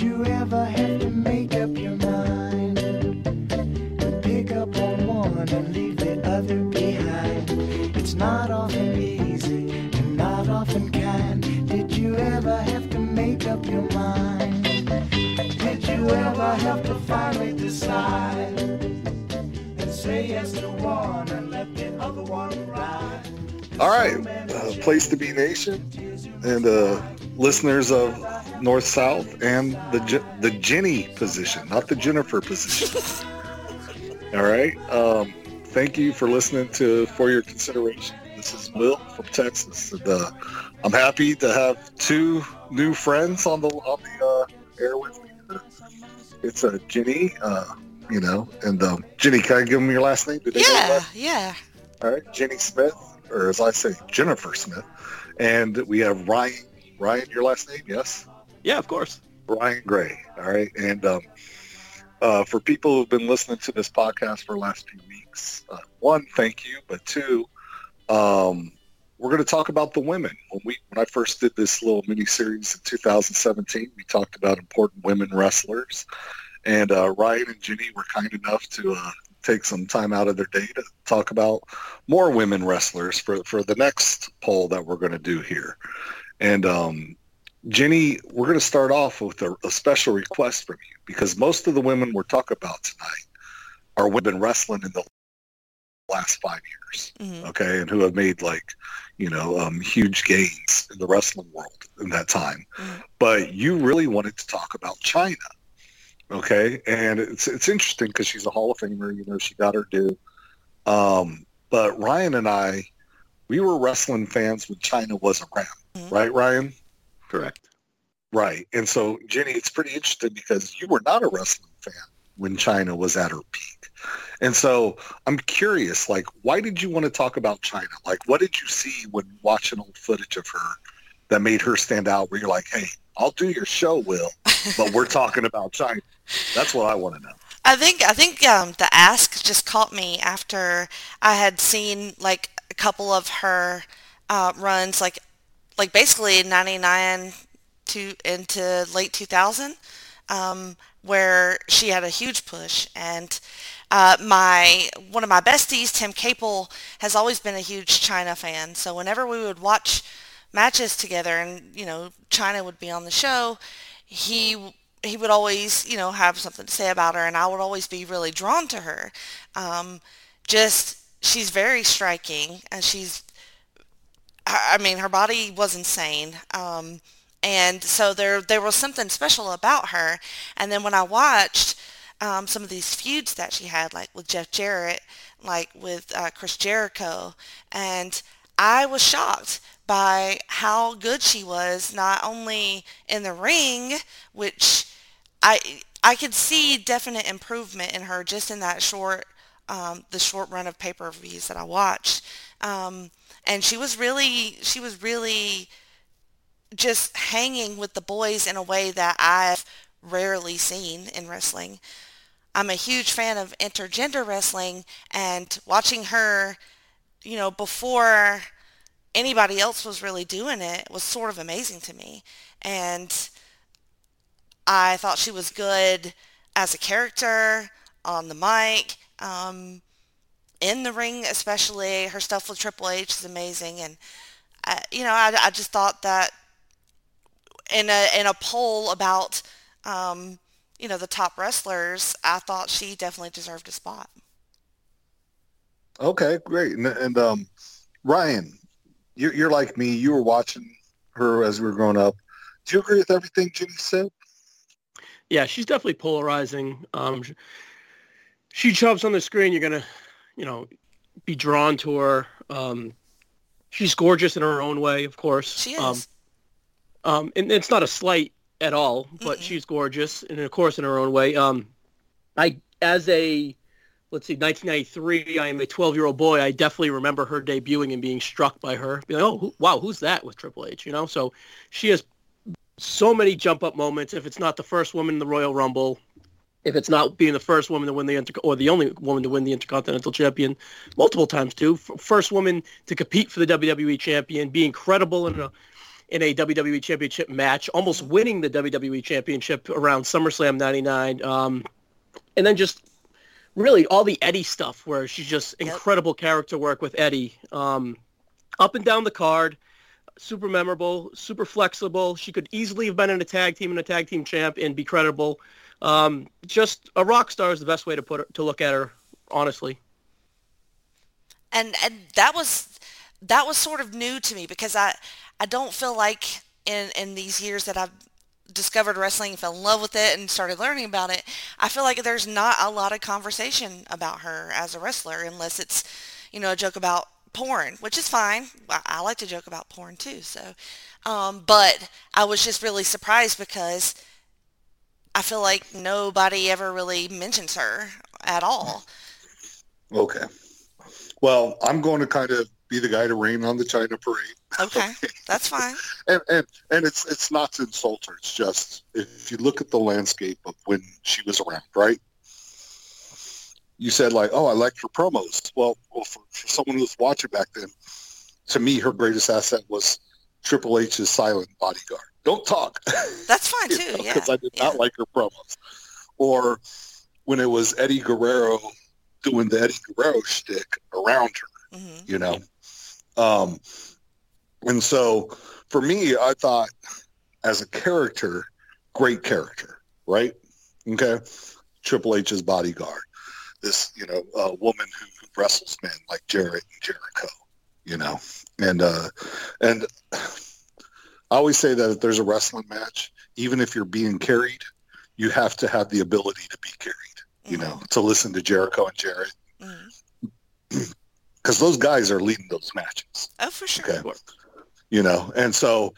you ever have to make up your mind? And pick up on one and leave the other behind. It's not often easy and not often kind. Did you ever have to make up your mind? Did you ever have to finally decide? And say yes to one and let the other one ride? All right, uh, place to be nation, and uh, listeners of North South, and the the Jenny position, not the Jennifer position. All right. Um, thank you for listening to For Your Consideration. This is Will from Texas, and uh, I'm happy to have two new friends on the on the uh, air with me. It's uh, Jenny, uh, you know, and um, Jenny. Can I give them your last name? Did Yeah, yeah. All right, Jenny Smith, or as I say, Jennifer Smith, and we have Ryan. Ryan, your last name? Yes, Yeah, of course. Ryan Gray. All right, and um, uh, for people who've been listening to this podcast for the last few weeks, uh, one, thank you, but two, um, we're going to talk about the women. When we when I first did this little mini series in 2017, we talked about important women wrestlers, and uh, Ryan and Ginny were kind enough to uh, take some time out of their day to talk about more women wrestlers for for the next poll that we're going to do here. And um, Jenny, we're going to start off with a, a special request from you because most of the women we're talking about tonight are women wrestling in the last five years, Mhm. okay, and who have made like, you know, um, huge gains in the wrestling world in that time. Mhm. But you really wanted to talk about Chyna, okay, and it's it's interesting because she's a Hall of Famer. You know, she got her due. Um, but Ryan and I, we were wrestling fans when Chyna was around, Mhm. right, Ryan? Correct. Right. And so, Jenny, it's pretty interesting because you were not a wrestling fan when Chyna was at her peak. And so I'm curious, like, why did you want to talk about Chyna? Like, what did you see when watching old footage of her that made her stand out where you're like, hey, I'll do your show, Will, but we're talking about Chyna. That's what I want to know. I think I think um, the ask just caught me after I had seen like a couple of her uh, runs, like like basically '99 to into late 2000, um, where she had a huge push. And uh, my one of my besties, Tim Capel, has always been a huge Chyna fan. So whenever we would watch matches together, and you know Chyna would be on the show, he he would always, you know, have something to say about her, and I would always be really drawn to her. Um, just she's very striking, and she's, I mean, her body was insane, um, and so there there was something special about her. And then when I watched um, some of these feuds that she had, like with Jeff Jarrett, like with uh, Chris Jericho, and I was shocked by how good she was, not only in the ring, which I I could see definite improvement in her just in that short um, the short run of pay-per-views that I watched. Um, and she was really she was really just hanging with the boys in a way that I've rarely seen in wrestling. I'm a huge fan of intergender wrestling and watching her, you know, before anybody else was really doing it was sort of amazing to me. And I thought she was good as a character on the mic, um, in the ring especially. Her stuff with Triple H is amazing, and I, you know, I, I just thought that in a in a poll about um, you know the top wrestlers, I thought she definitely deserved a spot. Okay, great. And, and um, Ryan, you're, you're like me. You were watching her as we were growing up. Do you agree with everything Jenny said? Yeah, she's definitely polarizing. Um, she jumps on the screen, you're gonna, you know, be drawn to her. Um, she's gorgeous in her own way, of course. She is. Um, um, and it's not a slight at all, but Mm-mm. she's gorgeous, and of course in her own way. Um, I, as a, let's see, 1993, I am a 12-year-old boy. I definitely remember her debuting and being struck by her. Being like, oh, who, wow, who's that with Triple H? You know, so she has so many jump-up moments. If it's not the first woman in the Royal Rumble, if it's not being the first woman to win the inter or the only woman to win the Intercontinental Champion multiple times too, first woman to compete for the WWE Champion, be incredible in a in a WWE Championship match, almost winning the WWE Championship around SummerSlam 99. Um, and then just really all the Eddie stuff where she's just Yep. incredible character work with Eddie. Um, up and down the card, super memorable, super flexible. She could easily have been in a tag team and a tag team champ and be credible. Um, just a rock star is the best way to put her, to look at her, honestly. and and that was that was sort of new to me because I I don't feel like in in these years that I've discovered wrestling, fell in love with it, and started learning about it. I feel like there's not a lot of conversation about her as a wrestler unless it's you know a joke about porn, which is fine. I, I like to joke about porn too. So, um, but I was just really surprised because I feel like nobody ever really mentions her at all. Okay. Well, I'm going to kind of be the guy to rain on the Chyna parade, Okay, that's fine. and and and it's it's not to insult her. It's just if you look at the landscape of when she was around, right? You said like, oh, I liked her promos. Well, well, for, for someone who was watching back then, to me, her greatest asset was Triple H's silent bodyguard. Don't talk. That's fine too. Yeah. because I did yeah. not like her promos. Or when it was Eddie Guerrero doing the Eddie Guerrero shtick around her, hmm you know. Um, and so for me, I thought as a character, great character, right? Okay. Triple H's bodyguard, this, you know, uh, woman who, who wrestles men like Jarrett and Jericho, you know, and, uh, and I always say that if there's a wrestling match, even if you're being carried, you have to have the ability to be carried, you know, to listen to Jericho and Jarrett because those guys are leading those matches. Oh, for sure. Okay. you know and so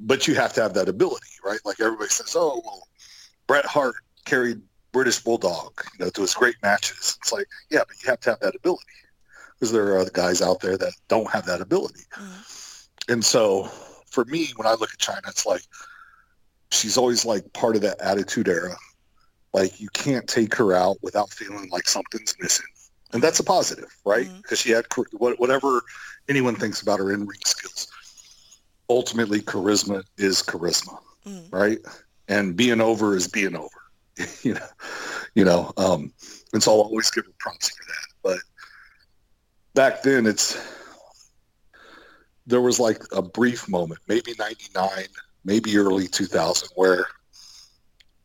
but you have to have that ability right like everybody says oh well bret hart carried british bulldog you know to his great matches it's like yeah but you have to have that ability because there are other guys out there that don't have that ability Mhm. and so for me when i look at chyna it's like she's always like part of that attitude era. Like you can't take her out without feeling like something's missing. And that's a positive right? Because she had whatever anyone thinks about her in-ring skills ultimately charisma is charisma Mhm. right? And being over is being over you know you know um and so i'll always give her props for that. But back then it's there was like a brief moment maybe 99 maybe early 2000 where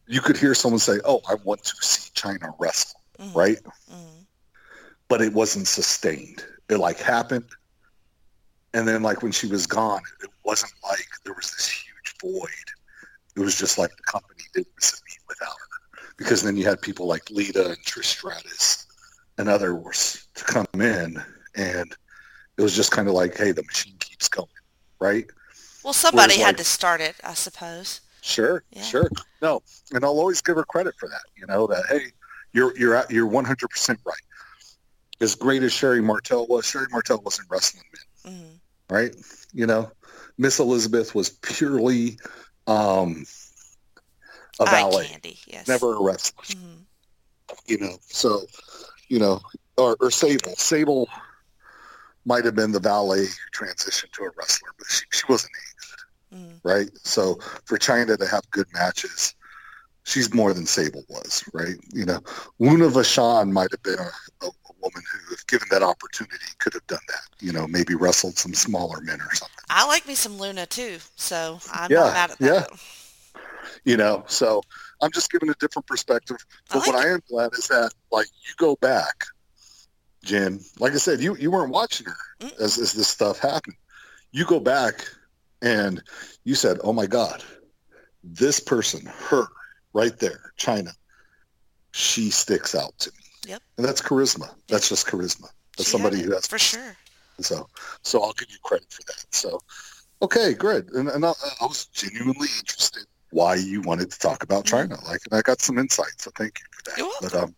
you could hear someone say oh i want to see chyna wrestle Mhm. right Mhm. but it wasn't sustained it like happened and then like when she was gone it wasn't like there was this huge void it was just like the company didn't miss a beat without her because then you had people like lita and trish stratus and others to come in and it was just kind of like hey the machine keeps going right Well, somebody Whereas, had like- to start it, I suppose. Sure, Yeah. sure. No, and I'll always give her credit for that. You know that hey, you're you're at, you're 100 percent right. As great as Sherri Martel was, Sherri Martel wasn't wrestling men, hmm right? You know, Miss Elizabeth was purely um, a valet, candy, yes. never a wrestler. Mhm. You know, so you know, or, or Sable. Sable might have been the valet who transitioned to a wrestler, but she, she wasn't Mhm. right? So for Chyna to have good matches, she's more than Sable was, right? You know, Luna Vachon might have been a, a, a woman who, if given that opportunity, could have done that. You know, maybe wrestled some smaller men or something. I like me some Luna too, so I'm Yeah, not mad at that. You know, so I'm just giving a different perspective. I But like what I am glad is that, like, you go back, Jen. Like I said, you you weren't watching her as, as this stuff happened. You go back and you said, "Oh my God, this person, her, right there, Chyna, she sticks out to me." Yep. And that's charisma. That's just charisma. That's She somebody who has for sure. so, so I'll give you credit for that. So, okay, good. And, and I, I was genuinely interested why you wanted to talk about Mhm. Chyna. Like, and I got some insight. So thank you for that. You're But um,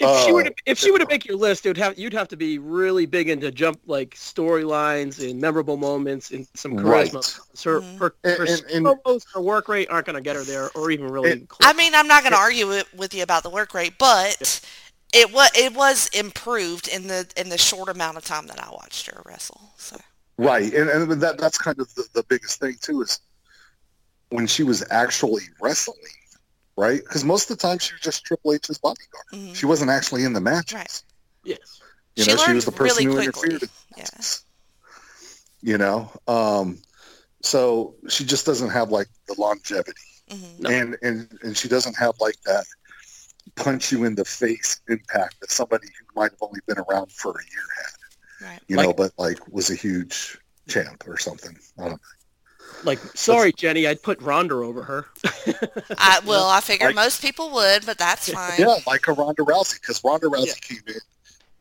If she were Uh, to, if she were to make your list, it would have you'd have to be really big into jump like storylines and memorable moments and some right. charisma. Her Mhm. her, And- her, and- and- promos, her work rate aren't going to get her there, or even really. And- close. I mean, I'm not going to argue with you about the work rate, but it was it was improved in the in the short amount of time that I watched her wrestle. So Right, and, and that that's kind of the, the biggest thing too is when she was actually wrestling, right? Because most of the time she was just Triple H's bodyguard. Mhm. She wasn't actually in the matches. Right. Yes. You She know, she learned was the person really who quickly. interfered. in the Yeah. You know, um, so she just doesn't have like the longevity, Mhm. No. and and and she doesn't have like that punch you in the face impact that somebody who might have only been around for a year had. Right. You Like- know, but like was a huge champ or something. I don't know. Like, sorry, Jenny, I'd put Ronda over her. I, well, I figure Like- most people would, but that's fine. Yeah, like a Ronda Rousey, because Ronda Rousey came in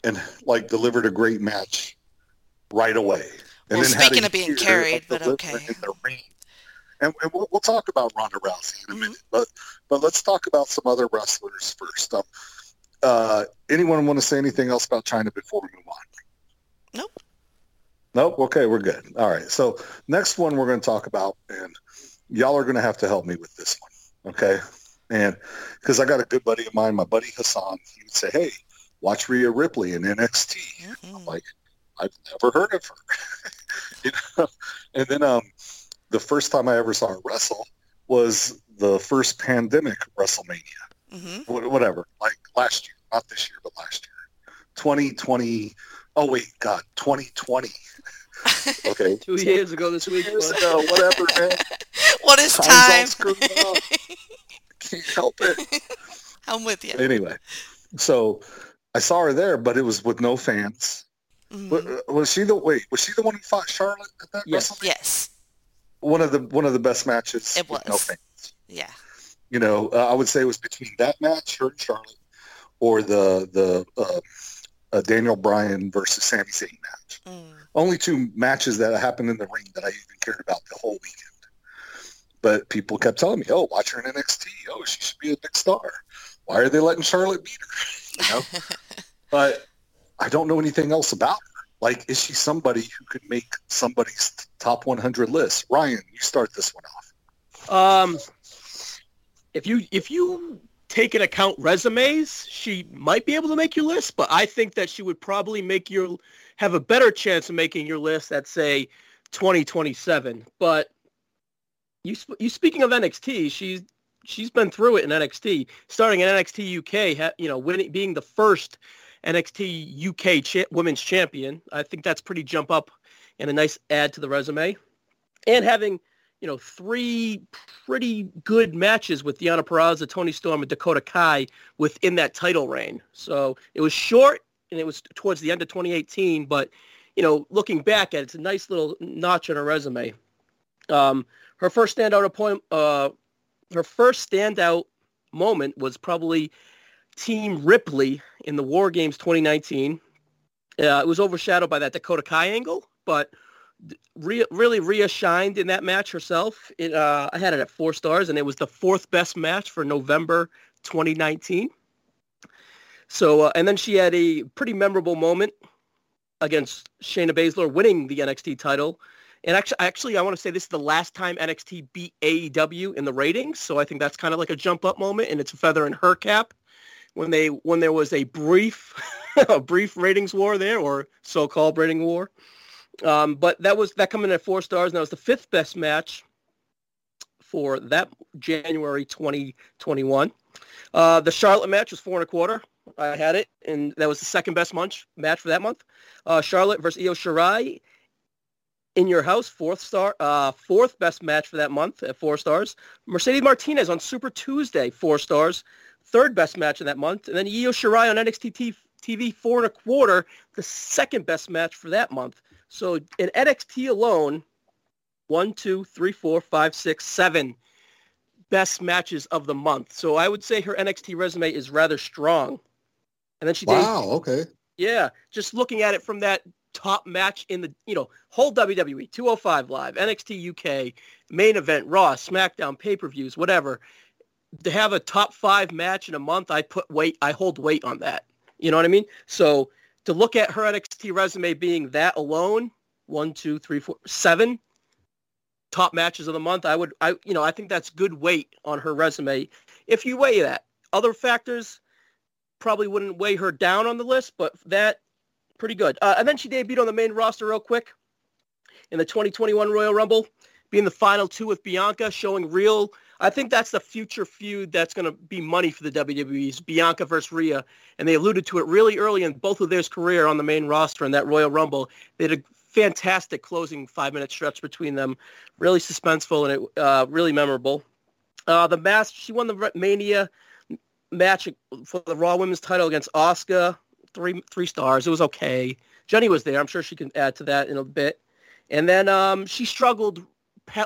and like delivered a great match right away. And Well, then speaking of being carried, but okay. In the ring. And, and we'll, we'll talk about Ronda Rousey in a Mhm. minute, but but let's talk about some other wrestlers first. Um, uh, anyone want to say anything else about Chyna before we move on? Nope. Nope. Okay, we're good. All right. So next one we're going to talk about, and y'all are going to have to help me with this one, okay? And because I got a good buddy of mine, my buddy Hassan, he would say, "Hey, watch Rhea Ripley in NXT." Mhm. I'm like, I've never heard of her. you know? And then um, the first time I ever saw her wrestle was the first pandemic WrestleMania, Mhm. Wh- whatever, like last year, not this year, but last year, 2020. Oh wait, God, 2020. Okay, Two So, years ago this two week. years ago, whatever, man. What is Time's all time? screwed up. Can't help it. I'm with you. Anyway, so I saw her there, but it was with no fans. Mhm. Wa- Was she the wait? Was she the one who fought Charlotte at that Yes. WrestleMania? Yes. One of the one of the best matches. It with No was. fans. Yeah. You know, uh, I would say it was between that match, her and Charlotte, or the the uh, uh, Daniel Bryan versus Sami Zayn match. Mm. Only two matches that happened in the ring that I even cared about the whole weekend. But people kept telling me, "Oh, watch her in NXT. Oh, she should be a big star. Why are they letting Charlotte beat her?" You know. but I don't know anything else about her. Like, is she somebody who could make somebody's top 100 list? Ryan, you start this one off. Um, if you if you take into account resumes, she might be able to make your list, but I think that she would probably make your have a better chance of making your list at say 2027. But you you speaking of NXT, she's she's been through it in NXT, starting in NXT UK, you know, winning being the first NXT UK cha- women's champion. I think that's pretty jump up and a nice add to the resume. And having you know, three pretty good matches with Deanna Peraza, Toni Storm, and Dakota Kai within that title reign. So it was short and it was towards the end of 2018, but, you know, looking back at it, it's a nice little notch on her resume. Um, her first standout appoint, uh, her first standout moment was probably Team Ripley in the War Games 2019. Uh, it was overshadowed by that Dakota Kai angle, but Rhea, really Rhea shined in that match herself. It, uh, I had it at four stars, and it was the fourth best match for November 2019. So, uh, and then she had a pretty memorable moment against Shayna Baszler, winning the NXT title. And actually, actually, I want to say this is the last time NXT beat AEW in the ratings. So I think that's kind of like a jump up moment, and it's a feather in her cap when they when there was a brief a brief ratings war there, or so-called rating war. Um, but that was that coming in at four stars, and that was the fifth best match for that January 2021. Uh, the Charlotte match was four and a quarter. I had it, and that was the second best month, match for that month. Uh, Charlotte versus Io Shirai in your house, fourth star, uh, fourth best match for that month at four stars. Mercedes Martinez on Super Tuesday, four stars, third best match in that month, and then Io Shirai on NXT TV, four and a quarter, the second best match for that month. So in NXT alone, one, two, three, four, five, six, seven best matches of the month. So I would say her NXT resume is rather strong. And then she did, Wow. Okay. yeah, just looking at it from that top match in the, you know, whole WWE, 205 Live, NXT UK, main event, Raw, SmackDown, pay-per-views, whatever. To have a top five match in a month, I put weight, I hold weight on that. You know what I mean? So to look at her NXT resume being that alone, one, two, three, four, seven top matches of the month, I would, I, you know, I think that's good weight on her resume. If you weigh that, other factors probably wouldn't weigh her down on the list, but that pretty good. Uh, and then she debuted on the main roster real quick. in the 2021 Royal Rumble, being the final two with Bianca, showing real. I think that's the future feud that's going to be money for the WWE's Bianca versus Rhea, and they alluded to it really early in both of their career on the main roster in that Royal Rumble. They had a fantastic closing five-minute stretch between them, really suspenseful and it, uh, really memorable. Uh, the match, she won the Mania match for the Raw Women's title against Asuka, three three stars. It was okay. Jenny was there. I'm sure she can add to that in a bit. And then um, she struggled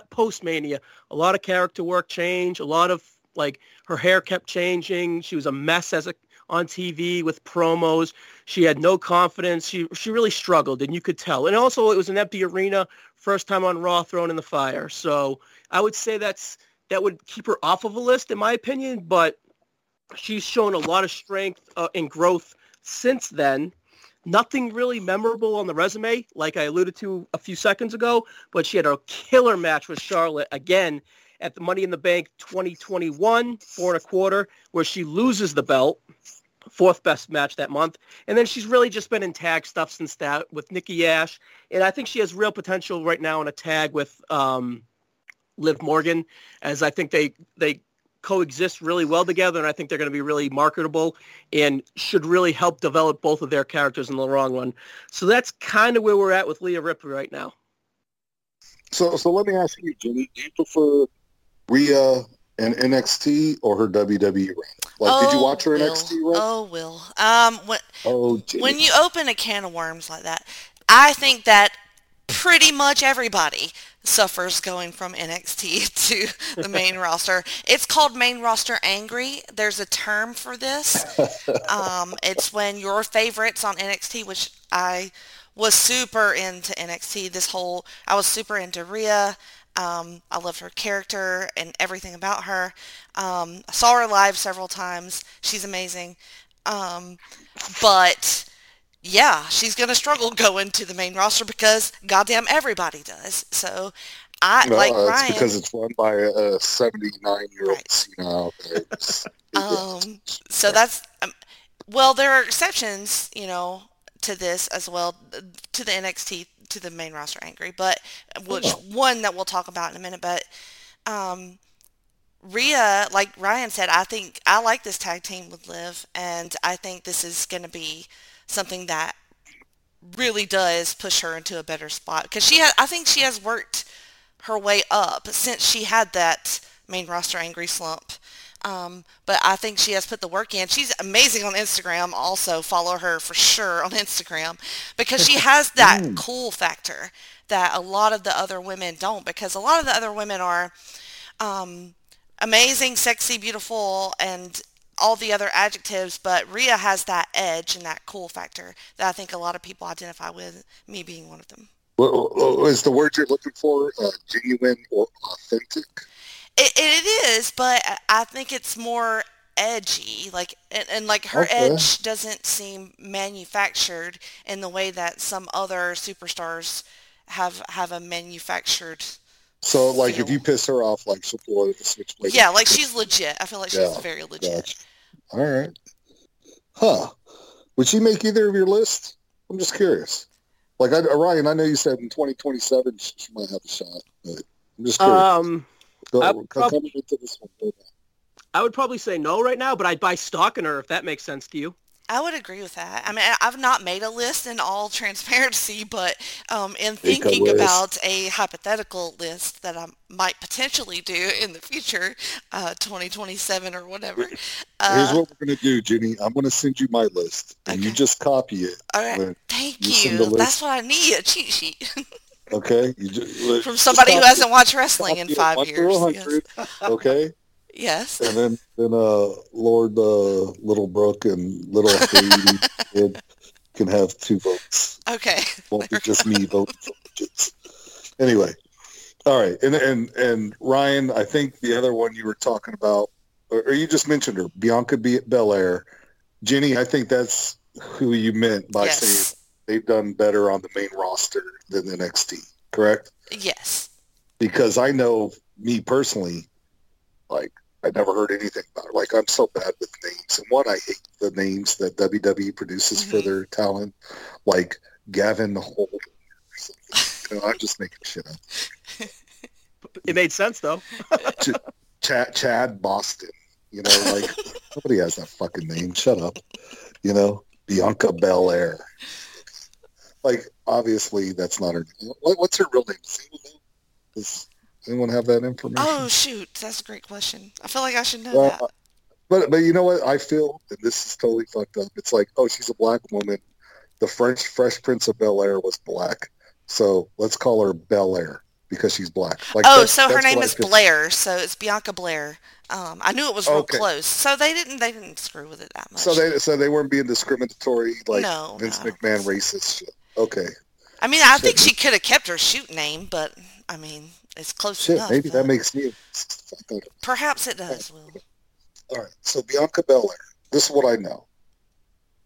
post Mania. A lot of character work change. A lot of like her hair kept changing. She was a mess as a on TV with promos. She had no confidence. She she really struggled, and you could tell. And also, it was an empty arena. First time on Raw, thrown in the fire. So I would say that's that would keep her off of a list, in my opinion. But she's shown a lot of strength uh, and growth since then. Nothing really memorable on the resume, like I alluded to a few seconds ago, but she had a killer match with Charlotte again at the Money in the Bank 2021, four and a quarter, where she loses the belt, fourth best match that month. And then she's really just been in tag stuff since that with Nikki Ash. And I think she has real potential right now in a tag with um, Liv Morgan, as I think they, they coexist really well together, and I think they're going to be really marketable and should really help develop both of their characters in the long run. So that's kind of where we're at with Rhea Ripley right now. So, so let me ask you, Jimmy, do you prefer Rhea and NXT or her WWE run? Like, oh, did you watch her Will. NXT run? Oh, Will. Um, when, Oh, Jimmy. when you open a can of worms like that, I think that pretty much everybody suffers going from NXT to the main roster. It's called main roster angry. There's a term for this. Um, it's when your favorites on NXT, which I was super into NXT. This whole I was super into Rhea. Um, I loved her character and everything about her. Um, I saw her live several times. She's amazing. Um, but yeah, she's going to struggle going to the main roster because goddamn everybody does. So I no, like it's Ryan. because it's run by a 79 year old senile Um, so that's um, well, there are exceptions, you know, to this as well, to the NXT to the main roster angry, but which Oh. one that we'll talk about in a minute. But um, Rhea, like Ryan said, I think I like this tag team with Liv, and I think this is going to be something that really does push her into a better spot because she has. I think she has worked her way up since she had that main roster angry slump. Um, but I think she has put the work in. She's amazing on Instagram. Also follow her for sure on Instagram because she has that cool factor that a lot of the other women don't because a lot of the other women are um, amazing, sexy, beautiful, and all the other adjectives, but Rhea has that edge and that cool factor that I think a lot of people identify with, me being one of them. Well, is the word you're looking for uh, genuine or authentic? It, it is, but I- I think it's more edgy. Like, and, and like her Okay. edge doesn't seem manufactured in the way that some other superstars have have a manufactured. So, like, if you piss her off, like, she'll pull out the switchblade. Yeah, like she's legit. I feel like she's Yeah, very legit. Gotcha. All right. Huh. Would she make either of your lists? I'm just curious. Like, I, Ryan, I know you said in 2027 she she might have a shot, but I'm just curious. Um, Go, I come prob- into this one. go. I would probably say no right now, but I'd buy stock in her if that makes sense to you. I would agree with that. I mean, I've not made a list in all transparency, but um, in thinking about a hypothetical list that I might potentially do in the future, uh, 2027 or whatever. Here's Uh, what we're going to do, Jenny. I'm going to send you my list, and you just copy it. all right, thank you you. That's what I need, a cheat sheet Okay? You just, from somebody who hasn't watched wrestling in five years. hundred, Okay? Yes. and then then uh Lord uh, Little Brook and Little Haiti can have two votes. Okay. Won't be just me voting. Anyway, all right, and and and Ryan, I think the other one you were talking about, or, or you just mentioned her, Bianca B- Belair, Jenny. I think that's who you meant by saying they've done better on the main roster than NXT, correct? Yes. because I know me personally, like I never heard anything about it. Like I'm so bad with names, and one I hate the names that WWE produces for Mhm. their talent, like Gavin Holt. or something. You No, I'm just making shit up. It made sense though. Ch- Chad, Chad Boston. You know, like nobody has that fucking name. Shut up. You know, Bianca Belair. Like, obviously, that's not her. Name. What's her real name? Does anyone, know? Does anyone have that information? Oh shoot, that's a great question. I feel like I should know Well, that. But but you know what I feel, and this is totally fucked up. It's like, oh, she's a black woman. The French Fresh Prince of Bel Air was black, so let's call her Bel Air because she's black. Like, oh, so her name is. Blair. So it's Bianca Blair. Um, I knew it was real Okay. close. So they didn't they didn't screw with it that much. So they so they weren't being discriminatory like No, Vince no. McMahon racist shit. Okay, I mean, I think she could have kept her shoot name, but I mean, it's close shit. enough. Maybe that makes me. Perhaps it does, Will. All right. So Bianca Belair. This is what I know.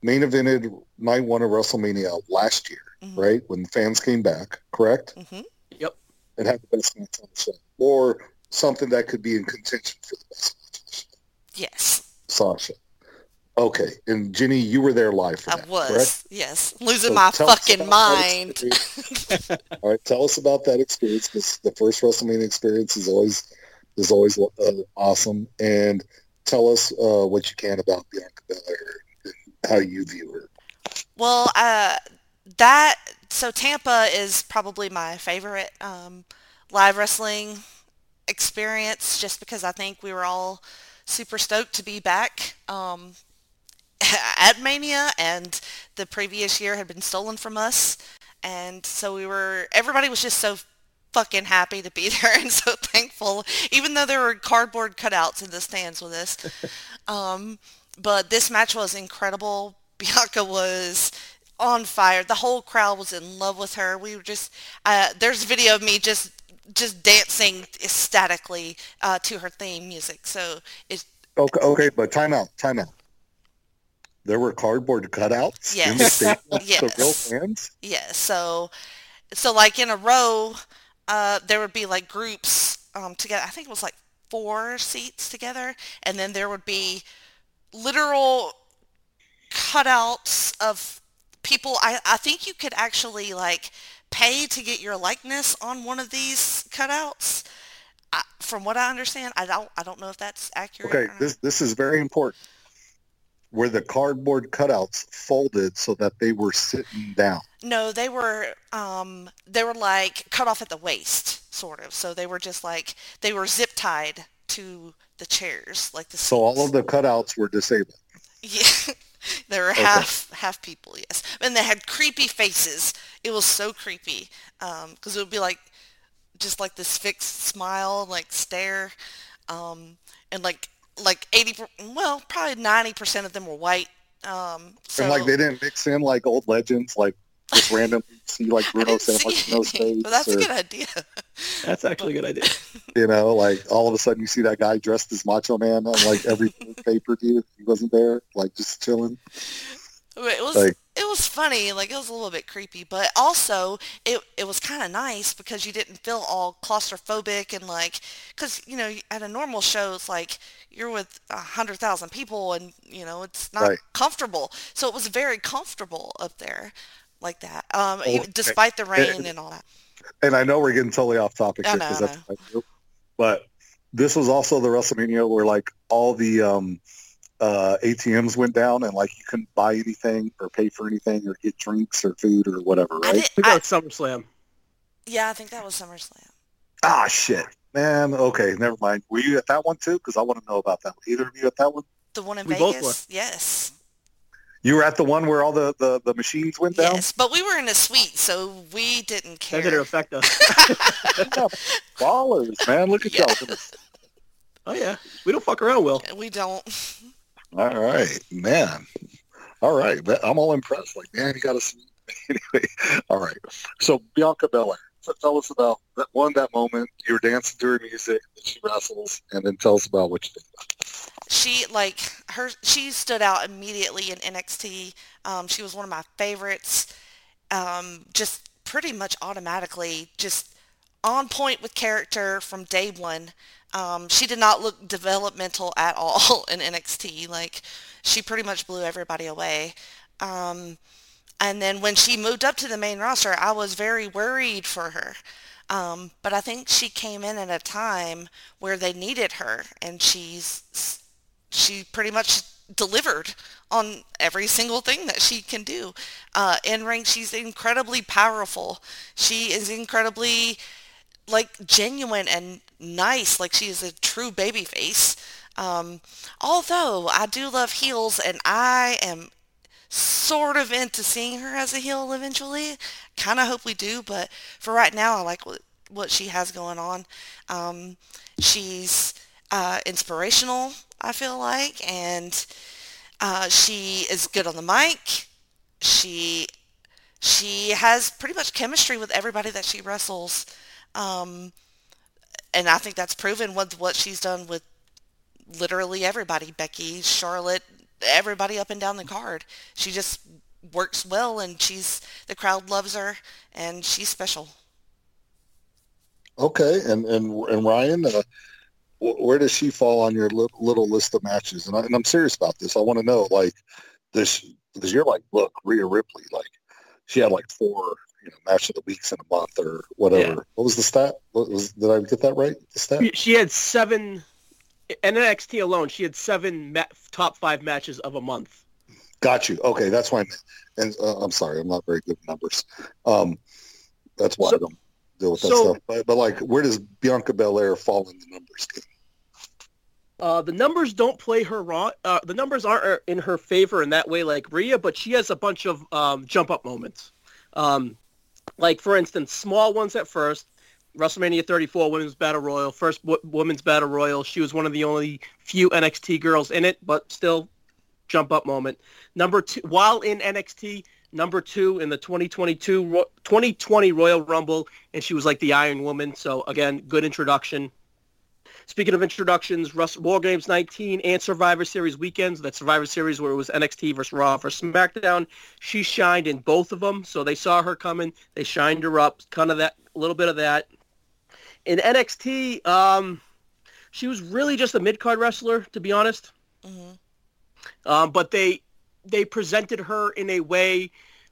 Main evented night one of WrestleMania last year, Mhm. right? When fans came back, correct? Mm-hmm. And had the best match on the show, or something that could be in contention for the best match on the show. Yes, Sasha. Okay. And Ginny, you were there live for I that, was. correct? Yes, losing So my fucking mind. All right, tell us about that experience because the first WrestleMania experience is always is always uh, awesome. And tell us uh, what you can about Bianca Belair and how you view her. Well, uh, that so Tampa is probably my favorite um, live wrestling experience, just because I think we were all super stoked to be back um, at Mania, and the previous year had been stolen from us, and so we were everybody was just so fucking happy to be there and so thankful, even though there were cardboard cutouts in the stands with us. Um, but this match was incredible. Bianca was on fire. The whole crowd was in love with her. We were just uh, there's video of me just just dancing ecstatically uh, to her theme music. So it's Okay, okay, but time out, time out. There were cardboard cutouts in the Yes. to real Yes. fans. yeah. So so like in a row, uh, there would be like groups um, together. I think it was like four seats together, and then there would be literal cutouts of people. I, I think you could actually like pay to get your likeness on one of these cutouts. I, from what I understand, I don't I don't know if that's accurate. Okay, or not. this this is very important. Where the cardboard cutouts folded so that they were sitting down. No, they were um they were like cut off at the waist, sort of. So they were just like they were zip tied to the chairs, like the So all of the cutouts were disabled. Yeah. they were half half people, yes. And they had creepy faces. It was so creepy. Um, 'cause it would be like just like this fixed smile, like stare. Um, and like like 80 well, probably 90% of them were white. Um, so and like they didn't mix in like old legends, like just randomly see like I Bruno didn't San see Martino's any, face, but that's or, a good idea. That's actually a good idea. you know, like all of a sudden you see that guy dressed as Macho Man on like every pay per view. He wasn't there, like just chilling. But It was Like- it was funny, like it was a little bit creepy, but also it it was kind of nice because you didn't feel all claustrophobic and like because you know at a normal show it's like you're with a hundred thousand people and you know it's not Right. comfortable, so it was very comfortable up there like that, um, despite the rain and- and all that. And I know we're getting totally off topic here know, because I I do. But this was also the WrestleMania where like all the um, uh, ATMs went down and like you couldn't buy anything or pay for anything or get drinks or food or whatever, I right? did, I think I, that was SummerSlam. yeah, I think that was SummerSlam. Ah, shit, man. Okay, never mind. Were you at that one too? Because I want to know about that. one. Either of you at that one? The one in We both Vegas, yes, You were at the one where all the, the, the machines went down? yes, but we were in a suite, so we didn't care. That didn't affect us. Ballers, man. Look at Yeah. y'all. oh yeah, we don't fuck around, Will. We don't. All right, man. All right, I'm all impressed. Like, man, you got to see. Anyway, all right. So Bianca Belair. So tell us about that one, that moment. You were dancing to her music, and she wrestles, and then tell us about what you did. she like her she stood out immediately in NXT. Um, she was one of my favorites. Um, just pretty much automatically just on point with character from day one. Um, she did not look developmental at all in NXT. Like she pretty much blew everybody away. Um, and then when she moved up to the main roster, I was very worried for her. Um, but I think she came in at a time where they needed her, and she's she pretty much delivered on every single thing that she can do. Uh, in ring, she's incredibly powerful. She is incredibly like genuine and nice. Like she is a true baby face. Um, although I do love heels, and I am sort of into seeing her as a heel eventually. Kind of hope we do, but for right now, I like what what she has going on. Um, she's uh, inspirational, I feel like, and uh, she is good on the mic. She she has pretty much chemistry with everybody that she wrestles, um, and I think that's proven with what she's done with literally everybody. Becky, Charlotte, everybody up and down the card. She just works well, and she's the crowd loves her, and she's special. Okay, and and and Ryan, uh, where does she fall on your li- little list of matches? And, I, I'm serious about this. I want to know, like, this because you're like, look, Rhea Ripley, like, she had like four, you know, match of the weeks in a month or whatever. Yeah. What was the stat? What was did I get that right? The stat? She had seven in NXT alone, she had seven ma- top five matches of a month. Got you. Okay, that's why. I'm, and uh, I'm sorry, I'm not very good with numbers. Um, that's why so, I don't deal with that so, stuff. But, but, like, where does Bianca Belair fall in the numbers game? Uh, the numbers don't play her wrong. Uh, the numbers aren't in her favor in that way, like Rhea, but she has a bunch of um, jump up moments. Um, like for instance, small ones at first, WrestleMania 34 Women's Battle Royal, first w- Women's Battle Royal. She was one of the only few NXT girls in it, but still jump up moment. Number two, while in NXT, number two in the 2022 2020 Royal Rumble, and she was like the Iron Woman. So again, good introduction. Speaking of introductions, Russ, War Games 19 and Survivor Series weekends, that Survivor Series where it was NXT versus Raw versus SmackDown, she shined in both of them. So they saw her coming. They shined her up. Kind of that, a little bit of that in NXT, um, she was really just a mid card wrestler, to be honest. Mm-hmm. Um, but they they presented her in a way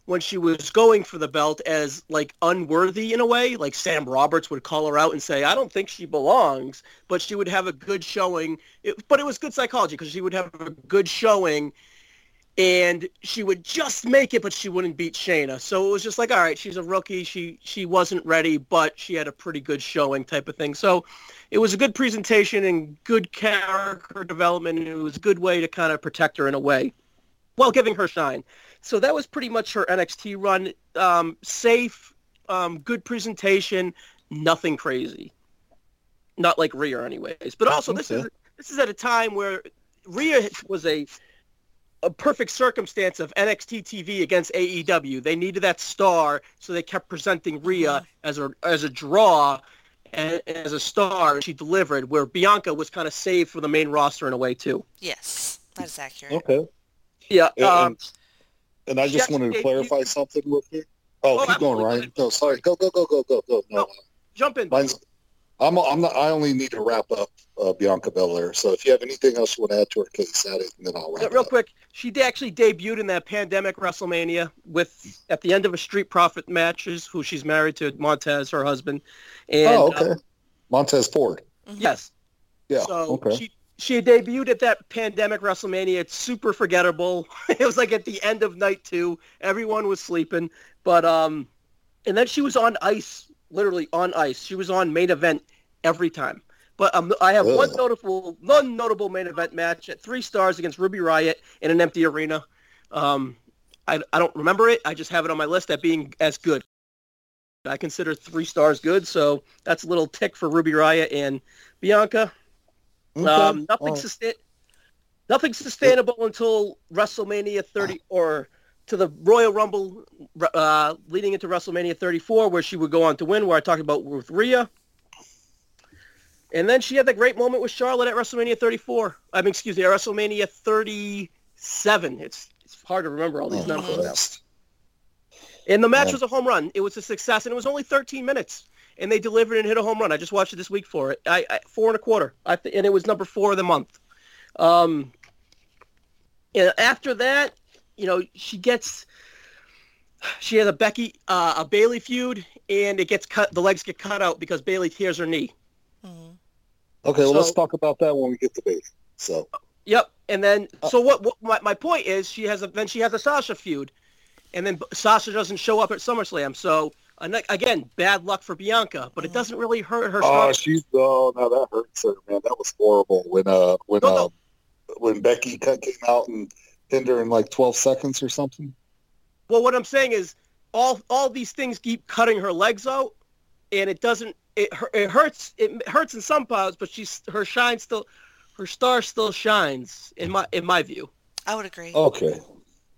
when she was going for the belt as like unworthy in a way. Like Sam Roberts would call her out and say, "I don't think she belongs," but she would have a good showing. It, but it was good psychology because she would have a good showing and she would just make it, but she wouldn't beat Shayna. So it was just like, all right, she's a rookie. She she wasn't ready, but she had a pretty good showing, type of thing. So it was a good presentation and good character development, and it was a good way to kind of protect her in a way, while giving her shine. So that was pretty much her NXT run. Um, safe, um, good presentation, nothing crazy. Not like Rhea, anyways. But also, this is this is at a time where Rhea was a a perfect circumstance of NXT TV against AEW. They needed that star, so they kept presenting Rhea as a as a draw and as a star. She delivered, where Bianca was kind of saved for the main roster in a way too. Yes, that is accurate. Okay. Yeah. And, um, and I just wanted to clarify something real quick. Oh, oh keep going, Ryan. No, sorry. Go, go, go, go, go, go. No, no jump in. Mine's, I'm, I'm not, I only need to wrap up uh, Bianca Belair. So if you have anything else you want to add to her case, add it, and then I'll wrap yeah, Real up. quick, she actually debuted in that pandemic WrestleMania with at the end of a Street Profit matches, who she's married to Montez, her husband. And, oh, okay. Um, Montez Ford. Mm-hmm. Yes. Yeah. So okay. She, she debuted at that pandemic WrestleMania. It's super forgettable. it was like at the end of night two. Everyone was sleeping, but um, and then she was on ice, literally on ice. She was on main event every time. But um, I have one notable, one notable main event match at three stars against Ruby Riott in an empty arena. Um, I, I don't remember it. I just have it on my list at being as good. I consider three stars good, so that's a little tick for Ruby Riott and Bianca. Okay. Um, nothing, oh. sustain- nothing sustainable until WrestleMania 30 or to the Royal Rumble uh, leading into WrestleMania 34, where she would go on to win, where I talked about with Rhea. And then she had that great moment with Charlotte at WrestleMania 34. I mean, excuse me, at WrestleMania 37. It's it's hard to remember all these oh, numbers now. And the match was a home run. It was a success, and it was only 13 minutes. And they delivered and hit a home run. I just watched it this week for it. I, I four and a quarter. I th- and it was number four of the month. Um, and after that, you know, she gets She has a Becky, uh, a Bayley feud, and it gets cut. The legs get cut out because Bayley tears her knee. Mhm. Okay, well, let's talk about that when we get to Bayley. So, Yep. And then, Uh, so what? what my, my point is, she has a then she has a Sasha feud, and then Sasha doesn't show up at SummerSlam. So again, bad luck for Bianca, but it doesn't really hurt her. oh, star- she's oh, no, that hurts her, man. That was horrible when uh when No, no. um when Becky cut came out and pinned her in like twelve seconds or something. well, what I'm saying is, all all these things keep cutting her legs out, and it doesn't. It hu- it hurts. It hurts in some parts, but she's her shine still, her star still shines in my in my view. I would agree. Okay,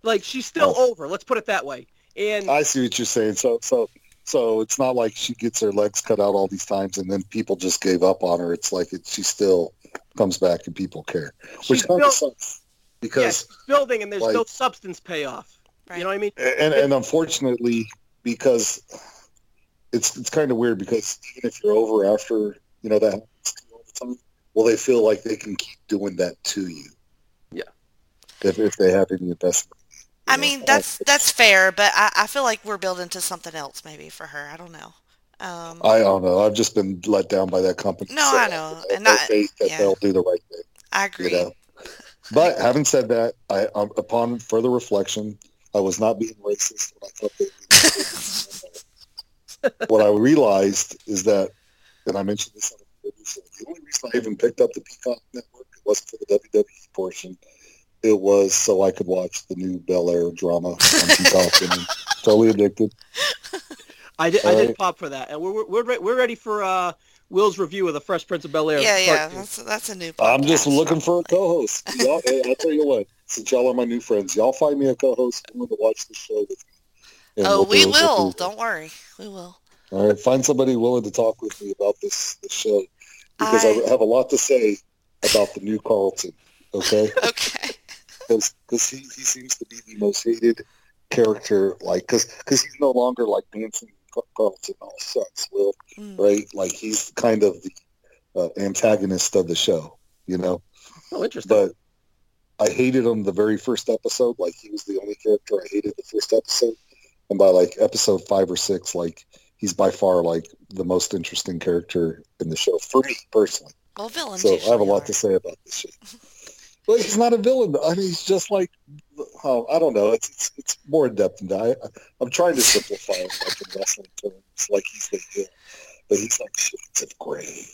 Like she's still Oh. over. Let's put it that way. And I see what you're saying. So so so it's not like she gets her legs cut out all these times and then people just gave up on her. It's like it, she still comes back and people care, which she's kind of built, sucks yeah, because she's building, and there's no substance payoff. Right. You know what I mean? and and unfortunately because it's it's kind of weird because even if you're over after you know that happens to you all the time, well they feel like they can keep doing that to you. Yeah. If if they have any investment. I you mean, that's that's fair, but I, I feel like we're building to something else maybe for her. I don't know. Um, I don't know. I've just been let down by that company. No, so I know. have And I- that yeah. they'll do the right thing. I You agree. know. But having said that, I um, upon further reflection, I was not being racist when I thought they. what I realized is that, and I mentioned this on the previous the only reason I even picked up the Peacock Network it wasn't for the WWE portion. It was so I could watch the new Bel Air drama on Peacock, and I'm totally addicted. I did, I did right. pop for that, and we're we're re- we're ready for uh, Will's review of the Fresh Prince of Bel Air. yeah, yeah, that's that's a new. I'm just podcast. looking for a co-host. Y'all, hey, I'll tell you what, since y'all are my new friends, y'all find me a co-host. I'm going to watch the show with me. Oh, we'll we will. We'll Don't worry, we will. All right, find somebody willing to talk with me about this, this show because I, I- have a lot to say about the new Carlton. Okay, Okay. Because he, he seems to be the most hated character, like because he's no longer like dancing Car- Carlton all sucks. Will Mm. right? Like he's kind of the uh, antagonist of the show, you know. Oh, interesting. But I hated him the very first episode. Like he was the only character I hated the first episode, and by like episode five or six, like he's by far like the most interesting character in the show for me personally. Well, villains. So I have a lot are. to say about this shit. But he's not a villain. I mean, he's just like, oh, I don't know. It's it's, it's more in depth than that. I, I'm trying to simplify it like in wrestling terms, like he's the heel, but he's like shades of gray.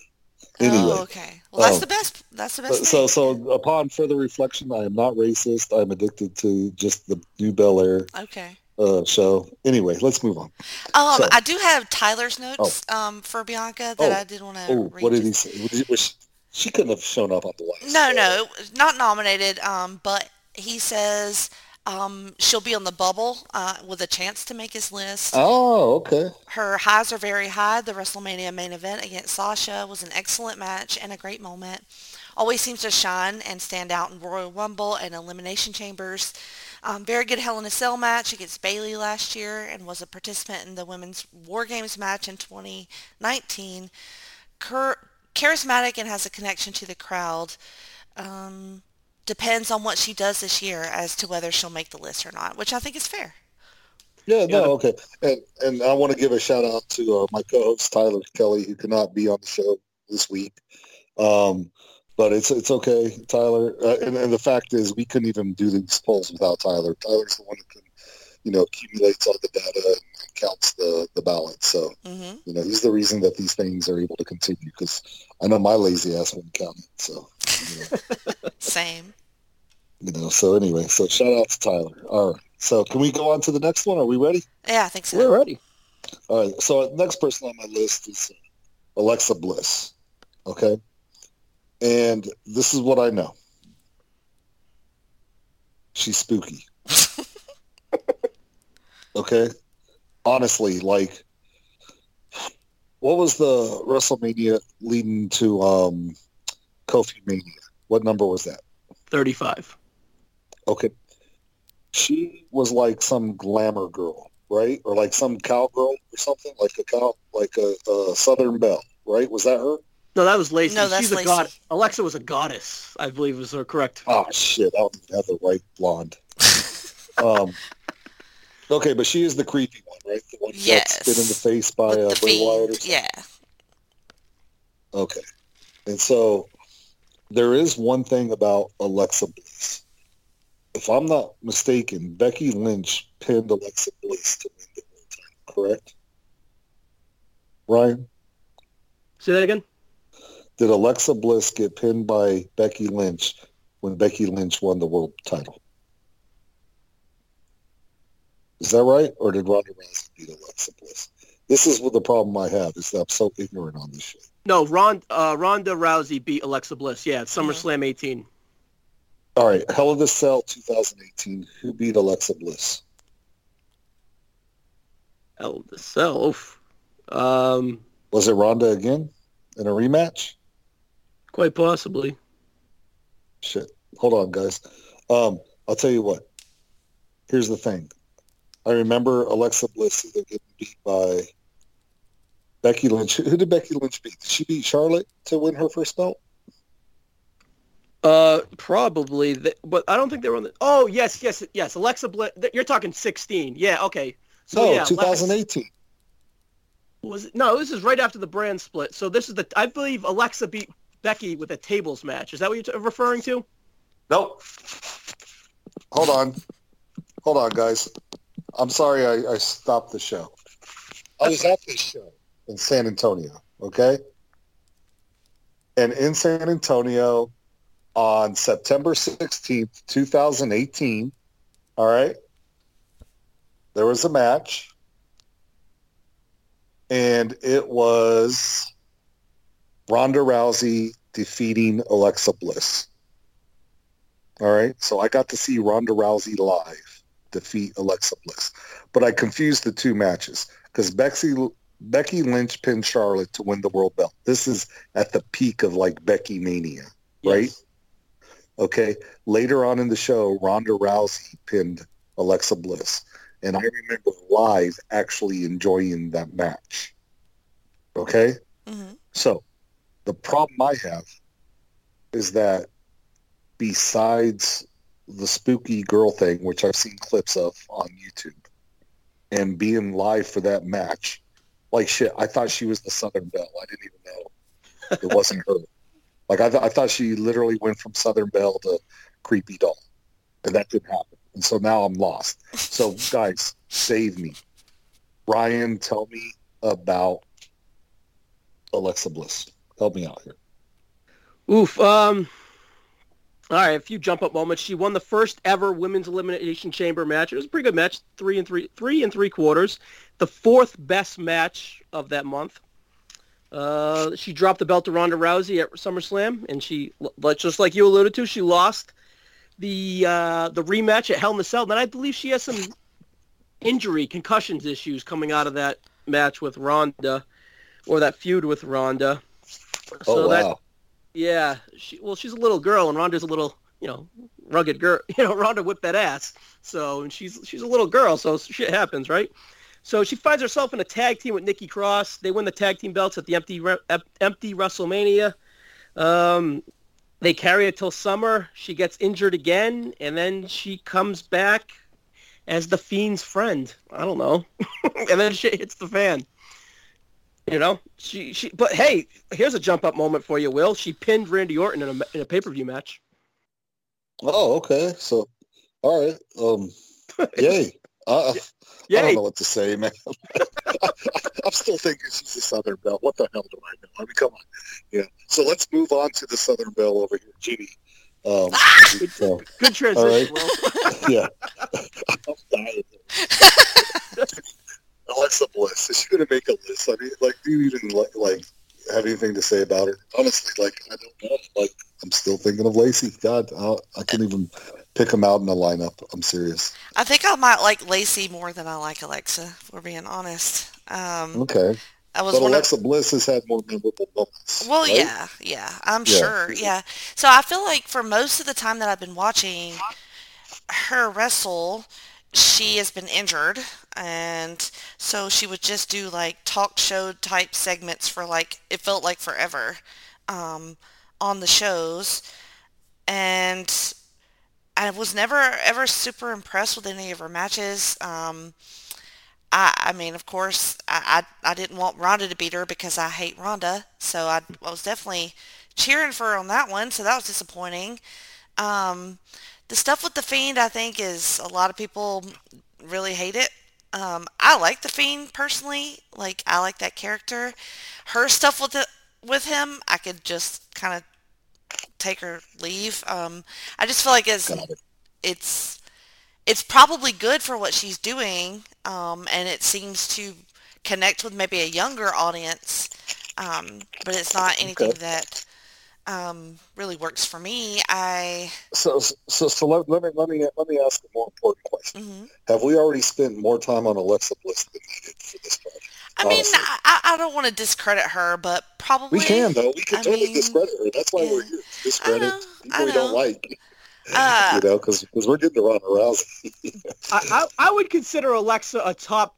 Anyway, Oh, okay. Well, that's um, the best. That's the best. so thing. so upon further reflection, I am not racist. I'm addicted to just the new Bel Air Okay. uh, show. Anyway, let's move on. Um, So- I do have Tyler's notes um for Bianca that Oh. I did want to Oh, read. what did he say? Was he- was she, couldn't have shown up on the last. No, show. no, not nominated. Um, but he says um she'll be on the bubble uh with a chance to make his list. Oh, okay. Her highs are very high. The WrestleMania main event against Sasha was an excellent match and a great moment. Always seems to shine and stand out in Royal Rumble and Elimination Chambers. Um, very good Hell in a Cell match against Bayley last year and was a participant in the Women's War Games match in 2019. Cur- charismatic and has a connection to the crowd. Um, depends on what she does this year as to whether she'll make the list or not, which I think is fair. Yeah, no, okay. And and I want to give a shout out to uh, my co-host Tyler Kelly, who cannot be on the show this week. Um, but it's it's okay, Tyler. Uh, and, and the fact is, we couldn't even do these polls without Tyler. Tyler's the one who can, you know, accumulates all the data and, counts the the ballots. So hmm you know, he's the reason that these things are able to continue. Because I know my lazy ass wouldn't count it. So you know, Same. you know. So anyway, so shout out to Tyler. All right. So can we go on to the next one? Are we ready? Yeah, I think so. We're ready. All right. So next person on my list is Alexa Bliss. Okay. And this is what I know. She's spooky. okay. Honestly, like, what was the WrestleMania leading to um, Kofi Mania? What number was that? 35. Okay. She was like some glamour girl, right? Or like some cowgirl or something, like a cow, like a, a Southern Belle, right? Was that her? No, that was Lacey. No, that's She's a Lacey. god. Alexa was a goddess, I believe was her correct. Oh shit! I don't even have the right blonde. um, Okay, but she is the creepy one, right? The one Yes. that's been in the face by With uh, Bray Wyatt or something? Yeah. Okay. And so there is one thing about Alexa Bliss. If I'm not mistaken, Becky Lynch pinned Alexa Bliss to win the world title, correct? Ryan, Say that again. did Alexa Bliss get pinned by Becky Lynch when Becky Lynch won the world title? Is that right? Or did Ronda Rousey beat Alexa Bliss? This is what the problem I have is that I'm so ignorant on this shit. No, Ron, uh, Ronda Rousey beat Alexa Bliss. Yeah, at SummerSlam 18. All right, Hell of a Cell 2018. Who beat Alexa Bliss? Hell, the cell. Oof. Um, Was it Ronda again in a rematch? quite possibly. Shit. Hold on, guys. Um, I'll tell you what. Here's the thing. I remember Alexa Bliss either getting beat by Becky Lynch. Who did Becky Lynch beat? Did she beat Charlotte to win her first belt? Uh, probably, th- but I don't think they were on the. Oh, yes, yes, yes. Alexa Bliss. th- You're talking 16. Yeah, okay. So no, yeah, Alexa- 2018. was it? No, this is right after the brand split. So this is the. I believe Alexa beat Becky with a tables match. Is that what you're t- referring to? Nope. Hold on. Hold on, guys. I'm sorry I, I stopped the show. Oh, I was at this show in San Antonio, okay? And in San Antonio on September 16th, 2018, all right, there was a match. And it was Ronda Rousey defeating Alexa Bliss. All right. So I got to see Ronda Rousey live defeat Alexa Bliss. But I confused the two matches because Becky, Becky Lynch pinned Charlotte to win the world belt. This is at the peak of like Becky Mania, right? Yes. Okay. Later on in the show, Ronda Rousey pinned Alexa Bliss. And I remember live actually enjoying that match. Okay. hmm So the problem I have is that besides the spooky girl thing, which I've seen clips of on YouTube, and being live for that match, like shit, I thought she was the Southern Belle. I didn't even know it wasn't her. Like I, th- I thought she literally went from Southern Belle to creepy doll, and that didn't happen. And so now I'm lost. So guys, save me. Ryan, tell me about Alexa Bliss. Help me out here. Oof. Um. All right, a few jump up moments. She won the first ever women's elimination chamber match. It was a pretty good match, three and three, three and three quarters. The fourth best match of that month. Uh, she dropped the belt to Ronda Rousey at SummerSlam, and she, just like you alluded to, she lost the uh, the rematch at Hell in a Cell. Then I believe she has some injury, concussions issues coming out of that match with Ronda, or that feud with Ronda. Oh that wow. Yeah, she well, she's a little girl, and Ronda's a little, you know, rugged girl. You know, Ronda whipped that ass, so and she's she's a little girl, so shit happens, right? So she finds herself in a tag team with Nikki Cross. They win the tag team belts at the empty empty WrestleMania. Um, they carry it till summer. She gets injured again, and then she comes back as the Fiend's friend. I don't know, and then shit hits the fan. You know, she she. But hey, here's a jump up moment for you, Will. She pinned Randy Orton in a in a pay per view match. Oh, okay. So, all right. Um, yay. Uh, I don't know what to say, man. I'm still thinking she's a Southern Belle. What the hell do I know? I mean, come on. Yeah. So let's move on to the Southern Belle over here, Jeannie. Um, so, Good transition, All Will. yeah. I'm dying. Alexa Bliss. Is she going to make a list? I mean, like, do you even like, like have anything to say about her? Honestly, like, I don't know. Like, I'm still thinking of Lacey. God, I, I can't even pick them out in a lineup. I'm serious. I think I might like Lacey more than I like Alexa, if we're being honest. Um, Okay. I was But one of Alexa Bliss has had more memorable moments. Well, right? yeah, yeah, I'm Yeah. sure, yeah. So I feel like for most of the time that I've been watching her wrestle, she has been injured, and so she would just do like talk show type segments for like it felt like forever um, on the shows, and I was never ever super impressed with any of her matches. Um, I, I mean, of course, I, I, I didn't want Ronda to beat her because I hate Ronda, so I, I was definitely cheering for her on that one. So that was disappointing. Um, the stuff with the Fiend, I think, is a lot of people really hate it. Um, I like the Fiend personally. Like I like that character. Her stuff with it with him, I could just kind of take or leave. Um, I just feel like it's it. it's it's probably good for what she's doing, um, and it seems to connect with maybe a younger audience. Um, but it's not anything Okay. that um, really works for me. I So, so, so let, let me let me let me ask a more important question. mhm. Have we already spent more time on Alexa Bliss than we did for this project? I mean, I, I don't want to discredit her, but probably We can though. We can I totally mean, discredit her. That's why we're yeah. here. Discredit know, people we don't like. Uh, you know, because we're getting to Ronda Rousey. I, I, I would consider Alexa a top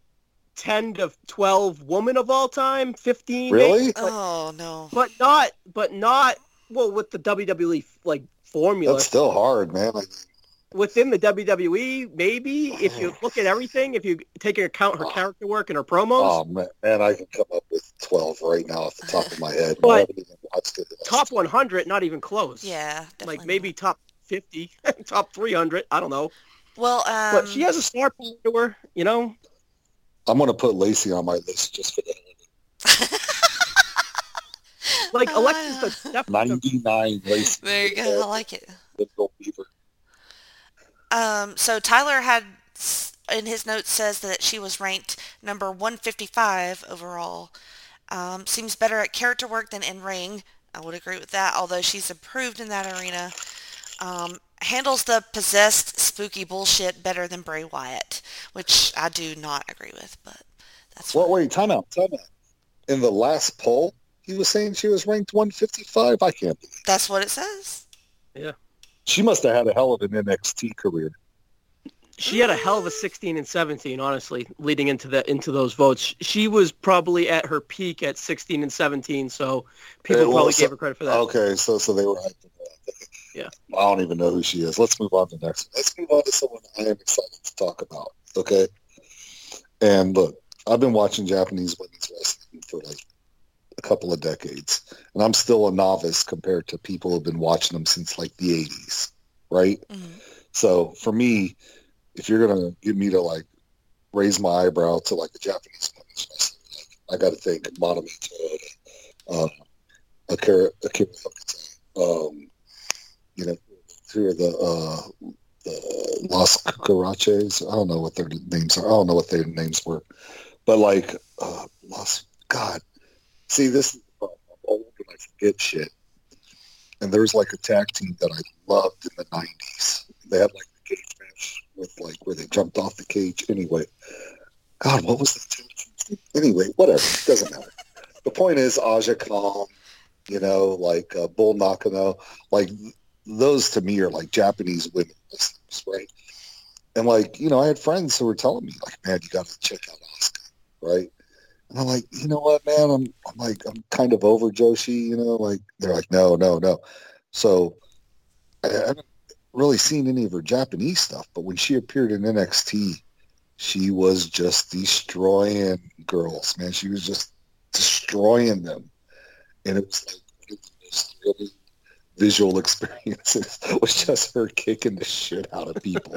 10 to 12 woman of all time, 15. maybe, really? but, oh no. but not, but not, well, with the WWE like formula. That's still hard, man. I, Within the WWE, maybe, if you look at everything, if you take into account her character work and her promos, oh man, man, I can come up with twelve right now off the top of my head. But- I even watched it. top 100, not even close. Yeah, definitely Like maybe not. top 50, top 300, I don't know. Well, um, But she has a star power to her, you know? I'm gonna put Lacey on my list just for that. Like Uh, Alexa's the definitely Ninety-nine Lacey. There you go. I like it. Little Beaver. Um, so Tyler had in his notes says that she was ranked number 155 overall. Um, seems better at character work than in ring. I would agree with that, although she's improved in that arena. Um, handles the possessed spooky bullshit better than Bray Wyatt, which I do not agree with, but that's Well, fine. wait, time out, time out. In the last poll, he was saying she was ranked 155. I can't believe. That's what it says. Yeah. She must have had a hell of an NXT career. She had a hell of a 16 and 17, honestly, leading into the into those votes. She was probably at her peak at 16 and 17, so people Hey, well, probably so- gave her credit for that. Okay, so so they were hyping her. Yeah. I don't even know who she is. Let's move on to the next one. Let's move on to someone I am excited to talk about. Okay. And look, I've been watching Japanese women's wrestling for like a couple of decades, and I'm still a novice compared to people who've been watching them since like the 80s, right? Mhm. So for me, if you're gonna get me to like raise my eyebrow to like the Japanese like, I got to think Toyota, um, Akira, Akira um, you know, through the uh, the Los Cucaraches. I don't know what their names are. I don't know what their names were, but like uh, Los. God, see this. is the problem. I'm old and I forget shit. And there's like a tag team that I loved in the '90s. They had like the cage match with like where they jumped off the cage. Anyway, God, what was the tag name? Anyway, whatever. It doesn't matter. the point is Aja Kong, you know, like uh, Bull Nakano, like those to me are like Japanese women wrestlers, right? And like, you know, I had friends who were telling me, like, man, you got to check out Asuka, right? And I'm like, you know what, man? I'm, I'm like, I'm kind of over Joshi, you know. Like, they're like, no, no, no. So I haven't really seen any of her Japanese stuff, but when she appeared in NXT, she was just destroying girls, man. She was just destroying them, and it was like the most really visual experiences was just her kicking the shit out of people.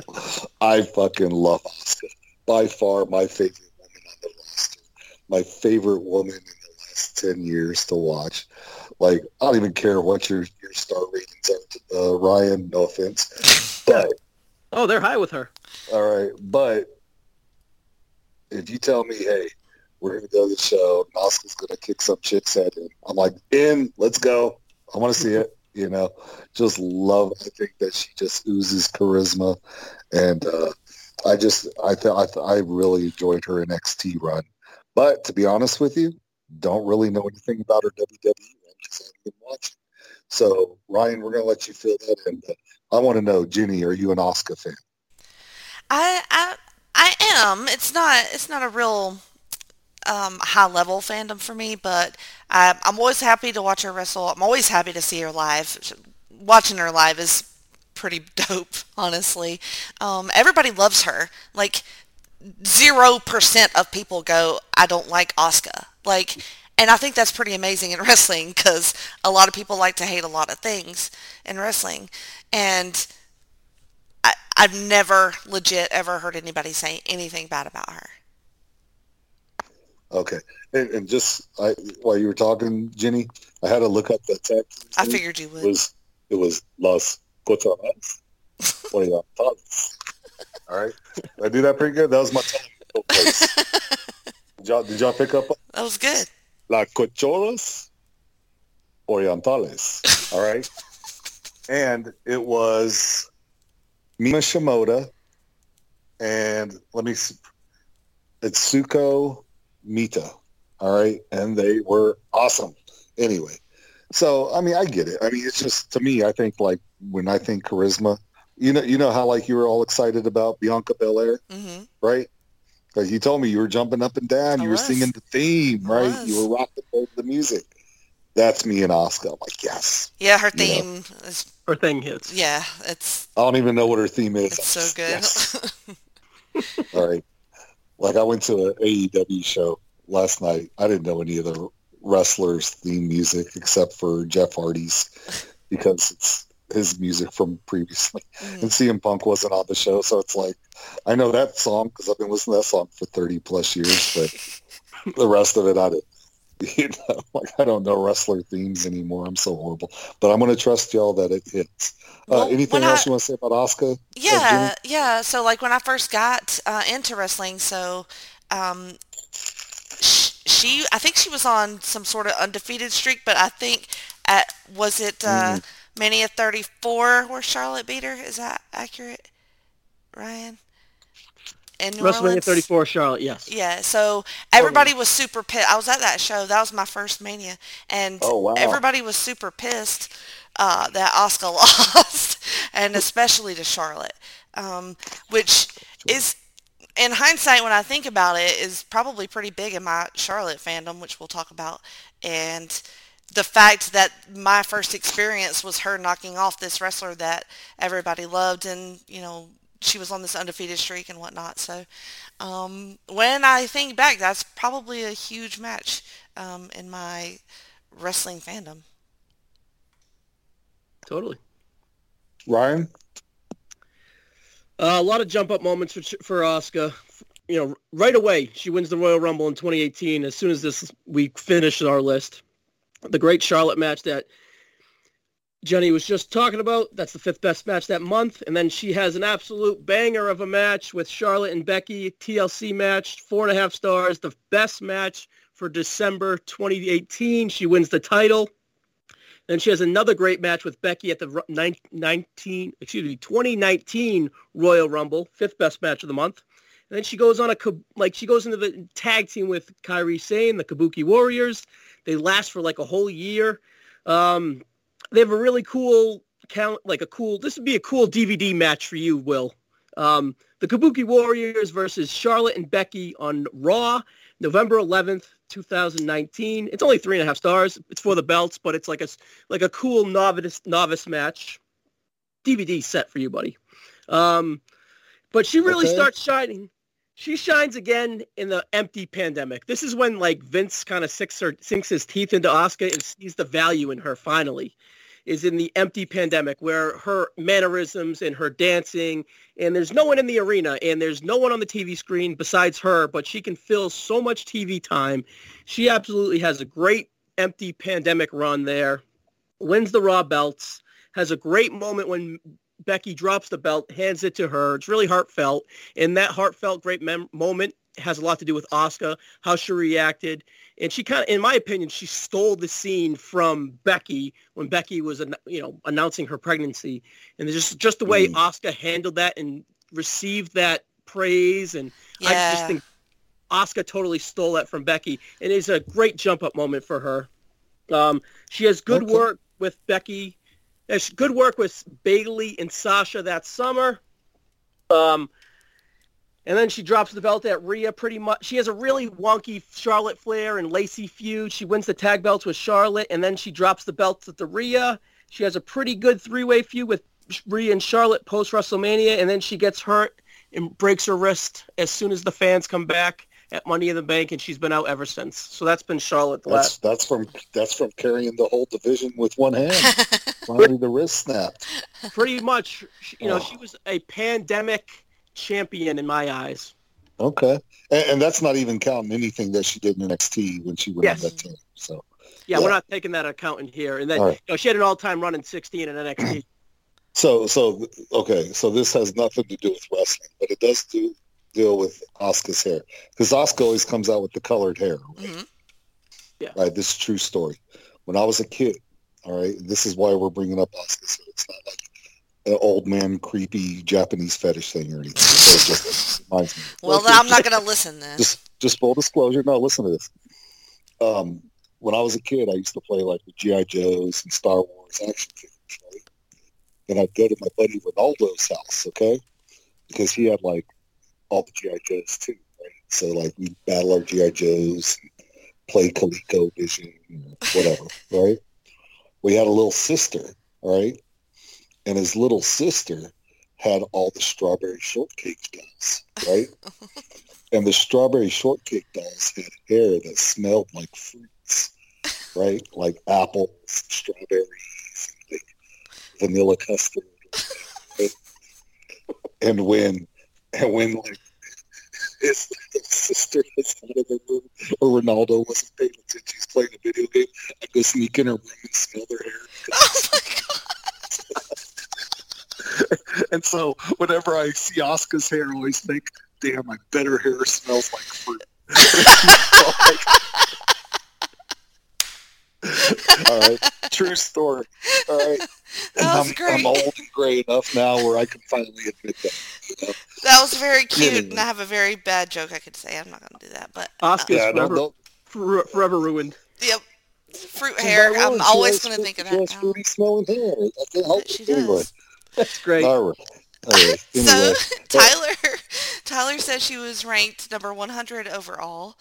I fucking love Asuka. By far my favorite woman on the roster. My favorite woman in the last 10 years to watch. Like, I don't even care what your, your star ratings are, uh, Ryan, no offense. But, Oh, they're high with her. all right, but if you tell me, hey, we're going to go to the show, Asuka's going to kick some chick's at him, I'm like, in, let's go. I want to see it. You know, just love. I think that she just oozes charisma, and uh, I just I th- I, th- I really enjoyed her NXT run. But to be honest with you, don't really know anything about her WWE run because I haven't been watching. So Ryan, we're gonna let you fill that in. But I want to know, Ginny, are you an Asuka fan? I I I am. It's not it's not a real um, high level fandom for me, but I, I'm always happy to watch her wrestle. I'm always happy to see her live. Watching her live is pretty dope, honestly. Um, everybody loves her. Like zero percent of people go, I don't like Asuka. Like, and I think that's pretty amazing in wrestling because a lot of people like to hate a lot of things in wrestling, and I, I've never legit ever heard anybody say anything bad about her. Okay, and, and just I, while you were talking, Jenny, I had to look up the text. I figured you would. It was it was Las Cachorras. you thoughts? All right, Did I do that pretty good. That was my television voice. did y'all did y'all pick up? That was good. La Cachorras Orientales. All right, and it was Mima Shimoda and let me. See, it's Suko Mita. All right. And they were awesome. Anyway. So I mean I get it. I mean it's just to me, I think like when I think charisma, you know you know how like you were all excited about Bianca Belair, hmm right? Because you told me you were jumping up and down, I you were singing the theme, I right? was. You were rocking the, the music. That's me and Asuka. I'm like, yes. Yeah, her You know. theme is Her thing hits. yeah, it's I don't even know what her theme is. it's so good. Yes. All right. Like I went to an AEW show last night. I didn't know any of the wrestlers' theme music except for Jeff Hardy's because it's his music from previously. Mhm. And CM Punk wasn't on the show, so it's like I know that song because I've been listening to that song for thirty plus years, but the rest of it I didn't. You know, like I don't know wrestler themes anymore. I'm so horrible, but I'm going to trust y'all that it hits. Uh, Well, anything else I- you want to say about Asuka? Yeah, yeah. So like when I first got uh, into wrestling, so um, sh- she, I think she was on some sort of undefeated streak, but I think at was it uh, Mania 34 where Charlotte beat her? Is that accurate, Ryan? In New WrestleMania Orleans? 34, Charlotte. Yes. Yeah, so everybody was super pissed. I was at that show. That was my first Mania, and Oh, wow. everybody was super pissed uh, that Asuka lost, and especially to Charlotte, um, which is, in hindsight, when I think about it, is probably pretty big in my Charlotte fandom, which we'll talk about, and the fact that my first experience was her knocking off this wrestler that everybody loved, and you know she was on this undefeated streak and whatnot. So um, when I think back, that's probably a huge match um, in my wrestling fandom. Totally. Ryan? Uh, a lot of jump up moments for for Asuka. You know, right away she wins the Royal Rumble in 2018. As soon as this we finish our list, the great Charlotte match that Jenny was just talking about. That's the fifth best match that month, and then she has an absolute banger of a match with Charlotte and Becky TLC match, four and a half stars, the best match for December 2018. She wins the title. Then she has another great match with Becky at the 19, excuse me, 2019 Royal Rumble, fifth best match of the month. And then she goes on a like she goes into the tag team with Kairi Sane, the Kabuki Warriors. They last for like a whole year. Um, they have a really cool count, like a cool. This would be a cool DVD match for you, Will. Um, the Kabuki Warriors versus Charlotte and Becky on Raw, November 11th, 2019. It's only three and a half stars. It's for the belts, but it's like a like a cool novice novice match. DVD set for you, buddy. Um, but she really Okay. starts shining. She shines again in the empty pandemic. This is when like Vince kind of sinks, his teeth into Asuka and sees the value in her finally. Is in the empty pandemic where her mannerisms and her dancing and there's no one in the arena and there's no one on the TV screen besides her, but she can fill so much TV time. She absolutely has a great empty pandemic run there. Wins the Raw belts. Has a great moment when Becky drops the belt, hands it to her. It's really heartfelt. And that heartfelt great mem- moment has a lot to do with Asuka, how she reacted. And she kind of, in my opinion, she stole the scene from Becky when Becky was, you know, announcing her pregnancy. And just just the way Mm. Asuka handled that and received that praise. And I just think Asuka totally stole that from Becky. And it's a great jump up moment for her. Um, she has good Okay. work with Becky. Good work with Bayley and Sasha that summer. Um, and then she drops the belt at Rhea pretty much. She has a really wonky Charlotte Flair and Lacey feud. She wins the tag belts with Charlotte, and then she drops the belts at the Rhea. She has a pretty good three-way feud with Rhea and Charlotte post WrestleMania, and then she gets hurt and breaks her wrist as soon as the fans come back at Money in the Bank, and she's been out ever since. So that's been Charlotte the That's last. that's from that's from carrying the whole division with one hand. Finally, the wrist snapped. Pretty much, you know, Oh. she was a pandemic champion in my eyes. Okay, and, and that's not even counting anything that she did in NXT when she went Yes. on that team. So Yeah, Yeah. we're not taking that account in here. And then All right. you know, she had an all-time run in 16 in NXT. So, so okay, so this has nothing to do with wrestling, but it does do deal with Asuka's hair because Asuka always comes out with the colored hair. Right? Mhm. Right, this is a true story. When I was a kid, all right, this is why we're bringing up Asuka's hair. It's not like an old man creepy Japanese fetish thing or anything. Just reminds me. Well, then I'm not going to listen then. just just full disclosure. No, listen to this. Um, when I was a kid, I used to play like the GI Joes and Star Wars action figures, right? And I'd go to my buddy Ronaldo's house, okay, because he had like all the GI Joes too, right? So like we battle our GI Joes, play play ColecoVision, whatever, right? We had a little sister, right? And his little sister had all the strawberry shortcake dolls, right? and the strawberry shortcake dolls had hair that smelled like fruits, right? Like apples, strawberries, like vanilla custard. right? And when, and when like his sister was out of the room, or Ronaldo wasn't paying attention, he's playing a video game, I'd go sneak in her room and smell their hair. Oh my god. And so whenever I see Asuka's hair, I always think, damn, my better hair smells like fruit. All right, true story. All right, That was I'm, great. I'm old and gray enough now where I can finally admit that. You know? That was very cute, Anyway. and I have a very bad joke I could say. I'm not going to do that, but uh, Asuka's Yeah, forever, don't. forever ruined. yep, fruit hair. not. I'm always going to think of that. now. fruity smelling hair. I can't help But she it. Anyway, does. That's great. all right. All right. Anyway, So Tyler, Tyler says she was ranked number 100 overall.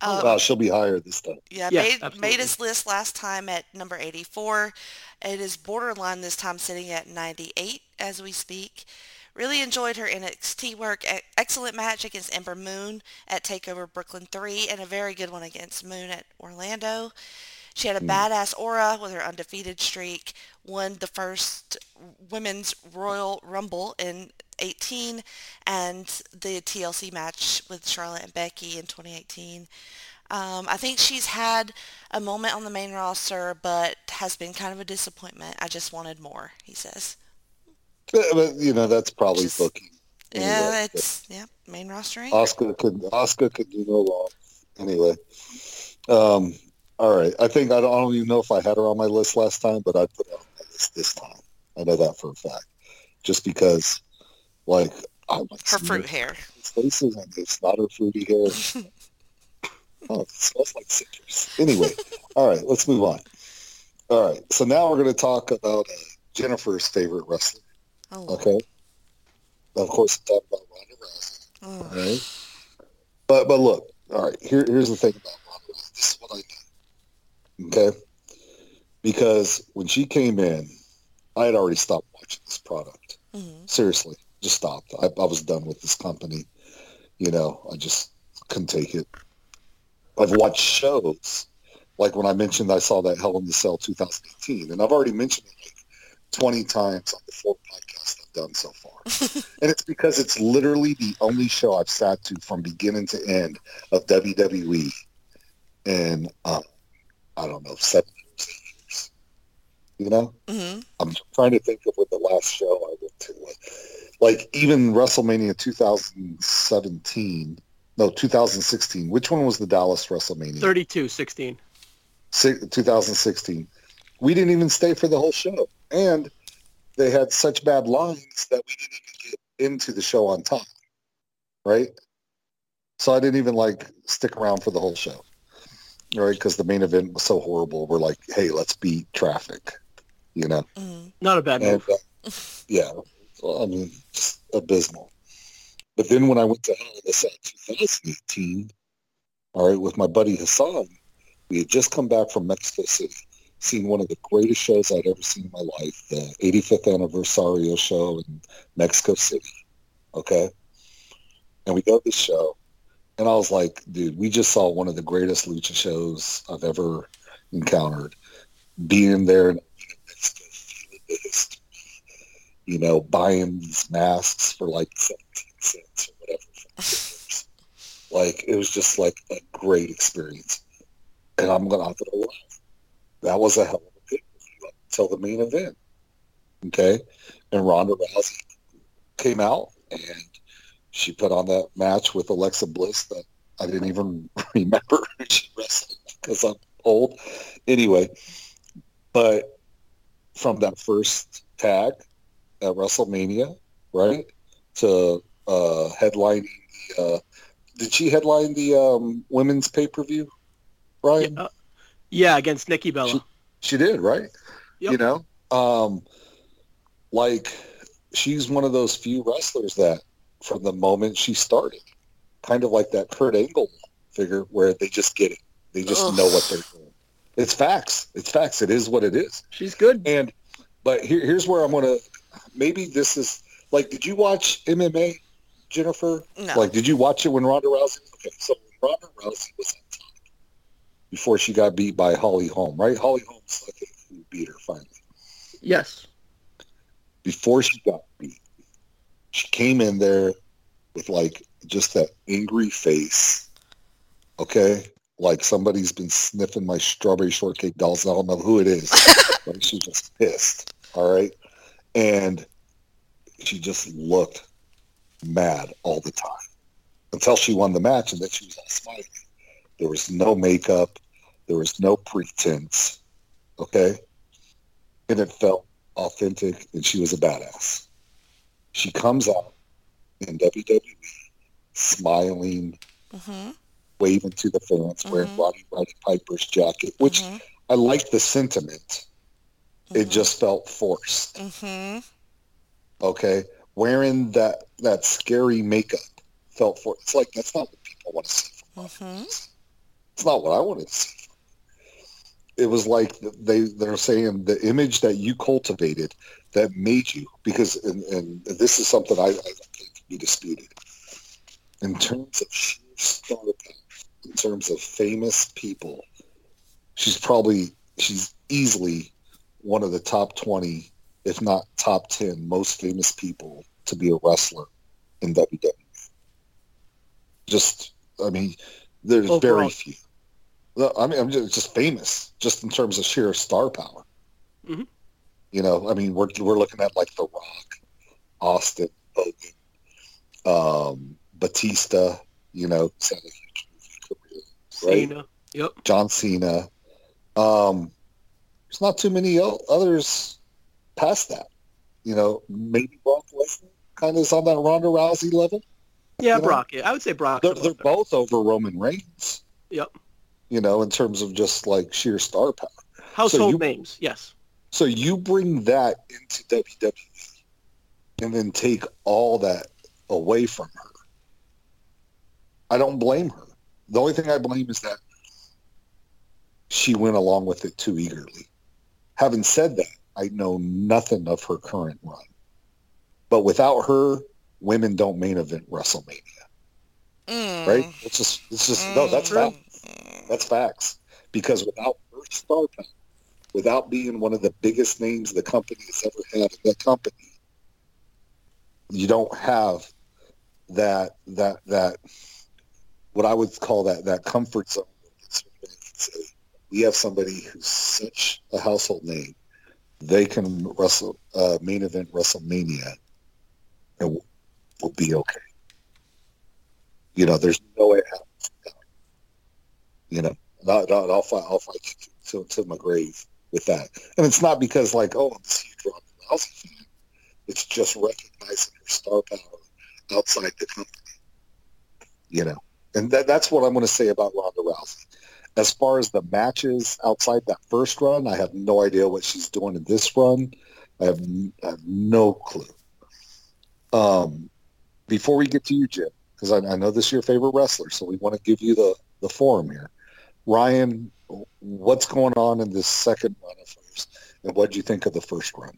Um, wow, she'll be higher this time. Yeah, Yeah, made, absolutely. made his list last time at number 84. It is borderline this time sitting at 98 as we speak. Really enjoyed her NXT work. Excellent match against Ember Moon at TakeOver Brooklyn 3 and a very good one against Moon at Orlando. She had a mm. badass aura with her undefeated streak, won the first Women's Royal Rumble in 18 and the TLC match with Charlotte and Becky in 2018. Um, I think she's had a moment on the main roster, but has been kind of a disappointment. I just wanted more, he says. But, but, you know, that's probably Just- booking. Yeah, Anyway, it's yeah, main roster ain't. Asuka could Asuka could do no wrong. Anyway, um, all right. I think I don't, I don't even know if I had her on my list last time, but I put her on my list this time. I know that for a fact, just because, like, I like Her fruit hair. faces and it's not her fruity hair. oh, it smells like citrus. Anyway, all right, let's move on. All right, so now we're going to talk about uh, Jennifer's favorite wrestler. Oh, Okay, of course, talk about Ronda Rousey. oh. All right. But but look, all right. Here here's the thing about Ronda Rousey. This is what I know. Okay. Because when she came in, I had already stopped watching this product. Mhm. Seriously, just stopped. I, I was done with this company. You know, I just couldn't take it. I've watched shows like when I mentioned I saw that Hell in the Cell 2018, and I've already mentioned it like 20 times on the four podcasts I've done so far. and it's because it's literally the only show I've sat to from beginning to end of WWE in, um, I don't know, seven years, eight years. You know? Mhm. I'm trying to think of what the last show I went to was. Like even WrestleMania 2017, no, 2016. Which one was the Dallas WrestleMania? 32, 16. Si- 2016. We didn't even stay for the whole show, and they had such bad lines that we didn't even get into the show on time. Right? So I didn't even like stick around for the whole show. Right? Because the main event was so horrible. We're like, hey, let's beat traffic. You know? Mhm. Not a bad And, move. uh, yeah, well, I mean, just abysmal. But then when I went to Cell 2018, all right, with my buddy Hassan, we had just come back from Mexico City. seen one of the greatest shows I'd ever seen in my life, the 85th Aniversario show in Mexico City. Okay. And we go to the show, and I was like, dude, we just saw one of the greatest lucha shows I've ever encountered. Being there in Mexico, feeling the history, you know, buying these masks for like 17 cents or whatever. like, it was just like a great experience. And I'm to have to laugh. That was a hell of a pay until the main event. Okay. And Ronda Rousey came out and she put on that match with Alexa Bliss that I didn't even remember she wrestled because I'm old. Anyway, but from that first tag at WrestleMania, right, to uh, headlining the, uh, did she headline the um, women's pay-per-view, Brian? Yeah, uh, yeah against Nikki Bella. She, she did, right? Yep. You know, um, like she's one of those few wrestlers that from the moment she started, kind of like that Kurt Angle figure where they just get it. They just Ugh. know what they're doing. It's facts. It's facts. It is what it is. She's good. And but here, here's where I'm gonna. Maybe this is like. Did you watch MMA, Jennifer? No. Like, did you watch it when Ronda Rousey? Okay, so Ronda Rousey was on top before she got beat by Holly Holm, right? Holly Holm's like who beat her finally. Yes. Before she got beat, she came in there with like just that angry face. Okay, like somebody's been sniffing my strawberry shortcake dolls. I don't know who it is. like she's just pissed. All right, and she just looked mad all the time until she won the match, and then she was all smiling. There was no makeup. There was no pretense. Okay, and it felt authentic, and she was a badass. She comes out in WWE smiling, hmm waving to the fans, wearing Mhm. Roddy Roddy Piper's jacket, which hmm I liked the sentiment. It Mhm. just felt forced. hmm Okay, wearing that that scary makeup felt for. It's like that's not what people want to see from Mhm. It's not what I wanted to see. It was like they they're saying the image that you cultivated that made you because and, and this is something I, I think can be disputed in terms of sheer star power, in terms of famous people. She's probably she's easily one of the top twenty, if not top ten, most famous people to be a wrestler in WWE. Just, I mean, there's Overall. very few. I mean, I'm just, just famous, just in terms of sheer star power. Mhm. You know, I mean, we're we're looking at like The Rock, Austin, Hogan, um, Batista. You know, had a huge career, right? Cena. Yep. John Cena. Um, there's not too many others past that. You know, maybe Brock Lesnar kind of is on that Ronda Rousey level. Yeah, You know? Brock. Yeah, I would say Brock. They're, they're both over Roman Reigns. Yep. You know, in terms of just like sheer star power. Household you- names. Yes. So you bring that into WWE and then take all that away from her. I don't blame her. The only thing I blame is that she went along with it too eagerly. Having said that, I know nothing of her current run. But without her, women don't main event WrestleMania, Mm. right? It's just, it's just, no, that's Mm. fact. That's facts. Because without her star power, without being one of the biggest names the company has ever had in that company, you don't have that that that what I would call that that comfort zone. We have somebody who's such a household name, they can wrestle uh, main event WrestleMania, and we'll, we'll be okay. You know, there's no way. You know, I'll, I'll, I'll fight. I'll fight to, to my grave with that. And it's not because like, oh, I'm this huge Ronda Rousey fan. It's just recognizing her star power outside the company. You know, and that, that's what I'm going to say about Ronda Rousey. As far as the matches outside that first run, I have no idea what she's doing in this run. I have, I have no clue. Um, before we get to you, Jim, because I, I know this is your favorite wrestler, so we want to give you the, the forum here. Ryan what's going on in this second run of hers, and what do you think of the first run?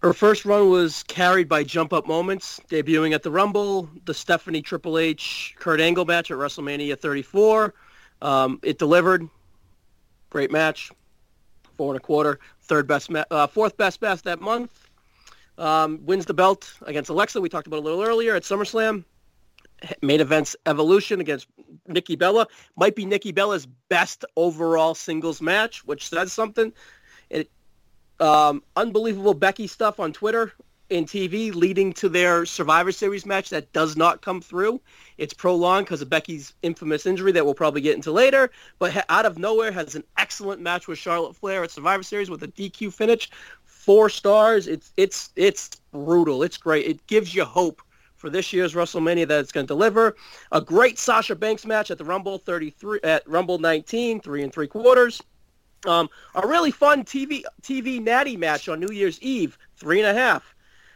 Her first run was carried by Jump Up Moments, debuting at the Rumble, the Stephanie Triple H Kurt Angle match at WrestleMania 34. Um, it delivered. Great match. Four and a quarter. Third best, ma- uh, fourth best best that month. Um, wins the belt against Alexa. We talked about a little earlier at SummerSlam. Main events Evolution against Nikki Bella might be Nikki Bella's best overall singles match, which says something. It um, unbelievable Becky stuff on Twitter and TV leading to their Survivor Series match that does not come through. It's prolonged because of Becky's infamous injury that we'll probably get into later. But ha- out of nowhere has an excellent match with Charlotte Flair at Survivor Series with a DQ finish. Four stars. It's it's it's brutal. It's great. It gives you hope for this year's WrestleMania that it's going to deliver. A great Sasha Banks match at the Rumble 33 at Rumble 19, three and three quarters. Um, a really fun TV TV natty match on New Year's Eve, three and a half.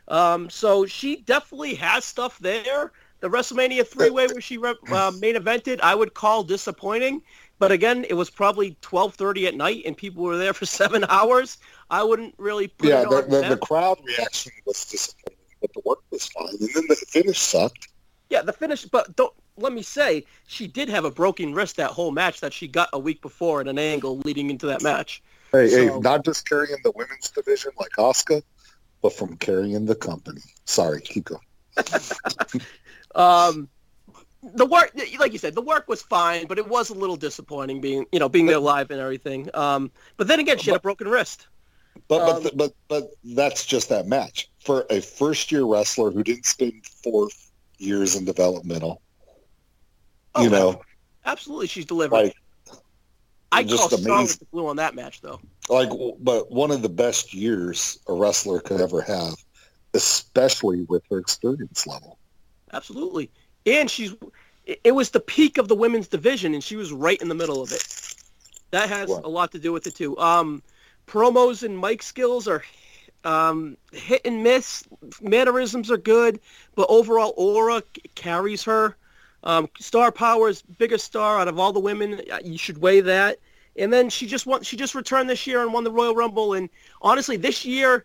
Um, so she definitely has stuff there. The WrestleMania three-way where she rep, uh, main evented, I would call disappointing. But again, it was probably 12:30 at night, and people were there for seven hours. I wouldn't really put Yeah, it the, on the, the crowd reaction was disappointing, but the work was fine, and then the finish sucked. Yeah, the finish, but don't, let me say, she did have a broken wrist that whole match that she got a week before at an angle leading into that match. Hey, So- hey, not just carrying the women's division like Asuka, but from carrying the company. Sorry, keep going. Um, the work, like you said, the work was fine, but it was a little disappointing being, you know, being there live and everything. Um, but then again, she had a broken wrist. But Um, but but but that's just that match for a first year wrestler who didn't spend four years in developmental. Oh, you know, Absolutely, she's delivered. like I just call strong amazing. with the blue on that match, though. like but one of the best years a wrestler could ever have, especially with her experience level. Absolutely, and she's. it- was the peak of the women's division, and she was right in the middle of it. That has a lot to do with it too. Um, promos and mic skills are um, hit and miss. Mannerisms are good, but overall aura carries her. Um, star power is biggest star out of all the women. Uh, You should weigh that. And then she just won. She just returned this year and won the Royal Rumble. And honestly, this year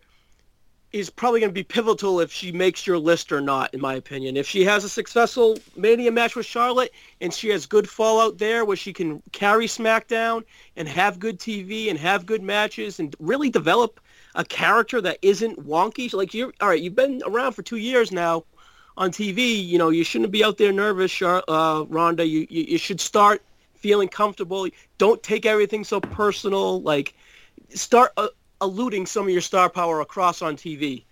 is probably going to be pivotal if she makes your list or not, in my opinion. If she has a successful Mania match with Charlotte and she has good fallout there where she can carry SmackDown and have good TV and have good matches and really develop a character that isn't wonky. Like you're all right, you've been around for two years now on TV. You know, you shouldn't be out there nervous, uh, Ronda. You, you you should start feeling comfortable. Don't take everything so personal. Like start uh, eluding some of your star power across on TV.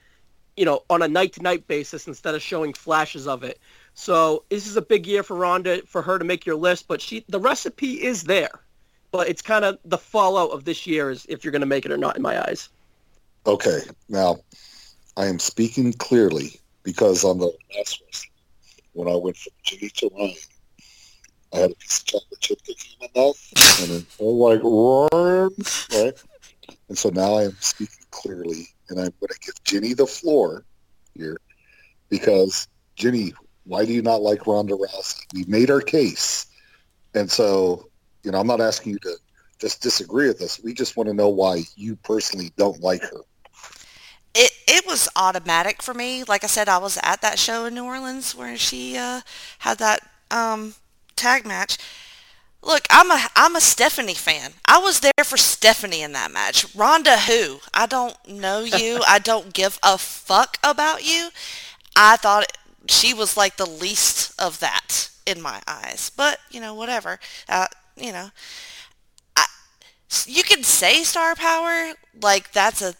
You know, on a night-to-night basis instead of showing flashes of it. So this is a big year for Ronda for her to make your list. But she, the recipe is there. But it's kind of the fallout of this year is if you're going to make it or not, in my eyes. Okay, now I am speaking clearly because on the last wrestling, when I went from Jimmy to Ryan, I had a piece of chocolate chip cookie in my mouth, and it was like, "Ryan," right? And so now I am speaking clearly, and I'm going to give Jenny the floor here because Jenny, why do you not like Ronda Rousey? We made our case, and so you know, I'm not asking you to just disagree with us. We just want to know why you personally don't like her. It it was automatic for me. Like I said, I was at that show in New Orleans where she uh, had that um, tag match. Look, I'm a I'm a Stephanie fan. I was there for Stephanie in that match. Ronda who? I don't know you. I don't give a fuck about you. I thought she was like the least of that in my eyes. But, you know, whatever. Uh, you know, I, you can say star power like that's a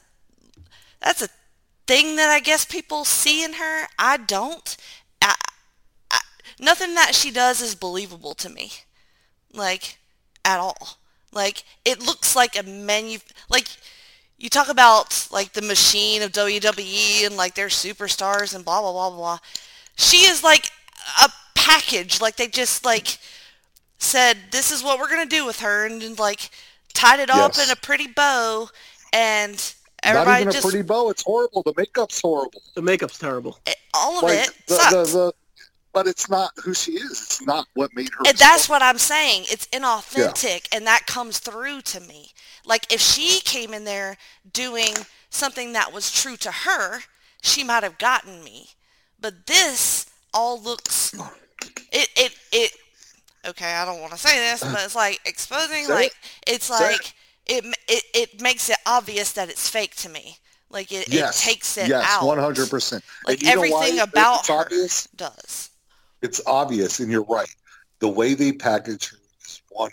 that's a thing that I guess people see in her. I don't. I, I, nothing that she does is believable to me, like at all. Like it looks like a menu. Like you talk about like the machine of WWE and like their superstars and blah blah blah blah. She is like a package. Like they just like said this is what we're gonna do with her and, and like tied it all up in a pretty bow and Not everybody even a pretty bow. It's horrible. The makeup's horrible. The makeup's terrible. it- all of Like it the, sucked. the, the but it's not who she is. It's not what made her. Eh, and that's what I'm saying. It's inauthentic, and that comes through to me. Like if she came in there doing something that was true to her, she might have gotten me. But this all looks it it it okay, I don't want to say this, but it's like exposing Say like it. it's Say like it. it it makes it obvious that it's fake to me. Like it, yes, it takes it yes, out. one hundred percent. Like everything about it's her obvious. does. It's obvious, and you're right. The way they package her is one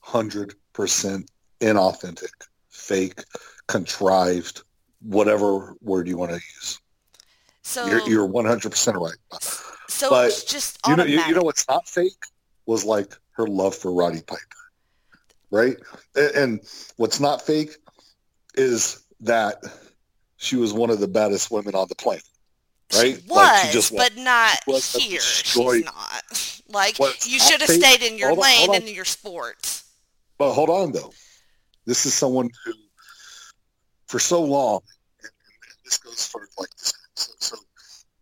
hundred percent inauthentic, fake, contrived, whatever word you want to use. So You're you're one hundred percent right. so but it's just You know, you, you know what's not fake was like her love for Roddy Piper, right? And, and what's not fake is that she was one of the baddest women on the planet, right? She was, Like, she just but not was here. She's not. Like What's you should have fake- stayed in your on, lane and in your sport. But hold on, though. This is someone who, for so long, this goes for like this. So, so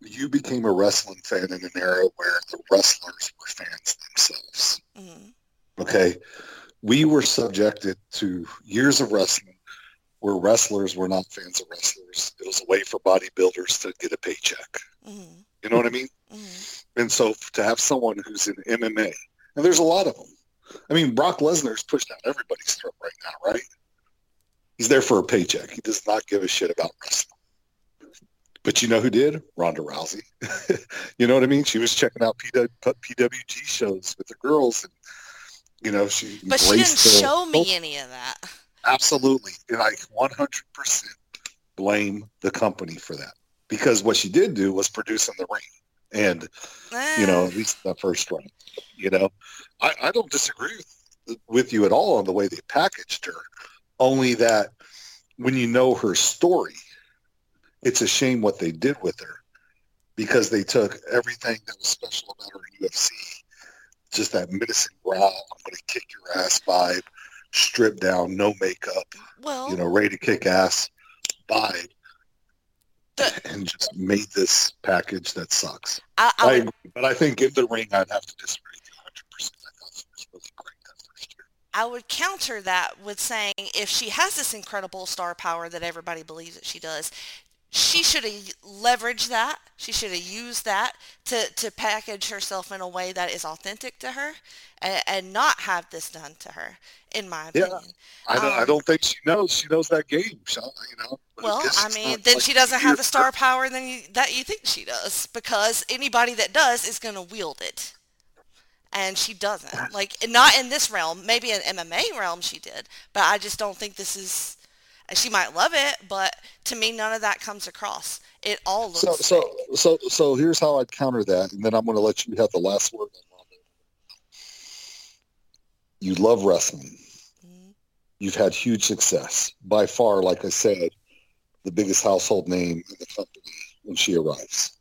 you became a wrestling fan in an era where the wrestlers were fans themselves. Mhm. Okay. We were subjected to years of wrestling where wrestlers were not fans of wrestlers. It was a way for bodybuilders to get a paycheck. Mhm. You know what I mean? Mhm. And so to have someone who's in MMA, and there's a lot of them. I mean, Brock Lesnar's pushed down everybody's throat right now, right? He's there for a paycheck. He does not give a shit about wrestling. But you know who did? Ronda Rousey. you know what I mean? She was checking out PW, PWG shows with the girls, and you know she. But she didn't the show me culture. any of that. Absolutely. And I 100% blame the company for that. Because what she did do was produce in the ring. And, you know, at least the first round, you know, I, I don't disagree with, with you at all on the way they packaged her. Only that when you know her story, it's a shame what they did with her because they took everything that was special about her in UFC, just that menacing growl, I'm going to kick your ass vibe, stripped down, no makeup, well, you know, ready to kick ass vibe, The- and just made this package that sucks. I, I I, agree, but I think in the ring, I'd have to disagree with you 100%. I thought she was really great that first year. I would counter that with saying if she has this incredible star power that everybody believes that she does, she should have leveraged that. She should have used that to, to package herself in a way that is authentic to her and, and not have this done to her, in my Yeah. opinion. I don't, I Um, don't think she knows. She knows that game, Sean, you know. Well, I mean, then like she doesn't have the star power than you, that you think she does because anybody that does is going to wield it. And she doesn't. Like, not in this realm. Maybe in MMA realm she did. But I just don't think this is... She might love it, but to me, none of that comes across. It all looks So, so, so, so here's how I'd counter that, and then I'm going to let you have the last word. You love wrestling. Mhm. You've had huge success. By far, like I said, the biggest household name in the company when she arrives.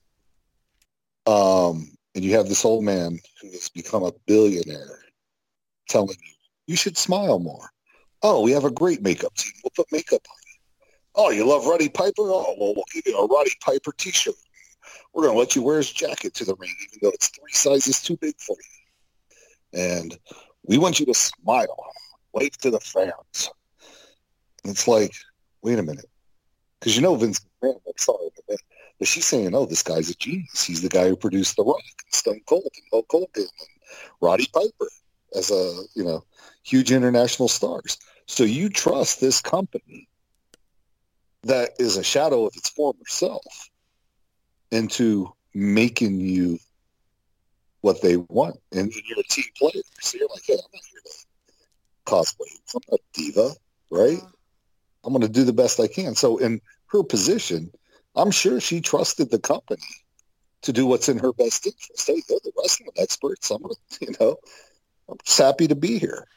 Um, and you have this old man who has become a billionaire telling you, you should smile more. Oh, we have a great makeup team. We'll put makeup on you. Oh, you love Roddy Piper? Oh, well, we'll give you a Roddy Piper t-shirt. We're going to let you wear his jacket to the ring, even though it's three sizes too big for you. And we want you to smile, wave to the fans. And it's like, wait a minute. Because you know Vince McMahon, I'm sorry, but, but she's saying, oh, this guy's a genius. He's the guy who produced The Rock and Stone Cold and Hulk Hogan and Roddy Piper as a, you know, huge international stars. So you trust this company that is a shadow of its former self into making you what they want. And you're a team player. So you're like, hey, I'm not here to cosplay. I'm not a diva, right? I'm going to do the best I can. So in her position, I'm sure she trusted the company to do what's in her best interest. Hey, they're the wrestling experts. I'm you know, I'm just happy to be here.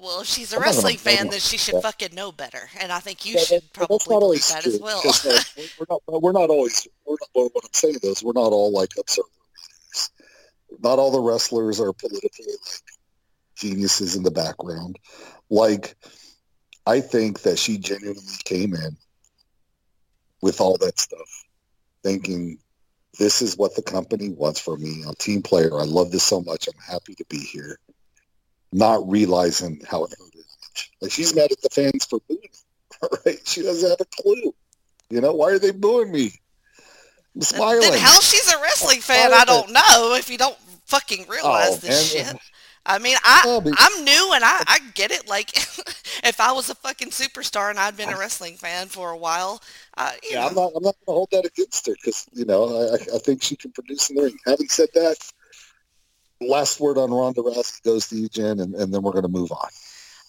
Well, if she's a I'm gonna wrestling fan, then she should Yeah. fucking know better. And I think you Yeah, should probably believe always that true, as well. uh, we're not. We're not always. We're not, well, what I'm saying is, we're not all like observer readers. Not all the wrestlers are politically like geniuses in the background. Like, I think that she genuinely came in with all that stuff, thinking this is what the company wants for me. I'm a team player. I love this so much. I'm happy to be here. Not realizing how it hurt her. Like she's mad at the fans for booing her. Right? She doesn't have a clue. You know, why are they booing me? I'm smiling. Then how she's a wrestling fan, I don't know. If you don't fucking realize Oh, this shit. I mean, I but- I'm new and I, I get it. Like, if I was a fucking superstar and I'd been a wrestling fan for a while, uh, you Yeah, I'm not. I'm not going to hold that against her because you know I, I think she can produce in the ring. Having said that, last word on Ronda Rousey goes to you, Jen, and, and then we're going to move on.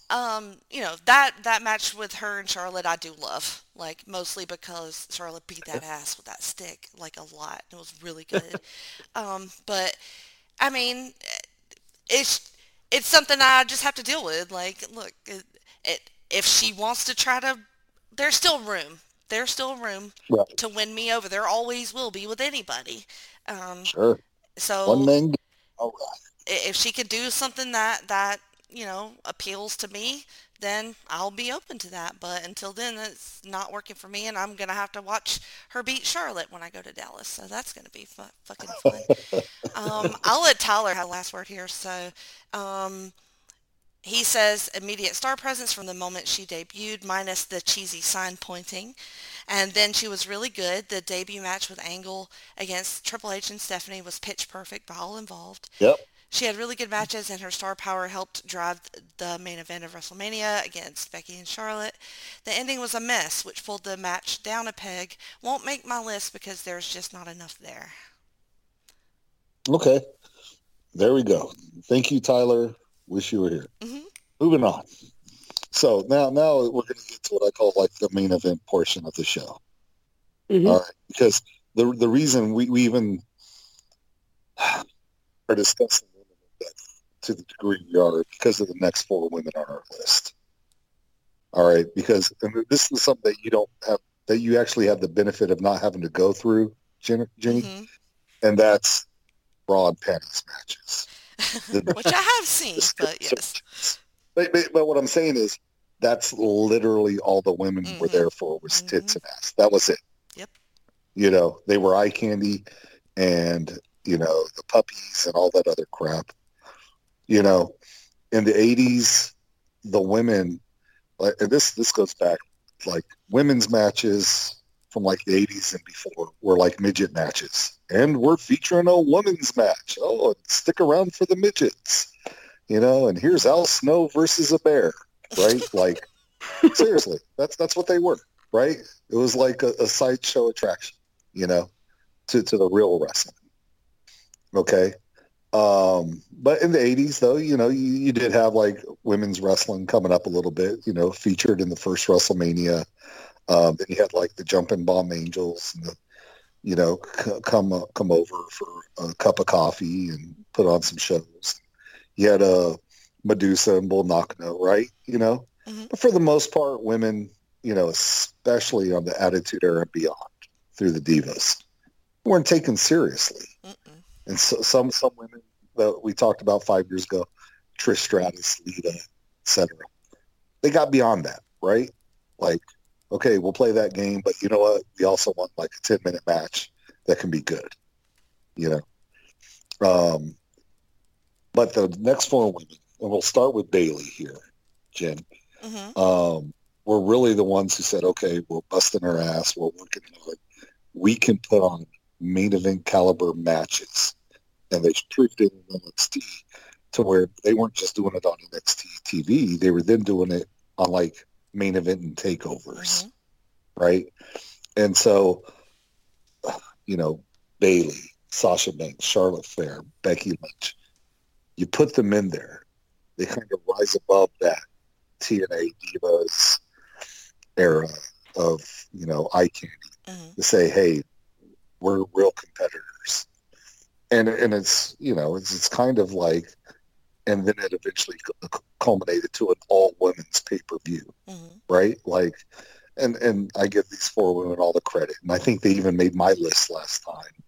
um, you know that that match with her and Charlotte, I do love. Like mostly because Charlotte beat that ass with that stick like a lot. It was really good. um, but I mean, it's it's something I just have to deal with. Like, look, it, it, if she wants to try to, there's still room. There's still room Right. to win me over. There always will be with anybody. Um, Sure. so One man. Right. i- if she could do something that that you know appeals to me, then I'll be open to that. But until then, it's not working for me, and I'm gonna have to watch her beat Charlotte when I go to Dallas. So that's gonna be fu- fucking fun. um, I'll let Tyler have the last word here. So. Um, he says immediate star presence from the moment she debuted, minus the cheesy sign pointing. And then she was really good. The debut match with Angle against Triple H and Stephanie was pitch perfect by all involved. Yep. She had really good matches, and her star power helped drive the main event of WrestleMania against Becky and Charlotte. The ending was a mess, which pulled the match down a peg. Won't make my list because there's just not enough there. Okay. There we go. Thank you, Tyler. Wish you were here. Mhm. Moving on. So now, now we're going to get to what I call like the main event portion of the show. Mhm. All right, because the the reason we, we even are discussing women to the degree we are because of the next four women on our list. All right, because and this is something that you don't have that you actually have the benefit of not having to go through, Jenny, Jenny Mhm. and that's bra and panties matches. Which I have seen, but yes. But, but, but what I'm saying is that's literally all the women were Mhm. there for was tits Mhm. and ass. That was it. Yep. You know, they were eye candy and, you know, the puppies and all that other crap. You know, in the 80s, the women, like, and this, this goes back, like women's matches from like the 80s and before were like midget matches. And we're featuring a women's match. Oh, stick around for the midgets. You know, and here's Al Snow versus a bear, right? Like, seriously, that's that's what they were, right? It was like a, a sideshow attraction, you know, to, to the real wrestling. Okay. Um, but in the 80s, though, you know, you, you did have like women's wrestling coming up a little bit, you know, featured in the first WrestleMania. Um, then you had like the Jumping Bomb Angels and the, you know, c- come uh, come over for a cup of coffee and put on some shows. You had uh, Medusa and Bull Nakano, right? You know, Mhm. but for the most part, women, you know, especially on the Attitude Era and beyond, through the divas, weren't taken seriously. Mm-mm. And so, some some women that we talked about five years ago, Trish Stratus, Lita, etc. They got beyond that, right? Like, okay, we'll play that game, but you know what? We also want like a ten minute match that can be good. You know. Um, but the next four women, and we'll start with Bayley here, Jen. Mhm. Um, were really the ones who said, okay, we're busting our ass, we're working hard, we can put on main event caliber matches. And they proved it in NXT to where they weren't just doing it on NXT TV, they were then doing it on like main event and takeovers, Mhm. right? And so, you know, Bayley, Sasha Banks, Charlotte Flair, Becky Lynch, you put them in there, they kind of rise above that TNA Divas era of, you know, eye candy Mhm. to say, hey, we're real competitors. And and it's you know it's it's kind of like, and then it eventually culminated to an all women's pay per view, Mhm. right? Like, and and I give these four women all the credit, and I think they even made my list last time,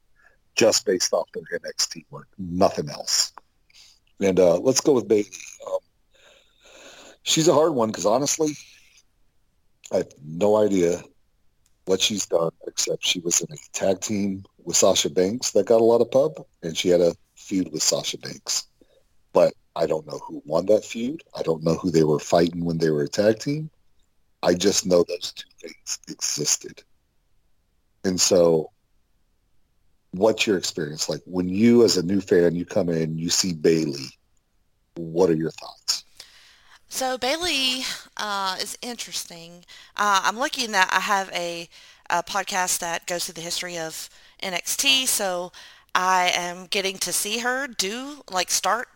just based off their NXT work, nothing else. And uh, let's go with Bayley. Um, she's a hard one because honestly, I have no idea what she's done, except she was in a tag team with Sasha Banks that got a lot of pub, and she had a feud with Sasha Banks. But I don't know who won that feud. I don't know who they were fighting when they were a tag team. I just know those two things existed. And so, what's your experience like when you, as a new fan, you come in, you see Bayley. What are your thoughts? So Bayley uh, is interesting. Uh, I'm looking that I have a, a podcast that goes through the history of NXT, so I am getting to see her do like start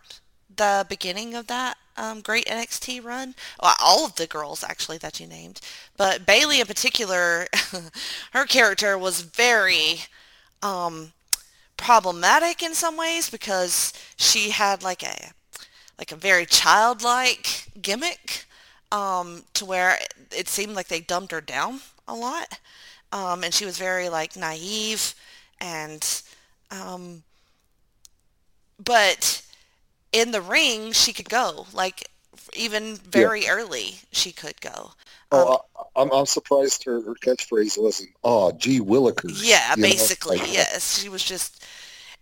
the beginning of that um, great NXT run. Well, all of the girls actually that you named, but Bayley in particular, her character was very um, problematic in some ways because she had like a like a very childlike gimmick um, to where it, seemed like they dumbed her down a lot. Um, and she was very like naive and um, but in the ring she could go. Like even very yeah. early she could go. Oh um, I, am I'm surprised her, her catchphrase wasn't oh gee willikers yeah basically like, yes. She was just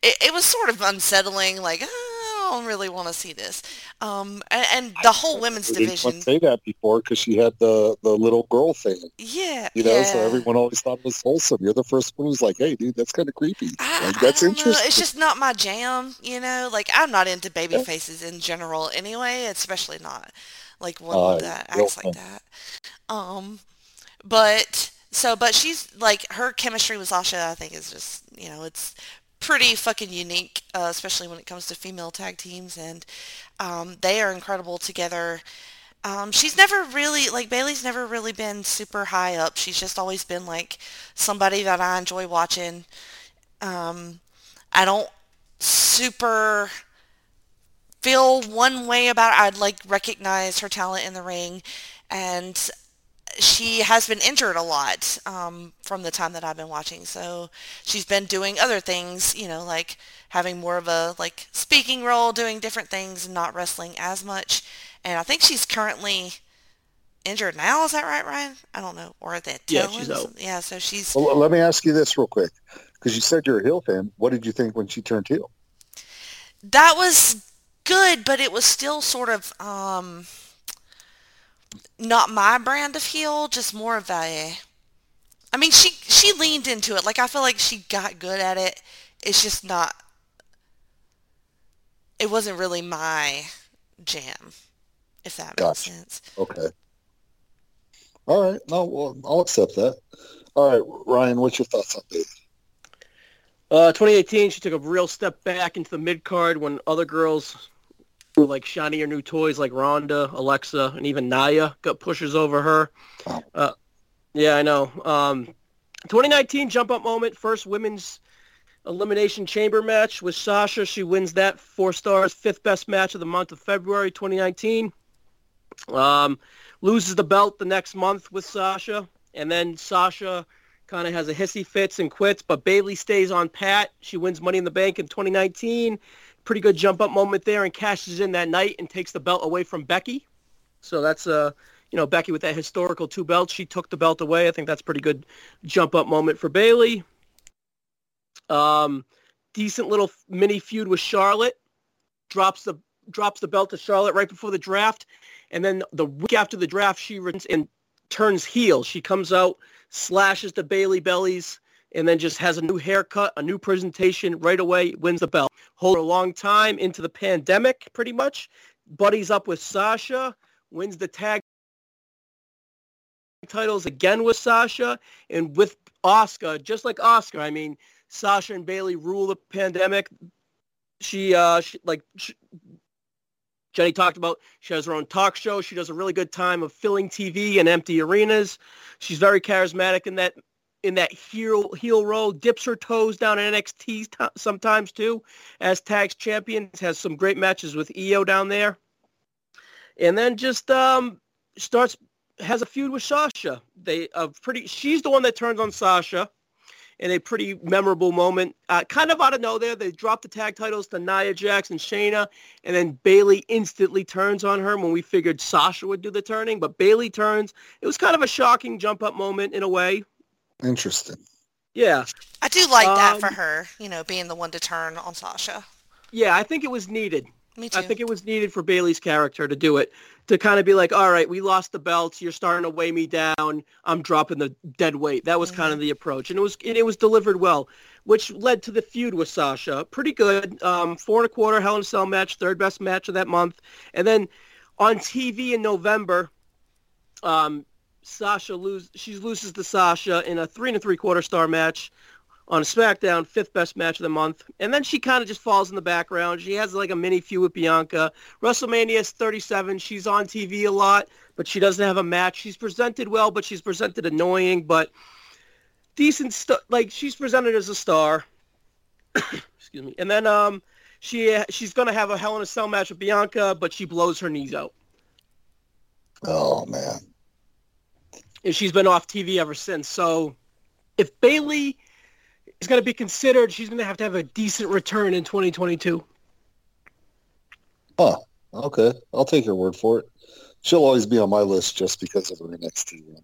it, it was sort of unsettling like oh, don't really want to see this. Um, and, and the whole women's division. Didn't say that before because she had the the little girl thing. Yeah, you know, yeah. so everyone always thought it was wholesome. You're the first one who's like, "Hey, dude, that's kind of creepy." I, like, that's interesting. Know. It's just not my jam. You know, like I'm not into baby yeah. faces in general anyway, especially not like one uh, that acts like that. Um, but so, but she's like her chemistry with Sasha. I think is just you know it's pretty fucking unique, uh, especially when it comes to female tag teams, and um, they are incredible together. Um, she's never really like Bayley's never really been super high up. She's just always been like somebody that I enjoy watching. Um, I don't super feel one way about it. I'd like recognize her talent in the ring, and she has been injured a lot um, from the time that I've been watching. So she's been doing other things, you know, like having more of a like speaking role, doing different things, and not wrestling as much. And I think she's currently injured now. Is that right, Ryan? I don't know. Or that yeah, she's out. Yeah, so she's. Well, let me ask you this real quick, because you said you're a heel fan. What did you think when she turned heel? That was good, but it was still sort of. Um, not my brand of heel, just more of a I mean, she she leaned into it. Like I feel like she got good at it. It's just not it wasn't really my jam, if that gotcha. makes sense. Okay. All right. No, well, I'll accept that. All right, Ryan, what's your thoughts on Bayley? Uh, 2018, she took a real step back into the mid card when other girls like shinier new toys like Ronda, Alexa, and even Nia got pushes over her. Uh, yeah, I know. Um, 2019 jump up moment, first women's elimination chamber match with Sasha. She wins that four stars, fifth best match of the month of February 2019. Um, loses the belt the next month with Sasha, and then Sasha kind of has a hissy fits and quits, but Bayley stays on pat. She wins Money in the Bank in 2019 pretty good jump up moment there and cashes in that night and takes the belt away from Becky. So that's uh you know Becky with that historical two belts. She took the belt away. I think that's pretty good jump up moment for Bayley. Um, decent little mini feud with Charlotte. Drops the drops the belt to Charlotte right before the draft, and then the week after the draft, she returns and turns heel. She comes out, slashes the Bayley bellies, and then just has a new haircut, a new presentation right away, wins the belt. Hold a long time into the pandemic, pretty much. Buddies up with Sasha, wins the tag titles again with Sasha and with Oscar, just like Oscar. I mean, Sasha and Bayley rule the pandemic. She, uh, she, like she, Jenny talked about, she has her own talk show. She does a really good time of filling TV and empty arenas. She's very charismatic in that in that heel heel role, dips her toes down in NXT t- sometimes too, as tags champions. Has some great matches with Io down there, and then just um, starts has a feud with Sasha. They a pretty. She's the one that turns on Sasha. In a pretty memorable moment, uh, kind of out of nowhere, they drop the tag titles to Nia Jax and Shayna, and then Bayley instantly turns on her when we figured Sasha would do the turning, but Bayley turns. It was kind of a shocking jump up moment in a way Interesting. Yeah, I do like that for Um, her, you know, being the one to turn on Sasha. yeah, I think it was needed. Me too. I think it was needed for Bayley's character to do it, to kind of be like, all right, we lost the belts. You're starting to weigh me down. I'm dropping the dead weight. That was kind of the approach, and it was and it was delivered well, which led to the feud with Sasha. Pretty good. Um, four and a quarter Hell in a Cell match, third best match of that month, and then on TV in November, um, Sasha lose. She loses to Sasha in a three and a three quarter star match on SmackDown, fifth best match of the month. And then she kind of just falls in the background. She has like a mini feud with Bianca. WrestleMania is 37. She's on TV a lot, but she doesn't have a match. She's presented well, but she's presented annoying, but decent stuff. Like she's presented as a star. Excuse me. And then um, she she's gonna have a Hell in a Cell match with Bianca, but she blows her knees out. Oh man. And she's been off TV ever since. So if Bayley is going to be considered, she's going to have to have a decent return in 2022. Huh. Okay. I'll take your word for it. She'll always be on my list just because of her NXT run.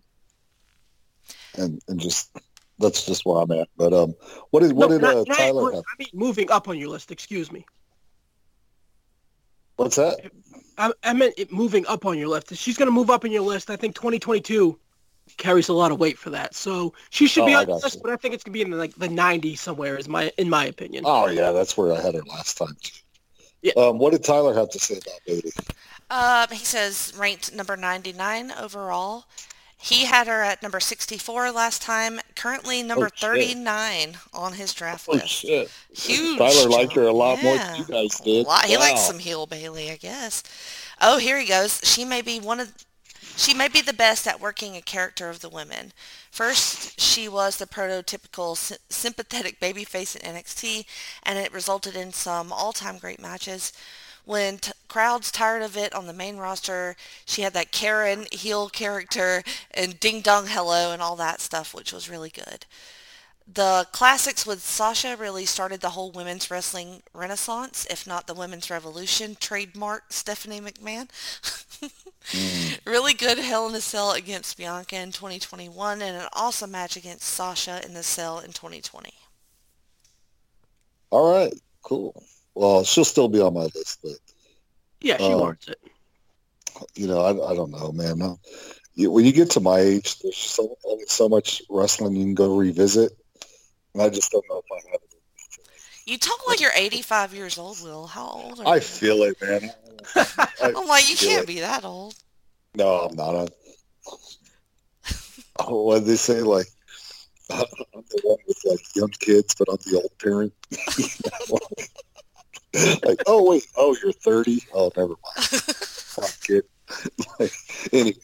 And and just that's just where I'm at. But um what did what No, did not- uh, not- Tyler I have? mean, moving up on your list. Excuse me. What's that? I, I meant it moving up on your list. She's going to move up on your list, I think 2022 carries a lot of weight for that. So she should be Oh, I on the list, but I think it's going to be in the, like the 90s somewhere. Is my in my opinion. Oh yeah, that's where I had her last time. Yeah. Um, what did Tyler have to say about Bayley? Um, he says ranked number 99 overall. He had her at number 64 last time. Currently number Oh, 39 on his draft list. shit. Huge. Tyler liked her a jump. lot more than you guys did. A lot- He likes some heel Bayley, I guess. Oh, here he goes. She may be one of she may be the best at working a character of the women. First, she was the prototypical sy- sympathetic babyface in NXT, and it resulted in some all-time great matches. When t- crowds tired of it on the main roster, she had that Karen heel character and Ding Dong Hello and all that stuff, which was really good. The classics with Sasha really started the whole women's wrestling renaissance, if not the women's revolution, trademark Stephanie McMahon. Mm. Really good Hell in a Cell against Bianca in 2021 and an awesome match against Sasha in the Cell in 2020. All right, cool. Well, she'll still be on my list, but Yeah, she um, Oh. warrants it. you know, I, I don't know, man. No. You, when you get to my age, there's so so much wrestling you can go revisit, and I just don't know if I have it. You talk like you're 85 years old, Will. How old are I you? I feel it, man. I'm like, you can't it. be that old. No, I'm not. I'm, oh, what they say, like I'm the one with like young kids, but I'm the old parent. like, oh wait, oh you're 30. Oh, never mind. Fuck kid. like, anyway,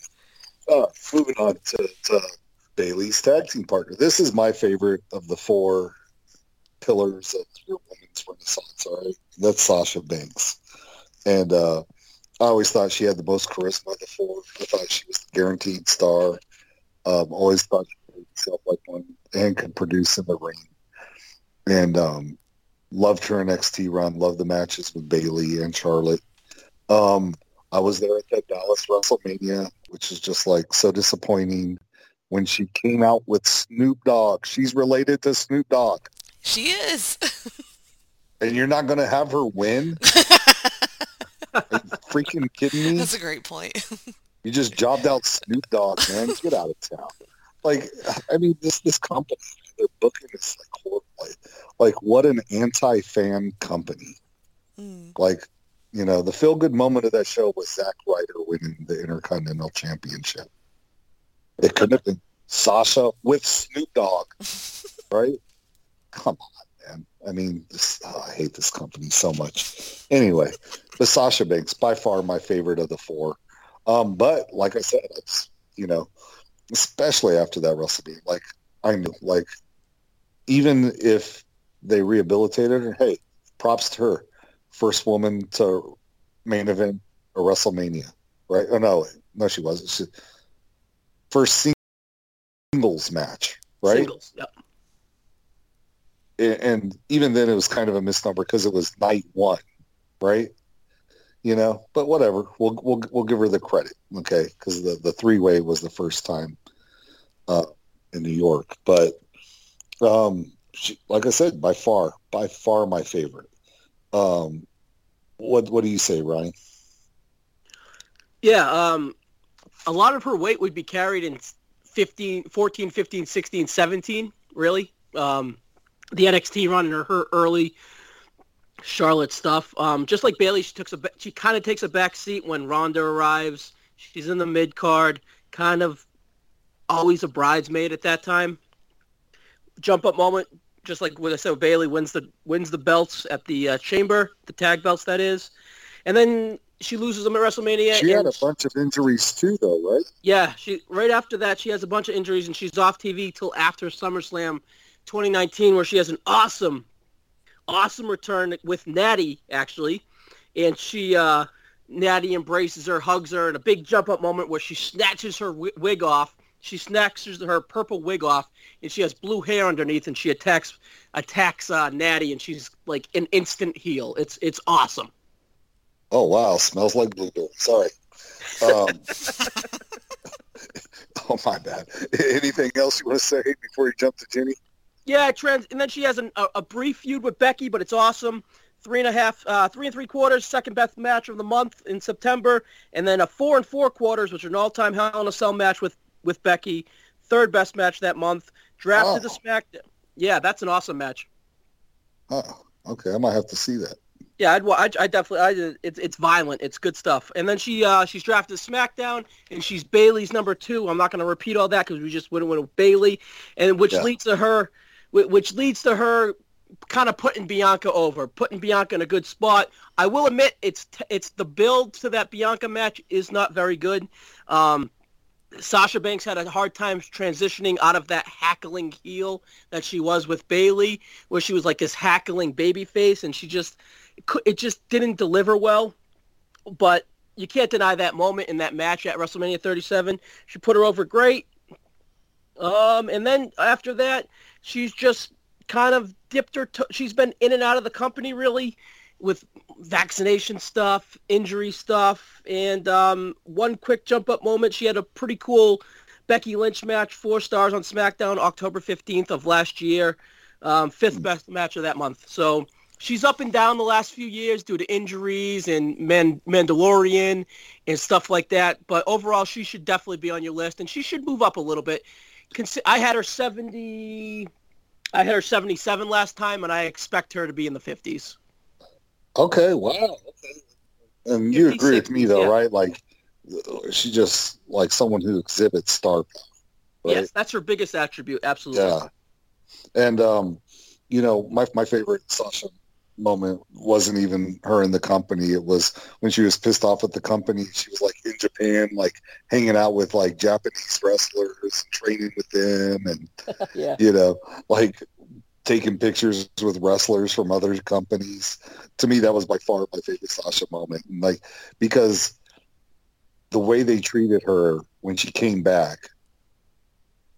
uh, moving on to, to Bayley's tag team partner. This is my favorite of the four pillars of your women's renaissance. All right, that's Sasha Banks, and uh, I always thought she had the most charisma of the four. I thought she was the guaranteed star. Um, always thought she made herself like one and could produce in the ring. And um, loved her NXT run. Loved the matches with Bayley and Charlotte. Um, I was there at that Dallas WrestleMania, which is just like so disappointing when she came out with Snoop Dogg. She's related to Snoop Dogg. She is. And you're not going to have her win? Are you freaking kidding me? That's a great point. You just jobbed out Snoop Dogg, man. Get out of town. Like, I mean, this this company, they're booking this like horribly. Like, what an anti-fan company. Mm. Like, you know, the feel-good moment of that show was Zack Ryder winning the Intercontinental Championship. It couldn't have been Sasha with Snoop Dogg, right? Come on, man. I mean, this, oh, I hate this company so much. Anyway, the Sasha Banks, by far my favorite of the four. Um, but like I said, it's you know, especially after that WrestleMania, like I knew, like even if they rehabilitated her, hey, props to her, first woman to main event a WrestleMania, right? Oh no, no, she wasn't. She, first singles match, right? Singles. Yep. And even then it was kind of a misnomer because it was night one, right? You know, but whatever. We'll we'll we'll give her the credit, okay? Because the the three way was the first time. Uh, in New York. But um, she, like I said, by far, by far my favorite. Um, what what do you say, Ryan? Yeah, um, a lot of her weight would be carried in 15, 14, 15, 16, 17, really. Um, the NXT run and her early Charlotte stuff. Um, just like Bayley, she took a she kind of takes a back seat when Ronda arrives. She's in the mid card, kind of always a bridesmaid at that time. Jump up moment, just like what I said, Bayley wins the wins the belts at the uh, Chamber, the tag belts that is, and then she loses them at WrestleMania. She had a bunch of injuries too, though, right? Yeah, she right after that she has a bunch of injuries and she's off TV till after SummerSlam 2019, where she has an awesome, awesome return with Natty actually, and she uh, Natty embraces her, hugs her, and a big jump up moment where she snatches her wig off she snatches her purple wig off, and she has blue hair underneath, and she attacks attacks uh, Natty, and she's like an instant heel. It's it's awesome. Oh wow, smells like blueberry. Sorry. Um, oh my bad. Anything else you want to say before you jump to Jenny? Yeah, trans, and then she has an, a, a, brief feud with Becky, but it's awesome. Three and a half, uh, three and three quarters, second best match of the month in September, and then a four and four quarters, which are an all-time Hell in a Cell match with with Becky. Third best match that month. Drafted oh. to SmackDown. Yeah, that's an awesome match. Oh, okay. I might have to see that. Yeah, I'd, I, I definitely. I, it's it's violent. It's good stuff. And then she uh, she's drafted to SmackDown, and she's Bayley's number two. I'm not going to repeat all that because we just went with Bayley, and which yeah. leads to her, which leads to her kind of putting Bianca over, putting Bianca in a good spot. I will admit it's t- it's the build to that Bianca match is not very good. Um, Sasha Banks had a hard time transitioning out of that hackling heel that she was with Bayley, where she was like this hackling baby face, and she just it just didn't deliver well. But you can't deny that moment in that match at WrestleMania 37. She put her over great. Um, and then after that, she's just kind of dipped her. To- she's been in and out of the company really with vaccination stuff, injury stuff, and um, one quick jump up moment. She had a pretty cool Becky Lynch match, four stars on SmackDown, October 15th of last year, um, fifth best match of that month. So she's up and down the last few years due to injuries and Man- Mandalorian and stuff like that. But overall, she should definitely be on your list, and she should move up a little bit. I had her 70. I had her 77 last time, and I expect her to be in the 50s. Okay, wow. And you agree with me though, yeah. right? Like she just like someone who exhibits star power. Right? Yes, that's her biggest attribute. Absolutely. Yeah. And um, you know, my my favorite Sasha moment wasn't even her in the company. It was when she was pissed off at the company. She was like in Japan, like hanging out with like Japanese wrestlers, training with them, and yeah. you know, like taking pictures with wrestlers from other companies. To me, that was by far my favorite Sasha moment. And like because the way they treated her when she came back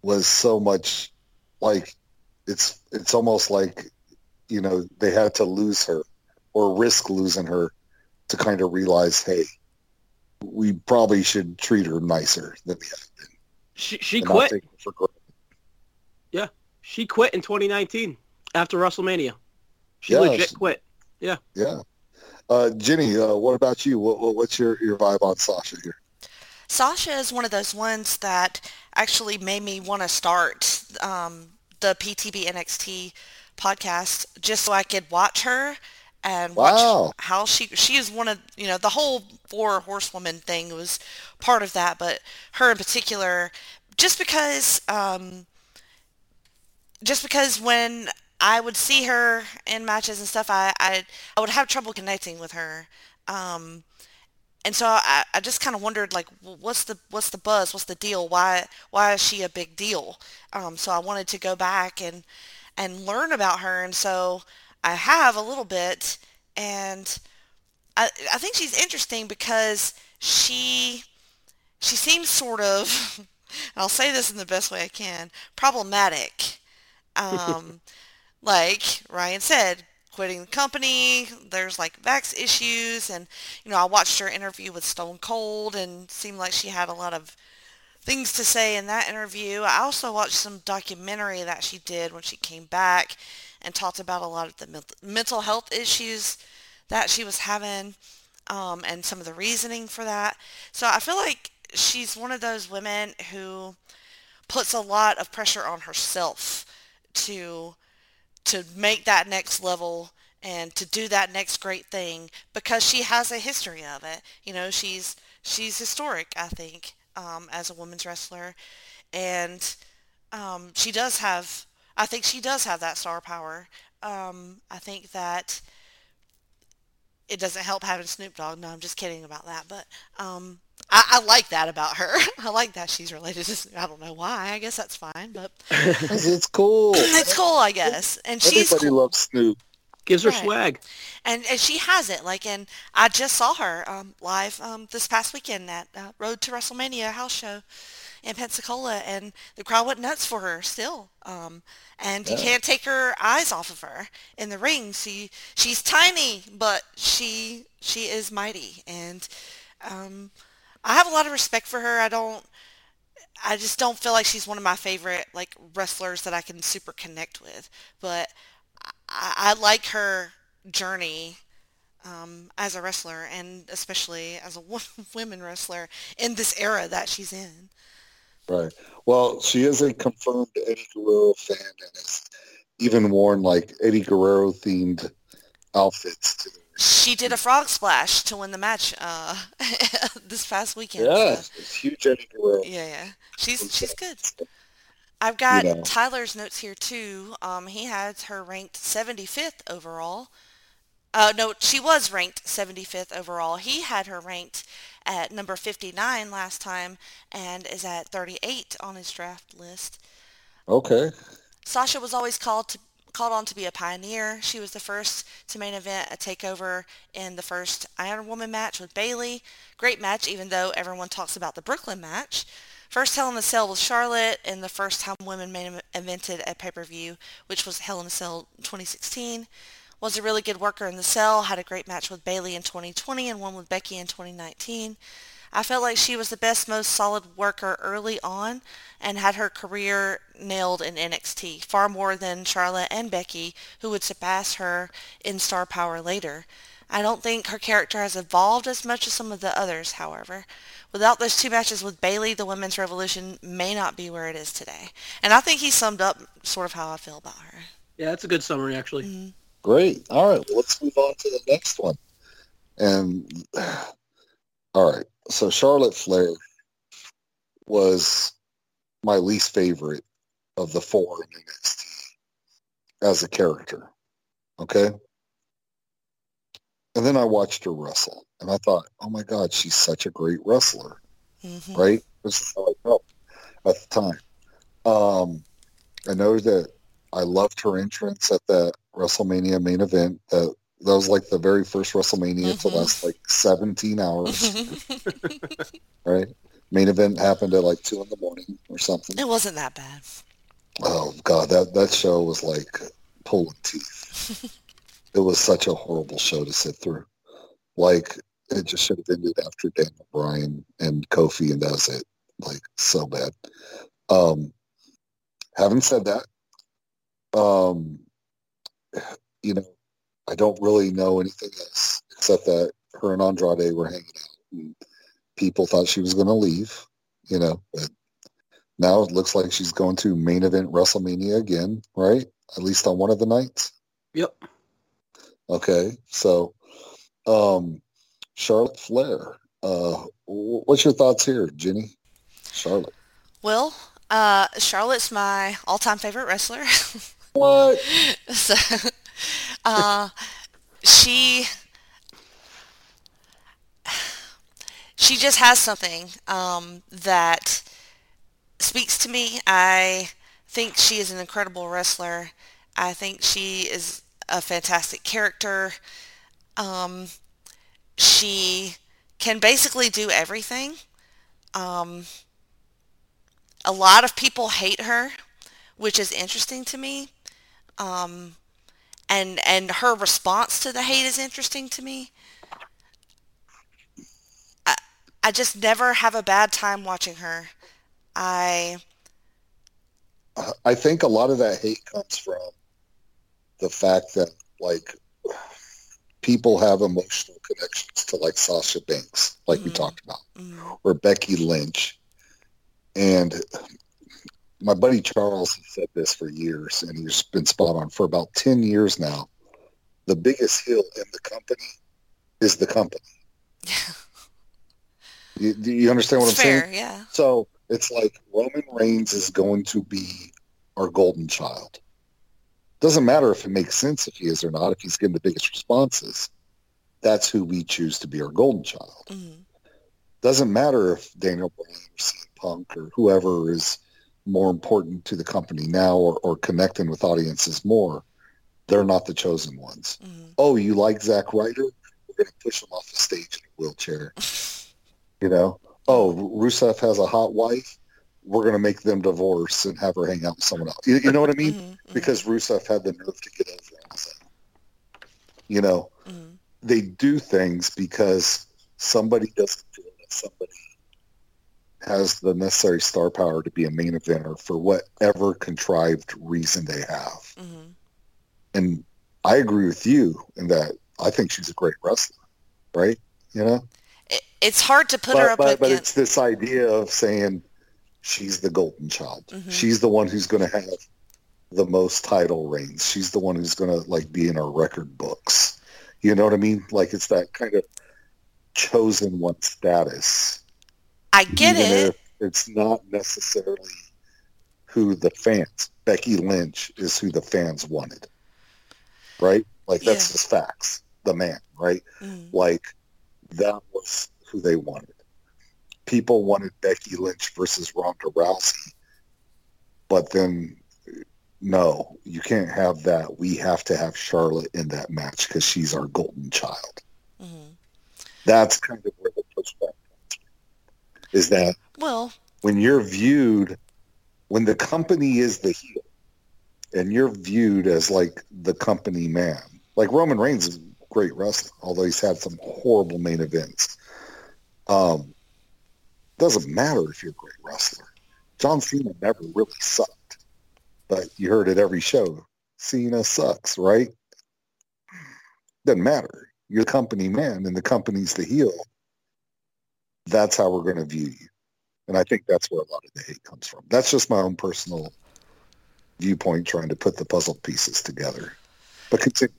was so much like it's it's almost like you know they had to lose her or risk losing her to kind of realize hey we probably should treat her nicer than we have been she, she quit yeah she quit in 2019 after WrestleMania. She yeah, legit she, quit. Yeah. Yeah. Uh, Jenny, uh, what about you? What, what's your, your vibe on Sasha here? Sasha is one of those ones that actually made me want to start um, the PTB NXT podcast just so I could watch her and wow. watch how she she is one of you know the whole four horsewoman thing was part of that, but her in particular, just because um, just because when I would see her in matches and stuff, I I, I would have trouble connecting with her. Um, and so I, I just kind of wondered like what's the what's the buzz what's the deal why why is she a big deal um, so I wanted to go back and and learn about her and so I have a little bit and I, I think she's interesting because she she seems sort of I'll say this in the best way I can problematic um, like Ryan said, quitting the company. There's like Vax issues, and you know I watched her interview with Stone Cold, and seemed like she had a lot of things to say in that interview. I also watched some documentary that she did when she came back and talked about a lot of the mental health issues that she was having um, and some of the reasoning for that. So I feel like she's one of those women who puts a lot of pressure on herself to to make that next level and to do that next great thing because she has a history of it. You know, she's she's historic, I think, um, as a women's wrestler, and um, she does have. I think she does have that star power. Um, I think that it doesn't help having Snoop Dogg. No, I'm just kidding about that. But um, I, I, like that about her. I like that she's related to Snoop. I don't know why. I guess that's fine, but it's cool. It's cool, I guess. And she's everybody cool. loves Snoop. Gives her right. swag. And and she has it. Like, and I just saw her um, live um, this past weekend at uh, Road to WrestleMania house show in Pensacola, and the crowd went nuts for her still. Um, and yeah. you can't take her eyes off of her in the ring. She she's tiny, but she she is mighty, and um, I have a lot of respect for her. I don't. I just don't feel like she's one of my favorite like wrestlers that I can super connect with. But I, I like her journey um, as a wrestler and especially as a women wrestler in this era that she's in. Right. Well, she is a confirmed Eddie Guerrero fan and has even worn like Eddie Guerrero themed outfits to she did a frog splash to win the match uh, this past weekend. Yeah, so. it's huge Eddie Guerrero. Yeah, yeah, she's she's good. I've got you know. Tyler's notes here too. Um, he has her ranked 75th overall. Uh, no, she was ranked 75th overall. He had her ranked at number 59 last time and is at 38 on his draft list. Okay. Sasha was always called to called on to be a pioneer. She was the first to main event a takeover in the first Iron Woman match with Bayley. Great match, even though everyone talks about the Brooklyn match. First Hell in a Cell with Charlotte, and the first time women main evented a pay-per-view, which was Hell in a Cell 2016 was a really good worker in the cell, had a great match with Bayley in 2020 and one with Becky in 2019. I felt like she was the best, most solid worker early on and had her career nailed in NXT, far more than Charlotte and Becky, who would surpass her in star power later. I don't think her character has evolved as much as some of the others, however. Without those two matches with Bayley, the women's revolution may not be where it is today. And I think he summed up sort of how I feel about her. Yeah, that's a good summary, actually. Mm-hmm. Great. All right. Well, let's move on to the next one. And all right. So Charlotte Flair was my least favorite of the four in NXT as a character. Okay. And then I watched her wrestle and I thought, oh my God, she's such a great wrestler. Mm-hmm. Right? This is how I felt at the time. Um, I know that I loved her entrance at that WrestleMania main event. That that was like the very first WrestleMania mm-hmm. to last like 17 hours. right? Main event happened at like two in the morning or something. It wasn't that bad. Oh god, that that show was like pulling teeth. it was such a horrible show to sit through. Like it just should have ended after Daniel Bryan and Kofi, and that was it. Like so bad. Um, having said that, um, you know, I don't really know anything else except that her and Andrade were hanging out. And people thought she was going to leave, you know, but now it looks like she's going to main event WrestleMania again, right? At least on one of the nights. Yep. Okay, so um, Charlotte Flair. Uh, what's your thoughts here, Jenny? Charlotte. Well, uh, Charlotte's my all-time favorite wrestler. What? so, uh, she she just has something um, that speaks to me. I think she is an incredible wrestler. I think she is a fantastic character. Um, she can basically do everything. Um, a lot of people hate her, which is interesting to me. Um, and and her response to the hate is interesting to me. I, I just never have a bad time watching her. I I think a lot of that hate comes from the fact that like people have emotional connections to like Sasha Banks, like we Mhm. talked about, mm, or Becky Lynch. And my buddy Charles has said this for years, and he's been spot on for about 10 years now. The biggest hill in the company is the company. You, do you understand what it's I'm saying? fair, yeah. So it's like Roman Reigns is going to be our golden child. Doesn't matter if it makes sense if he is or not, if he's getting the biggest responses. That's who we choose to be our golden child. Mm, Doesn't matter if Daniel Bryan or CM Punk or whoever is more important to the company now or, or connecting with audiences more. They're not the chosen ones. mm, Oh, you like Zack Ryder? We're going to push him off the stage in a wheelchair. You know? Oh, Rusev has a hot wife. We're going to make them divorce and have her hang out with someone else. You, you know what I mean? mhm, mhm, Because Rusev had the nerve to get over his. You know, mhm. they do things because somebody doesn't feel that somebody has the necessary star power to be a main eventer for whatever contrived reason they have. Mhm. And I agree with you in that I think she's a great wrestler, right? You know, It, it's hard to put her up but, but it's this idea of saying she's the golden child. Mhm. She's the one who's going to have the most title reigns. She's the one who's going to like be in our record books. You know what I mean? Like it's that kind of chosen one status. I get it. it's not necessarily who the fans. Becky Lynch is who the fans wanted, right? Like that's Yeah. just facts. The man, right? Mm, Like that was who they wanted. People wanted Becky Lynch versus Ronda Rousey, but then no, you can't have that. We have to have Charlotte in that match because she's our golden child. mhm. That's kind of where the pushback comes from. Is that Well, when you're viewed, when the company is the heel, and you're viewed as like the company man, like Roman Reigns is a great wrestler, although he's had some horrible main events. Um, doesn't matter if you're a great wrestler. John Cena never really sucked, but you heard it every show. Cena sucks, right? Doesn't matter. You're the company man, and the company's the heel. That's how we're going to view you. And I think that's where a lot of the hate comes from. That's just my own personal viewpoint trying to put the puzzle pieces together. But continue.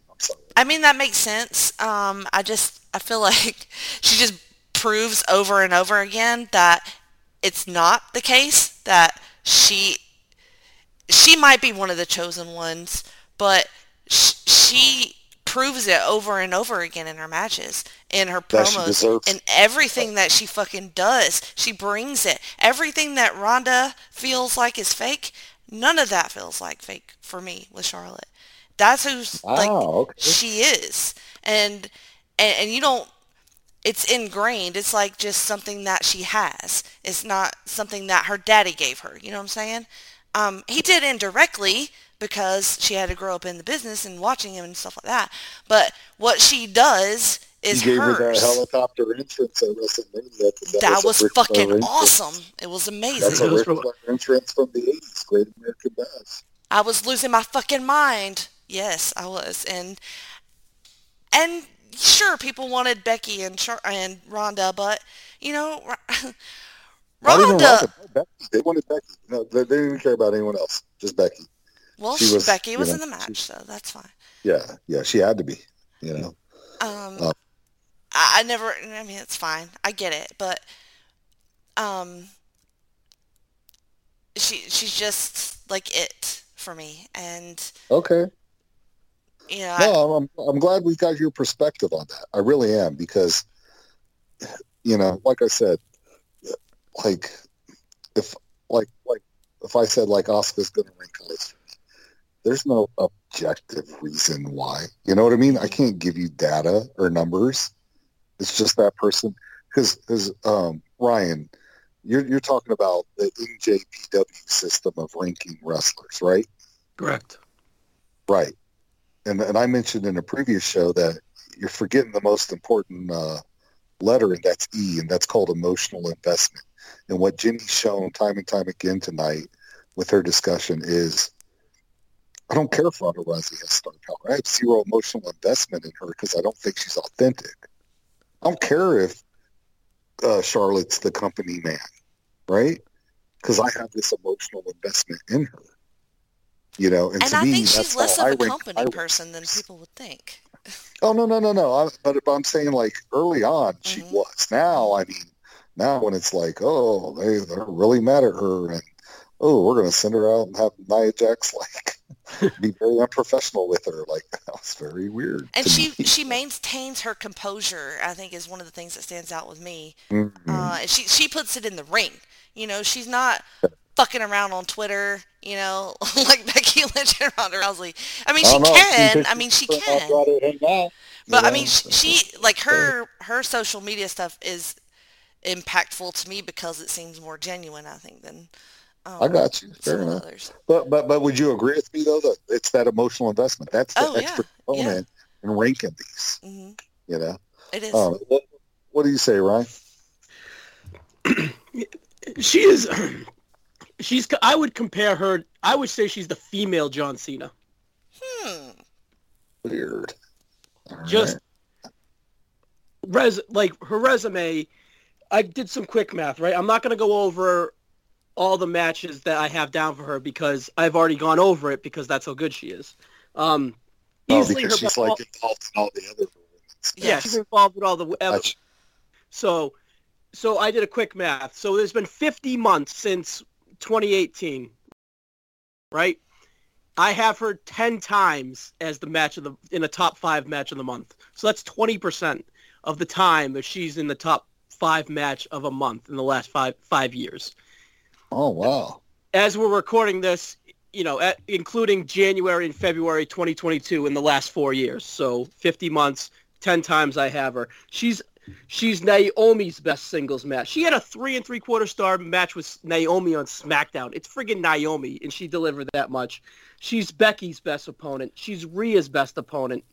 I mean that makes sense. Um, I just I feel like she just proves over and over again that it's not the case that she she might be one of the chosen ones, but sh- she proves it over and over again in her matches, in her promos, in everything that she fucking does. She brings it. Everything that Ronda feels like is fake, none of that feels like fake for me with Charlotte. That's who's like Oh, okay. she is and, and and you don't it's ingrained it's like just something that she has it's not something that her daddy gave her you know what i'm saying um, he did indirectly because she had to grow up in the business and watching him and stuff like that but what she does is gave hers her that helicopter entrance at WrestleMania. 'cause that was a Flair fucking entrance. awesome it was That's amazing a It was Ric Flair entrance from the 80s. Great American Bash. I was losing my fucking mind. Yes, I was, and and sure, people wanted Becky and Char- and Ronda, but you know, Ro- Ronda. Ronda. They wanted Becky. No, they, they didn't even care about anyone else. Just Becky. Well, she was, Becky was know, in the match, she- so that's fine. Yeah, yeah. She had to be. You know. Um, Oh. I, I never. I mean, it's fine. I get it, but um, she she's just like it for me, and Okay. You know, I, No, I'm, I'm glad we got your perspective on that. I really am because, you know, like I said, like if like like if I said like Oscar's going to rank highest, there's no objective reason why. You know what I mean? I can't give you data or numbers. It's just that person because because um, Ryan, you're you're talking about the NJPW system of ranking wrestlers, right? Correct. Right. And and I mentioned in a previous show that you're forgetting the most important uh, letter, and that's E, and that's called emotional investment. and what Jenny's shown time and time again tonight with her discussion is I don't care if Ronda Rousey has star power. I have zero emotional investment in her because I don't think she's authentic. I don't care if uh, Charlotte's the company man, right? Because I have this emotional investment in her. You know, and, And I me, think she's less of I a rank- company person than people would think. Oh no no no no! I, but, but I'm saying like early on she Mhm. was. Now I mean, now when it's like oh they they're really mad at her and oh we're gonna send her out and have Nia Jax like be very unprofessional with her like that was very weird. And she me. she maintains her composure. I think is one of the things that stands out with me. Mhm. Uh, and she she puts it in the ring. You know, she's not fucking around on Twitter. You know, like Becky Lynch and Ronda Rousey. I mean, I she know, can. I mean, she can. rather hang out, But I mean, sh- she like her her social media stuff is impactful to me because it seems more genuine. I think than um, I got you. some Fair of enough. others. But but but would you agree with me though that it's that emotional investment? That's the Oh, extra yeah. component in ranking these. hmm You know. It is. Um, what, what do you say, Ryan? She is. She's. I would compare her. I would say she's the female John Cena. hmm. Weird. All Just right. res like her resume. I did some quick math, right? I'm not going to go over all the matches that I have down for her because I've already gone over it because that's how good she is. Um, Oh, easily her because she's like involved in all the other women's. yeah, Yes. she's involved with all the ever, So, so I did a quick math. So there's been 50 months since 2018, right? I have her 10 times as the match of the in a top five match of the month. So that's 20% of the time that she's in the top five match of a month in the last five five years. Oh wow. As we're recording this, you know, at, including January and February 2022 in the last four years. So 50 months, 10 times I have her. She's She's Naomi's best singles match. She had a three and three quarter star match with Naomi on SmackDown. It's friggin' Naomi, and she delivered that much. She's Becky's best opponent. She's Rhea's best opponent.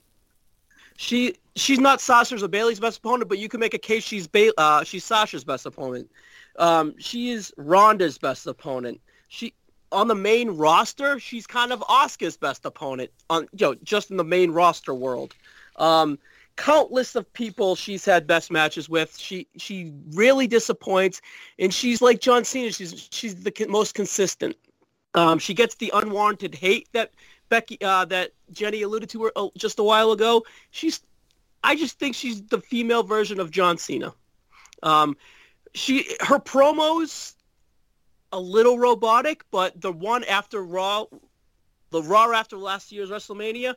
She she's not Sasha's or Bayley's best opponent, but you can make a case she's ba- uh, she's Sasha's best opponent. Um, she is Ronda's best opponent. She on the main roster, she's kind of Oscar's best opponent on you know just in the main roster world. Um, countless of people she's had best matches with. She she really disappoints, and she's like John Cena. She's she's the most consistent. Um, she gets the unwarranted hate that Becky uh, that Jenny alluded to her, uh, just a while ago. She's I just think she's the female version of John Cena. Um, she her promos a little robotic, but the one after Raw, the Raw after last year's WrestleMania,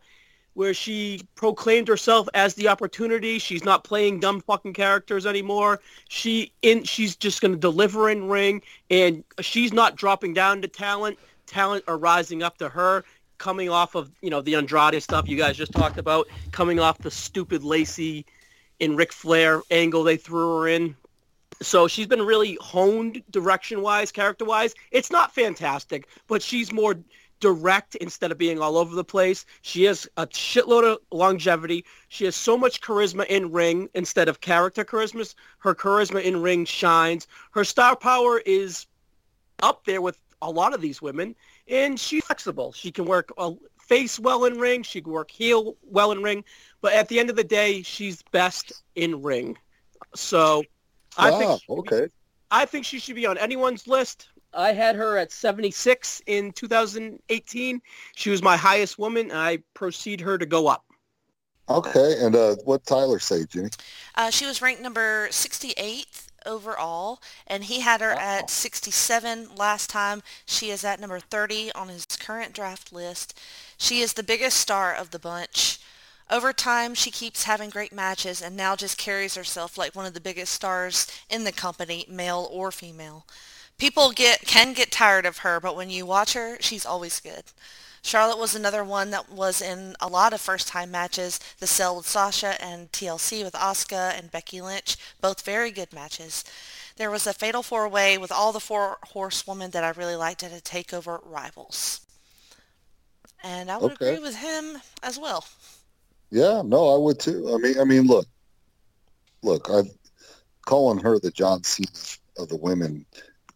where she proclaimed herself as the opportunity. She's not playing dumb fucking characters anymore. She in she's just going to deliver in ring, and she's not dropping down to talent. Talent are rising up to her, coming off of you know the Andrade stuff you guys just talked about, coming off the stupid Lacey and Ric Flair angle they threw her in. So she's been really honed direction-wise, character-wise. It's not fantastic, but she's more direct instead of being all over the place. She has a shitload of longevity. She has so much charisma in ring instead of character charisma. Her charisma in ring shines. Her star power is up there with a lot of these women, and she's flexible. She can work a face well in ring. She can work heel well in ring. But at the end of the day, she's best in ring. So I think Ah, should be- I think she should be on anyone's list. I had her at 76 in 2018. She was my highest woman, and I proceed her to go up. Okay. And uh, what Tyler say, Jenny? Uh, she was ranked number 68th overall, and he had her Wow. at 67 last time. She is at number 30 on his current draft list. She is the biggest star of the bunch. Over time, she keeps having great matches and now just carries herself like one of the biggest stars in the company, male or female. People get can get tired of her, but when you watch her, she's always good. Charlotte was another one that was in a lot of first-time matches. The Cell with Sasha and TLC with Asuka and Becky Lynch, both very good matches. There was a fatal four-way with all the four horsewomen that I really liked at a takeover rivals. And I would Okay. agree with him as well. Yeah, no, I would too. I mean, I mean, look, look, I'm calling her the John Cena of the women,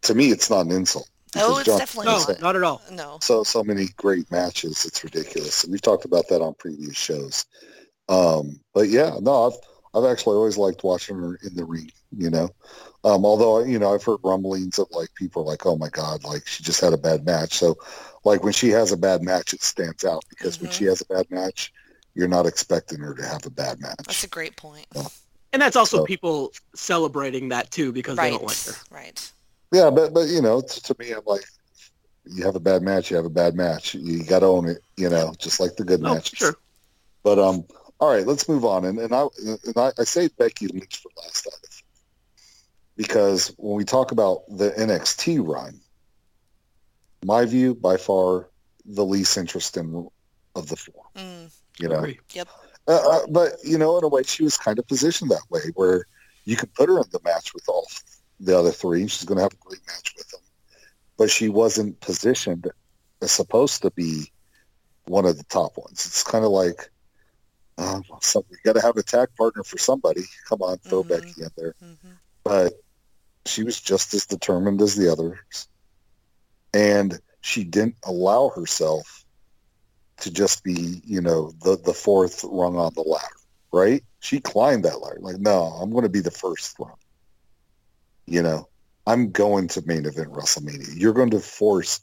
to me, it's not an insult. Oh, it's John- definitely No, not. not at all. No. so so many great matches. It's ridiculous. We've talked about that on previous shows. Um, but yeah, no, I've I've actually always liked watching her in the ring. You know, um, although you know I've heard rumblings of like people are like, oh my god, like she just had a bad match. So like when she has a bad match, it stands out because when Mhm. she has a bad match, you're not expecting her to have a bad match. That's a great point. And that's also So- people celebrating that too because they don't like her. Right. Yeah, but but you know, t- to me, I'm like, you have a bad match, you have a bad match. You got to own it. You know, just like the good No, matches. sure. But um, all right, let's move on. And and I and I, I say Becky Lynch for last out because when we talk about the NXT run, my view by far the least interesting of the four. Mm, You know, Agree. yep. uh, uh, but you know, in a way, she was kind of positioned that way, where you could put her in the match with all the other three. She's going to have a great match with them, but she wasn't positioned as supposed to be one of the top ones. It's kind of like, um, so we got to have a tag partner for somebody. Come on, throw Mhm. Becky in there. hmm But she was just as determined as the others, and she didn't allow herself to just be, you know, the the fourth rung on the ladder, right? She climbed that ladder. Like, no, I'm going to be the first rung. You know, I'm going to main event WrestleMania. You're going to force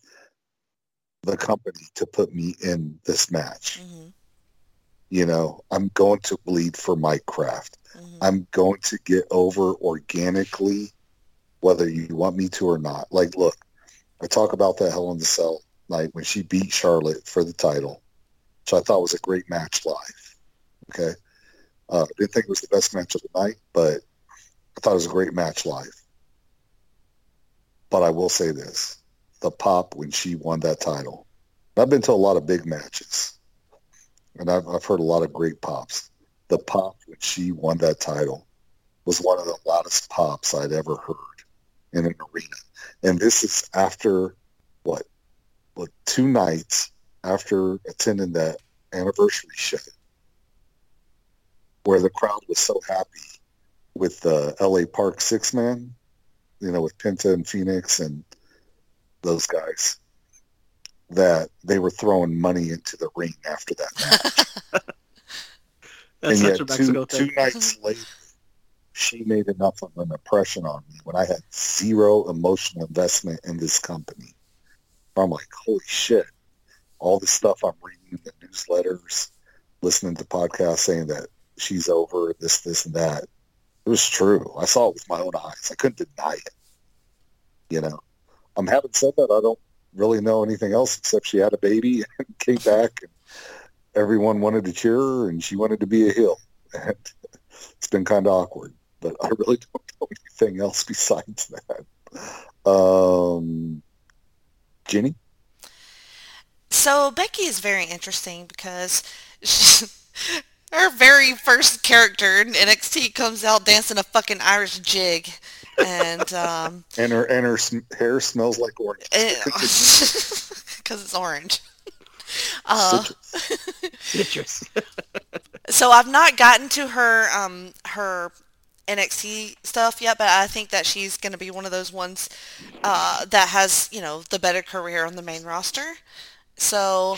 the company to put me in this match. hmm You know, I'm going to bleed for Mike Kraft. hmm I'm going to get over organically, whether you want me to or not. Like, look, I talk about that Hell in the Cell night when she beat Charlotte for the title, which I thought was a great match live. Okay. Uh, didn't think it was the best match of the night, but I thought it was a great match live. But I will say this, the pop when she won that title. I've been to a lot of big matches, and I've, I've heard a lot of great pops the pop when she won that title was one of the loudest pops I'd ever heard in an arena. And this is after what? What two nights after attending that anniversary show where the crowd was so happy with the LA Park six man, you know, with Penta and Fénix and those guys that they were throwing money into the ring after that match That's and such yet a Mexico two, thing. two nights later, she made enough of an impression on me when I had zero emotional investment in this company. I'm like, holy shit. All the stuff I'm reading in the newsletters, listening to podcasts saying that she's over this, this, and that. It was true. I saw it with my own eyes. I couldn't deny it. You know, I'm um, having said that, I don't really know anything else except she had a baby and came back and everyone wanted to cheer her and she wanted to be a heel. And it's been kind of awkward, but I really don't know anything else besides that. Um, Jenny? So Becky is very interesting because she, her very first character in NXT comes out dancing a fucking Irish jig, and um, And her and her sm- hair smells like orange. because it's orange. Uh, Citrus. Citrus. so I've not gotten to her um, her NXT stuff yet, but I think that she's going to be one of those ones uh, that has you know the better career on the main roster. So,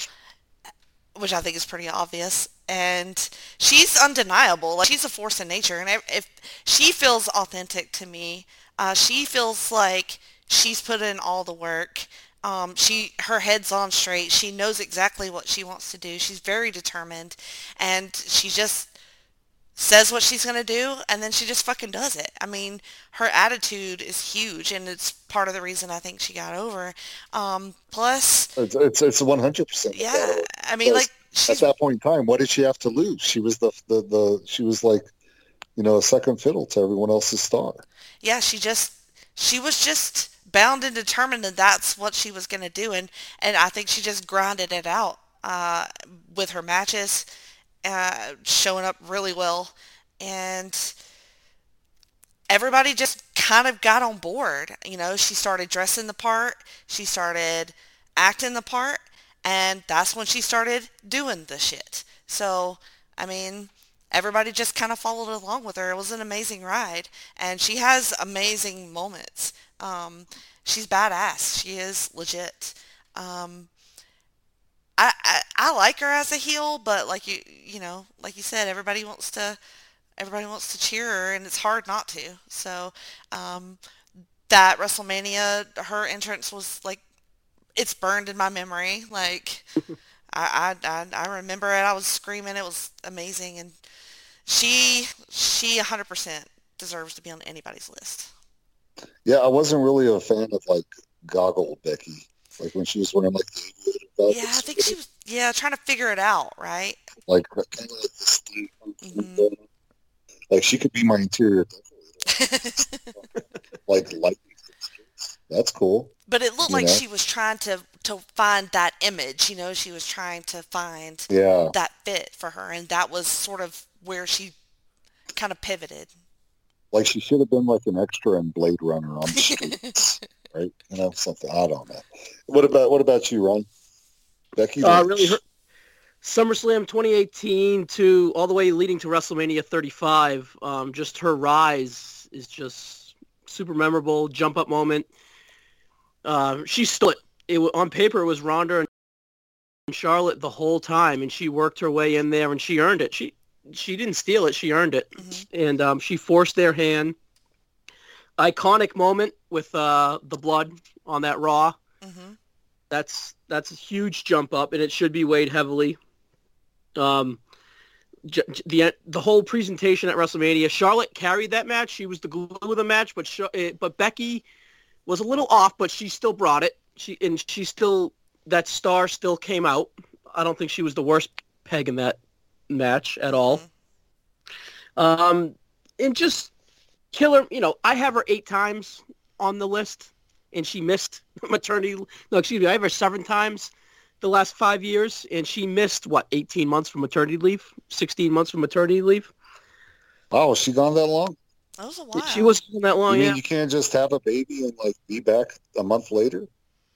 which I think is pretty obvious, and she's undeniable. Like she's a force in nature, and if, if she feels authentic to me, uh, she feels like she's put in all the work. Um, she her head's on straight. She knows exactly what she wants to do. She's very determined, and she just says what she's going to do and then she just fucking does it. I mean, her attitude is huge and it's part of the reason I think she got over. Um, plus, It's it's it's one hundred percent. yeah, I mean, like At that point in time, what did she have to lose? She was the the, the she was like, you know, a second fiddle to everyone else's star. yeah, she just she was just bound and determined that that's what she was going to do and and I think she just grinded it out uh, with her matches, uh, showing up really well and everybody just kind of got on board. You know, she started dressing the part, she started acting the part, and that's when she started doing the shit. So, I mean, everybody just kind of followed along with her. It was an amazing ride, and she has amazing moments. Um, she's badass. She is legit. Um, I, I I like her as a heel, but like you you know, like you said, everybody wants to everybody wants to cheer her, and it's hard not to. So um, that WrestleMania, her entrance was like it's burned in my memory. Like I, I I remember it. I was screaming. It was amazing, and she she 100% deserves to be on anybody's list. Yeah, I wasn't really a fan of like Goggle Becky, like when she was wearing like the Yeah, I think she was yeah trying to figure it out, right? like kind of like. Mhm. Like she could be my interior decorator. like. Fixtures. That's cool. But it looked You like know? she was trying to to find that image, you know, she was trying to find Yeah. that fit for her and that was sort of where she kind of pivoted. Like she should have been like an extra in Blade Runner on the streets, right? You know, something. I don't know. What about what about you, Ron? Becky Uh, really, her, SummerSlam 2018 to all the way leading to WrestleMania 35. Um, just her rise is just super memorable. Jump up moment. Uh, she stole it. It on paper it was Ronda and Charlotte the whole time, and she worked her way in there and she earned it. She she didn't steal it. She earned it, Mhm. and um, she forced their hand. Iconic moment with uh, the blood on that Raw hmm that's that's a huge jump up, and it should be weighed heavily. Um, the the whole presentation at WrestleMania, Charlotte carried that match. She was the glue of the match, but Sh- eh, but Becky was a little off, but she still brought it. She and she still that star still came out. I don't think she was the worst peg in that match at all. Um, and just killer. You know, I have her eight times on the list, and she missed maternity. No, excuse me, I have her seven times the last five years, and she missed what eighteen months from maternity leave, sixteen months from maternity leave. Oh, was she gone that long? That was a while. She wasn't on that long. you Yeah, mean you can't just have a baby and like be back a month later?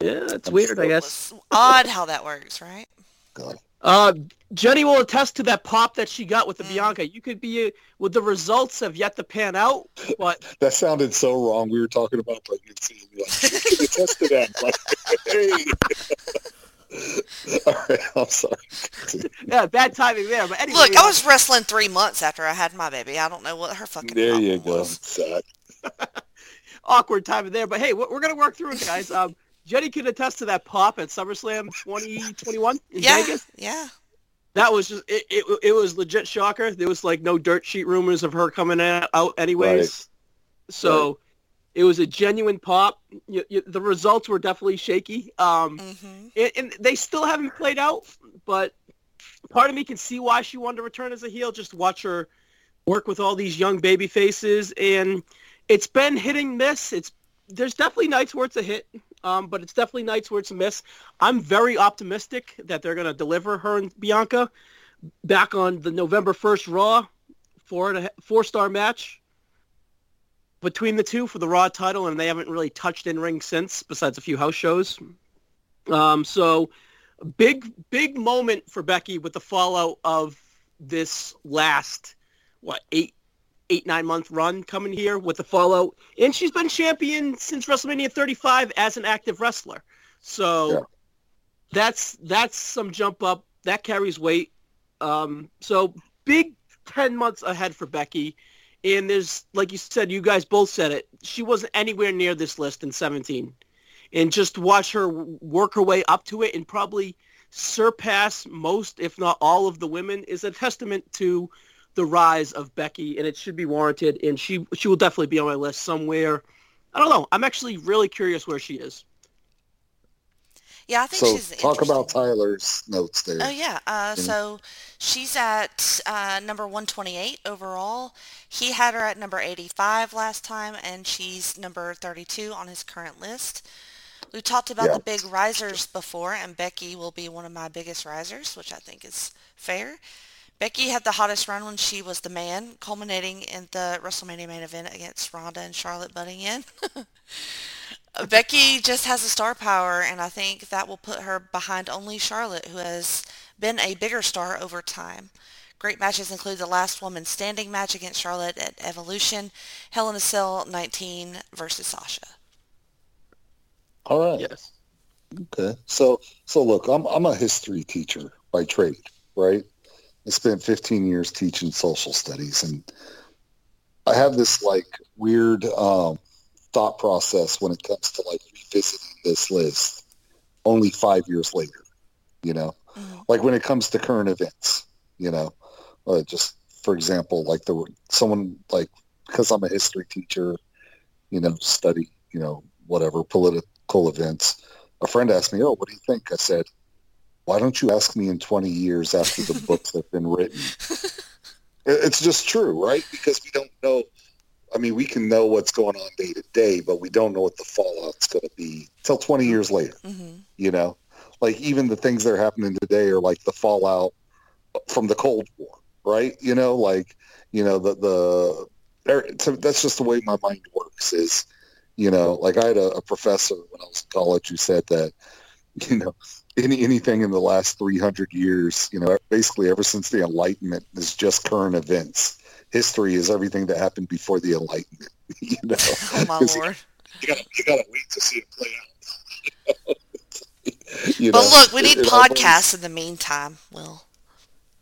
yeah, it's I'm weird, I guess. Odd how that works, right? God. Uh, Jenny will attest to that pop that she got with the Mm. Bianca. You could be uh, with the results have yet to pan out, but That sounded so wrong. We were talking about pregnancy. Like, you can attest to that. Like, hey. All right, I'm sorry. yeah, bad timing there. But anyway, Look, I uh, was wrestling three months after I had my baby. I don't know what her fucking There you go. was. Sad. awkward timing there. But hey, we're, we're gonna work through it, guys. Um, Jenny can attest to that pop at SummerSlam 2021 in Yeah, Vegas. yeah. That was just it, it. It was legit shocker. There was like no dirt sheet rumors of her coming a- out anyways. So it was a genuine pop. You, you, the results were definitely shaky. Um, hmm and, and they still haven't played out. But part of me can see why she wanted to return as a heel. Just watch her work with all these young baby faces, and it's been hitting miss. It's there's definitely nights where it's a hit, um, but it's definitely nights where it's a miss. I'm very optimistic that they're going to deliver her and Bianca back on the November 1st Raw, four and a, four star match between the two for the Raw title, and they haven't really touched in ring since, besides a few house shows. Um, so big, big moment for Becky with the fallout of this last, what, eight, eight, nine month run coming here with the fallout. And she's been champion since WrestleMania 35 as an active wrestler. So Yeah. that's, that's some jump up. That carries weight. Um, so big 10 months ahead for Becky. And there's, like you said, you guys both said it. She wasn't anywhere near this list in 17 and just watch her work her way up to it and probably surpass most, if not all, of the women is a testament to the rise of Becky, and it should be warranted. And she she will definitely be on my list somewhere. I don't know. I'm actually really curious where she is. Yeah, I think she's So she's talk about. Tyler's notes there. Oh yeah. Uh, so she's at uh, number 128 overall. He had her at number 85 last time, and she's number 32 on his current list. We talked about Yeah. the big risers before, and Becky will be one of my biggest risers, which I think is fair. Becky had the hottest run when she was the man, culminating in the WrestleMania main event against Ronda and Charlotte butting in. Becky just has a star power, and I think that will put her behind only Charlotte, who has been a bigger star over time. great matches include the last woman standing match against Charlotte at Evolution, Hell in a Cell 19 versus Sasha. All right. Yes. Okay. So so look, I'm I'm a history teacher by trade, right? I spent 15 years teaching social studies and I have this like weird um, thought process when it comes to like revisiting this list only five years later, you know, Mhm. like when it comes to current events, you know, uh, just for example, like the someone like because I'm a history teacher, you know, study, you know, whatever political events. A friend asked me, "Oh, what do you think?" I said, "Why don't you ask me in 20 years after the books have been written?" It's just true, right? Because we don't know. I mean, we can know what's going on day to day, but we don't know what the fallout's going to be till 20 years later. hmm You know, like even the things that are happening today are like the fallout from the Cold War, right? You know, like you know the the so that's just the way my mind works. Is you know, like I had a, a professor when I was in college who said that you know any anything in the last 300 years, you know, basically ever since the Enlightenment is just current events. History is everything that happened before the Enlightenment. You know, Oh my 'Cause lord. you gotta you gotta wait to see it play out. you But look, we it- need it almost- podcasts in the meantime, Will.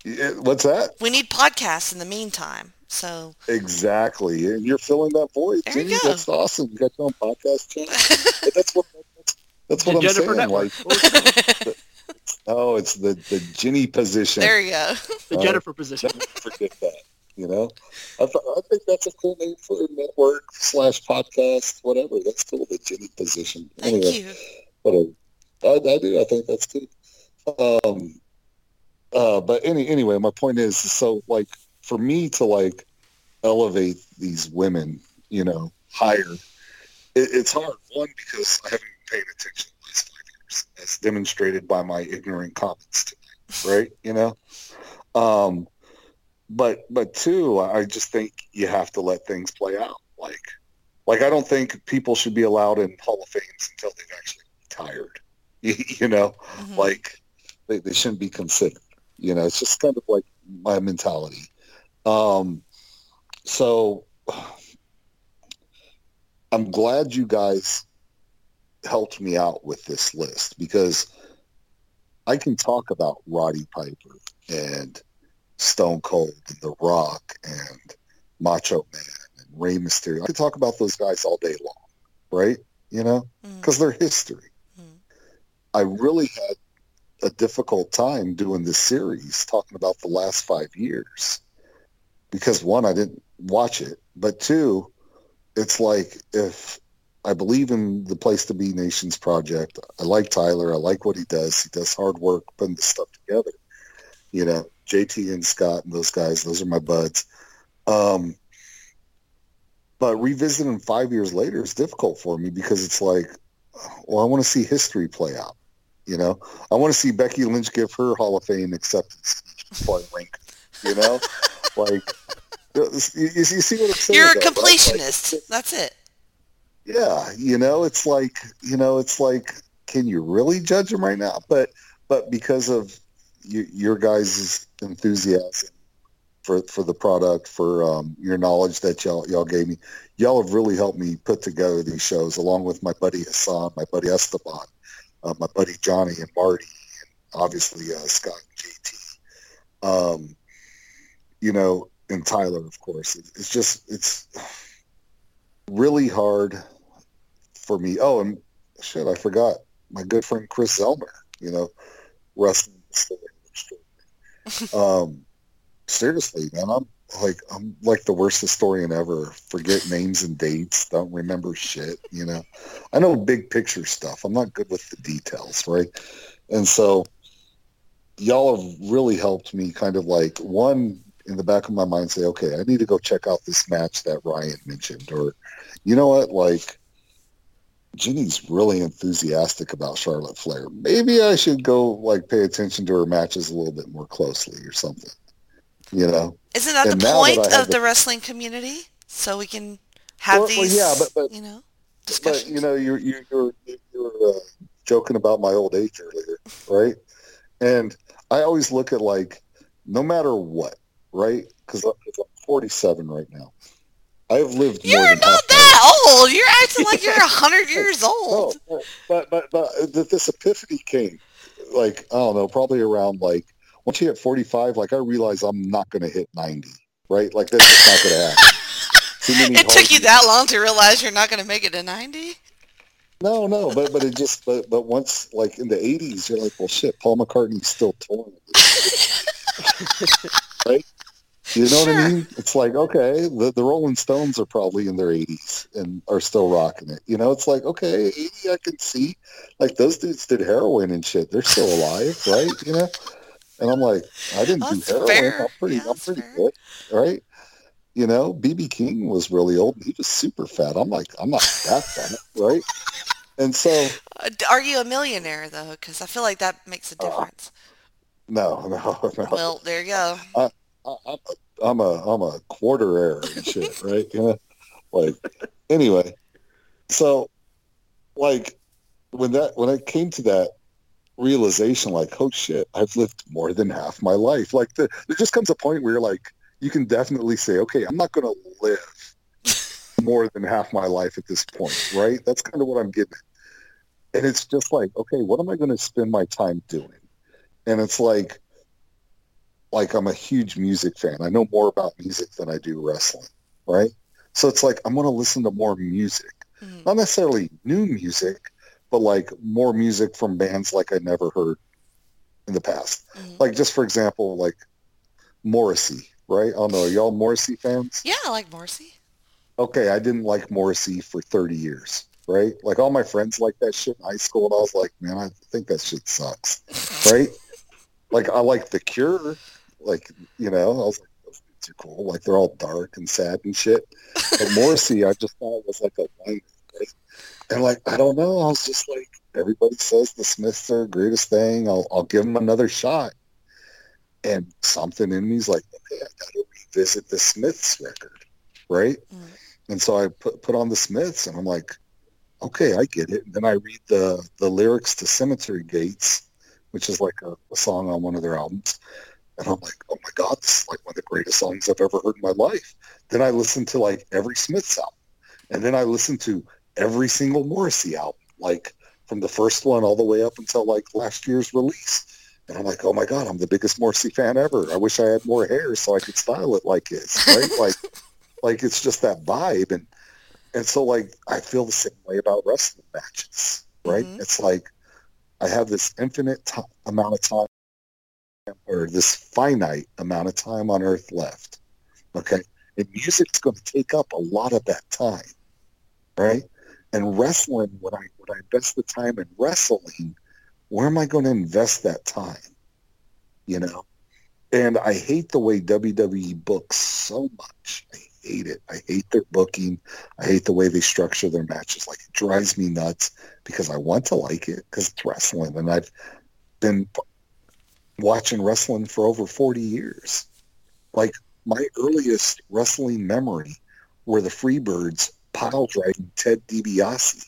Yeah, What's that? We need podcasts in the meantime. So Exactly, and you're filling that void. There you go. That's awesome. You got your own podcast channel. That's what that's, that's what The I'm Jennifer saying. Network. Like, oh, it's the the Ginny position. there you go. the Uh, Jennifer position. Forget that. You know, I, th- I think that's a cool name for a network slash podcast, whatever. That's cool. The Ginny position. Thank anyway, you. whatever. I, I do. I think that's good. Um, uh, but any anyway, my point is, so like for me to like elevate these women, you know, higher, it, it's hard. One because I haven't been paying attention the last five years, as demonstrated by my ignorant comments tonight, right? You know, um, but but two, I just think you have to let things play out. Like, like I don't think people should be allowed in Hall of Fames until they've actually retired. you know, Mhm. like they, they shouldn't be considered. You know, it's just kind of like my mentality. Um, so I'm glad you guys helped me out with this list because I can talk about Roddy Piper and Stone Cold and The Rock and Macho Man and Rey Mysterio. I could talk about those guys all day long, right? You know, because they're history. Mhm. I really had a difficult time doing this series, talking about the last five years, because one, I didn't watch it, but two, it's like if I believe in the Place to Be Nations project, I like Tyler, I like what he does. He does hard work putting this stuff together. You know, JT and Scott and those guys, those are my buds. Um, but revisiting five years later is difficult for me because it's like, well, I want to see history play out. You know, I want to see Becky Lynch give her Hall of Fame acceptance speech before I rank. her, You know, like you, you see what I'm saying? You're a though, right? Like, completionist. That's it. yeah, you know, it's like you know, it's like, can you really judge them right now? But but because of you, your guys' enthusiasm for for the product, for um, your knowledge that y'all y'all gave me, y'all have really helped me put together these shows, along with my buddy Hassan, my buddy Esteban, uh, my buddy Johnny and Marty, and obviously uh, Scott and JT. Um, you know, and Tyler, of course. It, it's just it's really hard for me. Oh, and shit, I forgot my good friend Chris Zelmer. You know, wrestling story. Um, seriously, man, I'm like I'm like the worst historian ever. Forget names and dates. Don't remember shit. You know, I know big picture stuff. I'm not good with the details, right? And so, y'all have really helped me. Kind of like one in the back of my mind, say, okay, I need to go check out this match that Ryan mentioned, or you know what, like Ginny's really enthusiastic about Charlotte Flair. Maybe I should go like pay attention to her matches a little bit more closely or something. You know? Isn't that And the now that point of the the- wrestling community? So we can have Well- well, these, yeah, but- but- you know, But discussions. you know, you're you're you're, you're uh, joking about my old age earlier, right? And I always look at like, no matter what, right? Because I'm 47 right now. I have lived more You're than not that old. You're acting like you're a hundred years old. No, but but but th- this epiphany came, like I don't know, probably around like once you hit forty five, like I realized I'm not going to hit ninety, right? Like that's just not going to happen. It took you hard- that long to realize you're not going to make it to 90? No, no, but but it just but but once like in the eighties, you're like, well, shit, Paul McCartney's still touring, right? You know what I mean? It's like okay, the the Rolling Stones are probably in their eighties and are still rocking it. You know, it's like okay, eighty, I can see. Like those dudes did heroin and shit. They're still alive, right? You know. And I'm like, I didn't do heroin. fair. I'm pretty, Yeah, I'm pretty fair. good, right? You know, BB King was really old. He was super fat. I'm like, I'm not that fat, right? And so, Uh, Are you a millionaire, though? Because I feel like that makes a Uh, difference. no, no, no. Well, there you go. I, I'm a, I'm a, I'm a quarter heir and shit, right? Like, anyway, so, like, when that, when I came to that realization, like, oh shit, I've lived more than half my life. Like, the, there just comes a point where like, you can definitely say, okay, I'm not going to live more than half my life at this point, right? That's kind of what I'm getting. And it's just like, okay, what am I going to spend my time doing? And it's like, like I'm a huge music fan. I know more about music than I do wrestling, right? So it's like I'm going to listen to more music, Mhm. not necessarily new music, but like more music from bands like I never heard in the past. Mhm. Like just for example, like Morrissey, right? I don't know. Are y'all Morrissey fans? Yeah, I like Morrissey. Okay, I didn't like Morrissey for 30 years, right? Like all my friends like that shit in high school, and I was like, man, I think that shit sucks, right? like I like The Cure, like you know, I was like, those dudes are cool, like they're all dark and sad and shit. But Morrissey, I just thought it was like a whiner, right? And like I don't know, I was just like, everybody says the Smiths are the greatest thing. I'll I'll give them another shot. And something in me's like, okay, I got to revisit the Smiths record, right? Mm. And so I put put on the Smiths, and I'm like, okay, I get it. And then I read the the lyrics to Cemetery Gates, which is like a, a song on one of their albums, and I'm like, oh my god, this is like one of the greatest songs I've ever heard in my life. Then I listened to like every Smiths album, and then I listened to every single Morrissey album, like from the first one all the way up until like last year's release. And I'm like, oh my god, I'm the biggest Morrissey fan ever. I wish I had more hair so I could style it like his, right? like, like it's just that vibe, and and so like I feel the same way about wrestling matches, right? Mhm. It's like I have this infinite ti amount of time, or this finite amount of time on Earth left. Okay, and music's going to take up a lot of that time, right? And wrestling, when I when I invest the time in wrestling, where am I going to invest that time? You know, and I hate the way WWE books so much. I hate it. I hate their booking. I hate the way they structure their matches. Like it drives me nuts because I want to like it because it's wrestling, and I've been watching wrestling for over forty years. Like my earliest wrestling memory were the Freebirds pile driving Ted DiBiase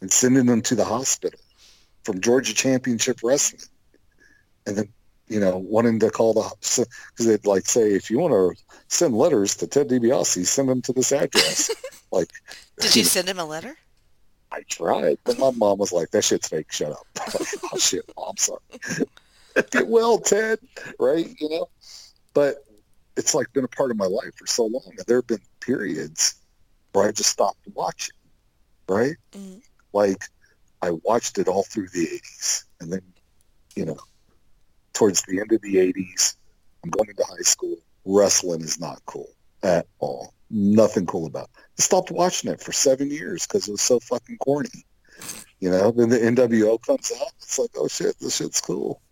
and sending him to the hospital from Georgia Championship Wrestling, and then you know wanting to call the because they'd like say if you want to send letters to Ted DiBiase, send them to this address. like, Did you send him a letter? I tried, but my mom was like, "That shit's fake. Shut up." I'm like, oh shit, mom, sorry. Get well, Ted. Right? You know, but it's like been a part of my life for so long, and there have been periods where I just stopped watching. Right? Mhm. Like, I watched it all through the '80s, and then, you know, towards the end of the '80s, I'm going into high school. Wrestling is not cool at all. Nothing cool about. it. I stopped watching it for seven years because it was so fucking corny. You know, then the NWO comes out. It's like, oh shit, this shit's cool.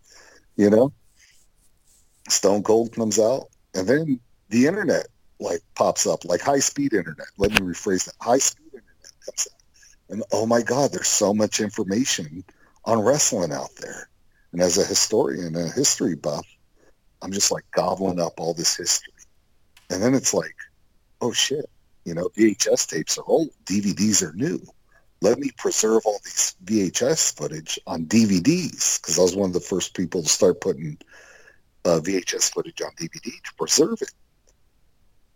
You know, Stone Cold comes out, and then the internet like pops up, like high speed internet. Let me rephrase that: high speed internet comes out, and oh my god, there's so much information on wrestling out there. And as a historian, a history buff, I'm just like gobbling up all this history, and then it's like, oh shit, you know, VHS tapes are old, DVDs are new. Let me preserve all these VHS footage on DVDs because I was one of the first people to start putting uh, VHS footage on DVD to preserve it,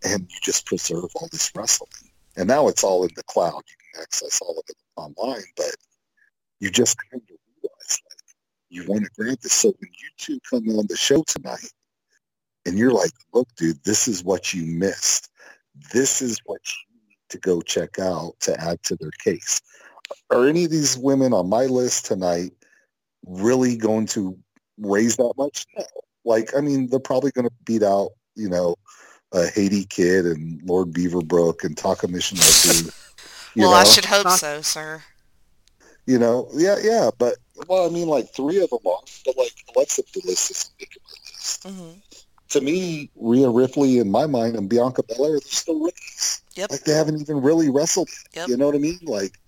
and you just preserve all this wrestling. And now it's all in the cloud. You can access all of it online, but you just kind of realize like you want to grab this. So when you two come on the show tonight, and you're like, "Look, dude, this is what you missed. This is what you to go check out to add to their case." Are any of these women on my list tonight really going to raise that much? No. Like, I mean, they're probably going to beat out, you know, uh, Haiti Kid and Lord Beaverbrook and Taka Michinoku. well, know? I should hope so, sir. You know, yeah, yeah, but well, I mean, like three of them are, but like Alexa Bliss isn't making my list. hmm To me, Rhea Ripley, in my mind, and Bianca Belair, they're still rookies. Yep. Like they haven't even really wrestled. Yep. You know what I mean? Like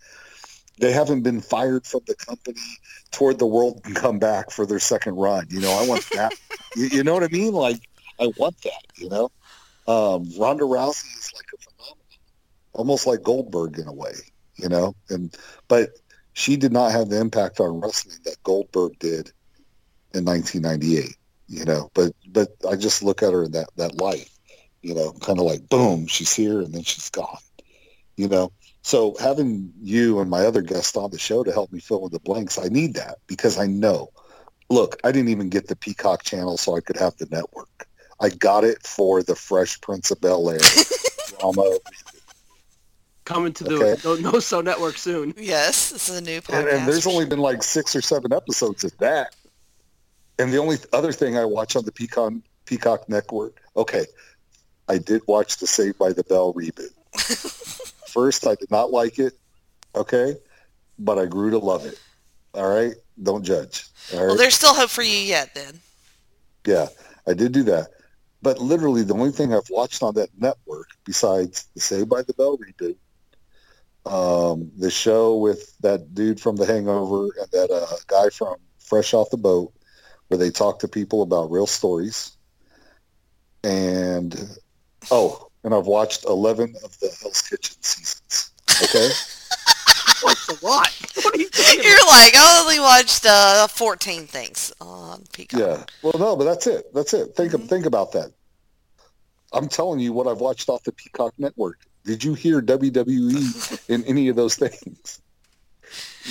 they haven't been fired from the company toward the world and come back for their second run. You know, I want that. you, you know what I mean? Like I want that. You know, um, Ronda Rousey is like a phenomenon, almost like Goldberg in a way. You know, and but she did not have the impact on wrestling that Goldberg did in 1998. You know, but but I just look at her in that that light. You know, kind of like boom, she's here and then she's gone. You know, so having you and my other guest on the show to help me fill in the blanks, I need that because I know. Look, I didn't even get the Peacock channel so I could have the network. I got it for the Fresh Prince of Bel Air drama, Coming to the Okay. no, no So Network soon. Yes, this is a new podcast. and, and there's only been like six or seven episodes of that. And the only other thing I watch on the Peacock Peacock network, okay, I did watch the Saved by the Bell reboot. First, I did not like it, okay, but I grew to love it. All right, don't judge. All right. well, there's still hope for you yet, then. Yeah, I did do that. But literally, the only thing I've watched on that network, besides the Saved by the Bell reboot, um, the show with that dude from The Hangover and that uh, guy from Fresh Off the Boat, where they talk to people about real stories, and oh, and I've watched eleven of the Hell's Kitchen seasons. Okay. That's a lot. What are you talking You're like, I only watched uh, 14 things on Peacock. Yeah. Well, no, but that's it. That's it. Think Mhm. think about that. I'm telling you what I've watched off the Peacock Network. Did you hear WWE in any of those things?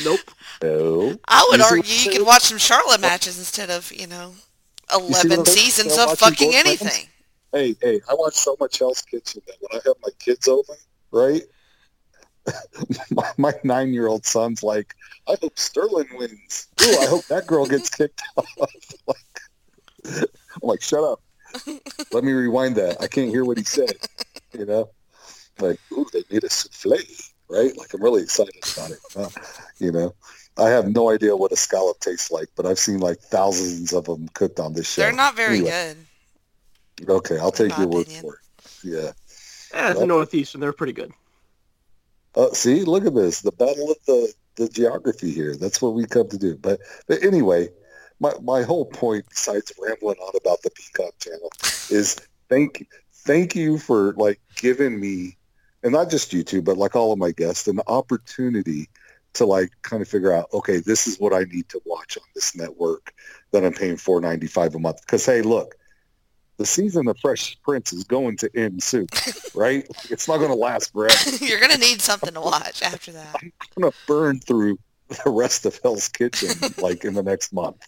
Nope. No. I would You argue you saying? could watch some Charlotte matches instead of, you know, 11 I'm seasons of fucking anything. Ramsay. Hey, hey, I watch so much Hell's Kitchen that when I have my kids over, right? my, my nine-year-old son's like, I hope Sterling wins. Ooh, I hope that girl gets kicked off. like, I'm like, shut up. Let me rewind that. I can't hear what he said. You know, like, ooh, they made a souffle, right? Like, I'm really excited about it. Uh, you know, I have no idea what a scallop tastes like, but I've seen like thousands of them cooked on this show. They're not very Anyway. good. Okay, I'll take my your word for it. Yeah. Yeah, it's the Northeastern. They're pretty good. Uh, see, look at this. The battle of the, the geography here. That's what we come to do. But, but anyway, my, my whole point, besides rambling on about the Peacock channel, is thank thank you for like giving me, and not just you two, but like all of my guests, an opportunity to like kind of figure out, okay, this is what I need to watch on this network that I'm paying four ninety five a month. Because hey, look, the season of Fresh Prince is going to end soon, right? It's not going to last forever. You're going to need something to watch after that. I'm gonna burn through the rest of Hell's Kitchen like in the next month.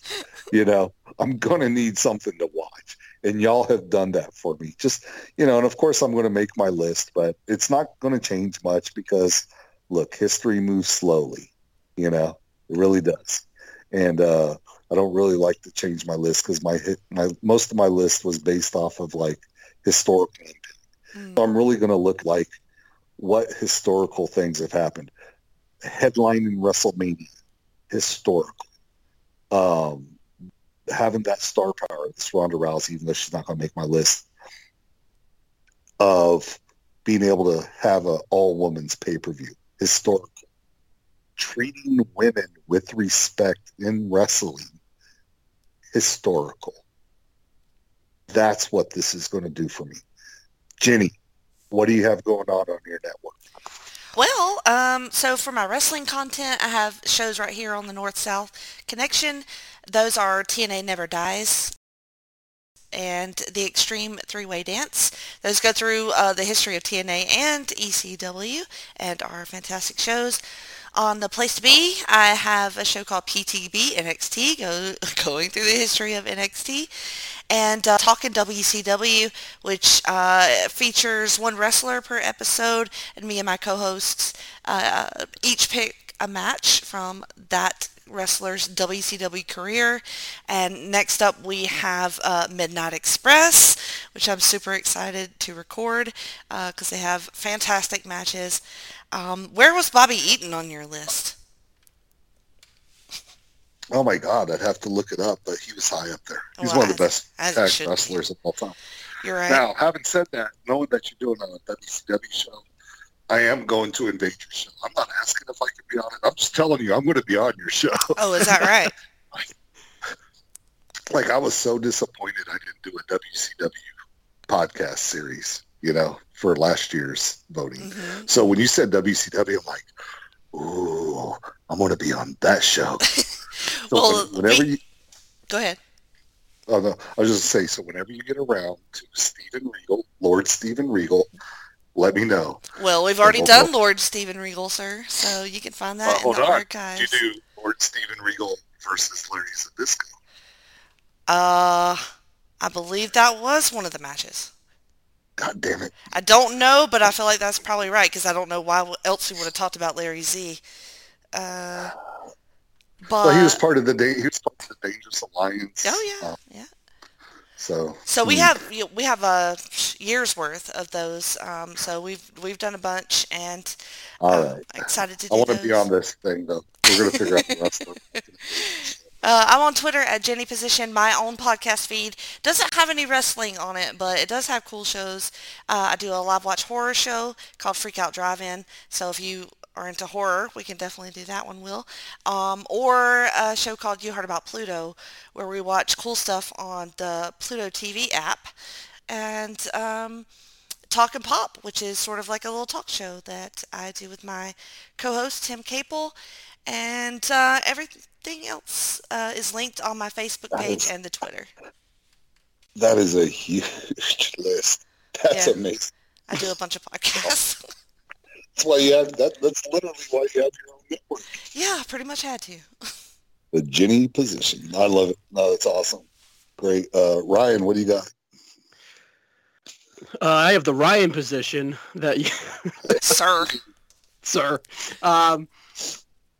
You know, I'm gonna need something to watch, and y'all have done that for me. Just you know, and of course I'm gonna make my list, but it's not gonna change much because look, history moves slowly. You know, it really does, and uh, I don't really like to change my list because my my most of my list was based off of like historical. Mm. So I'm really gonna look like what historical things have happened Headline in WrestleMania, historical. Um, having that star power, this Ronda Rousey, even though she's not going to make my list, of being able to have a all women's pay per view, historical. Treating women with respect in wrestling, historical. That's what this is going to do for me. Jenny, what do you have going on on your network? Well, um, so for my wrestling content, I have shows right here on the North South Connection. Those are TNA Never Dies. and the Extreme Three-Way Dance. Those go through uh, the history of TNA and ECW and are fantastic shows. On the place to be, I have a show called PTB NXT, go, going through the history of NXT, and uh, Talking WCW, which uh, features one wrestler per episode, and me and my co-hosts uh, each pick a match from that wrestler's WCW career. And next up we have uh, Midnight Express, which I'm super excited to record because uh, they have fantastic matches. Um, where was Bobby Eaton on your list? Oh my God, I'd have to look it up, but he was high up there. He's Well, one of the best as tag should be. wrestlers of all time. You're right. Now, having said that, knowing that you're doing a WCW show, I am going to invade your show. I'm not asking if I can be on it. I'm just telling you, I'm going to be on your show. Oh, is that right? like I was so disappointed I didn't do a WCW podcast series, you know, for last year's voting. Mhm. So when you said WCW, I'm like, ooh, I'm going to be on that show. So Well, when- whenever we- you, Go ahead. oh no, I was just say. So whenever you get around to Stephen Regal, Lord Stephen Regal, let me know. Well, we've already hold done on. Lord Stephen Regal, sir, so you can find that Uh, in the on. archives. You do Lord Stephen Regal versus Larry Zbyszko. Uh, I believe that was one of the matches. God damn it! I don't know, but I feel like that's probably right because I don't know why else we would have talked about Larry Z. Uh, but well, he was part of the da- he was part of the Dangerous Alliance. oh yeah, uh, yeah. so So we hmm. have we have a year's worth of those. Um, so we've we've done a bunch, and all um, right. excited to do I want to be on this thing though. We're gonna figure out the rest of it. Uh, I'm on Twitter at Jenny Position. My own podcast feed doesn't have any wrestling on it, but it does have cool shows. Uh, I do a live watch horror show called Freak Out Drive-In. So if you are into horror, we can definitely do that one, Will. Um, or a show called You Heard About Pluto, where we watch cool stuff on the Pluto TV app. And um, Talk and Pop, which is sort of like a little talk show that I do with my co-host Tim Capel, and uh, everything else uh, is linked on my Facebook That page is- and the Twitter. That is a huge list. That's Yeah. amazing. I do a bunch of podcasts. That's why you have that. That's literally why you have your own network. yeah, pretty much had to. The Jenny position. I love it. No, that's awesome. Great. Uh, Ryan, what do you got? Uh, I have the Ryan position that you, Sir. sir. Um,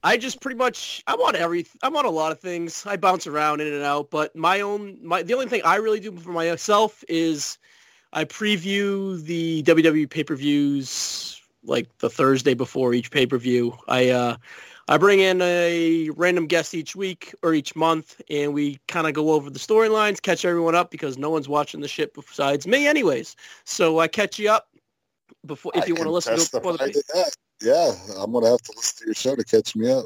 I just pretty much I want every I want a lot of things. I bounce around in and out, but my own my the only thing I really do for myself is I preview the WWE pay-per-views like the Thursday before each pay-per-view. I uh I bring in a random guest each week or each month, and we kind of go over the storylines, catch everyone up because no one's watching the shit besides me, anyways. So I catch you up before if I you want to listen to it before the testify to that. Yeah, I'm gonna have to listen to your show to catch me up.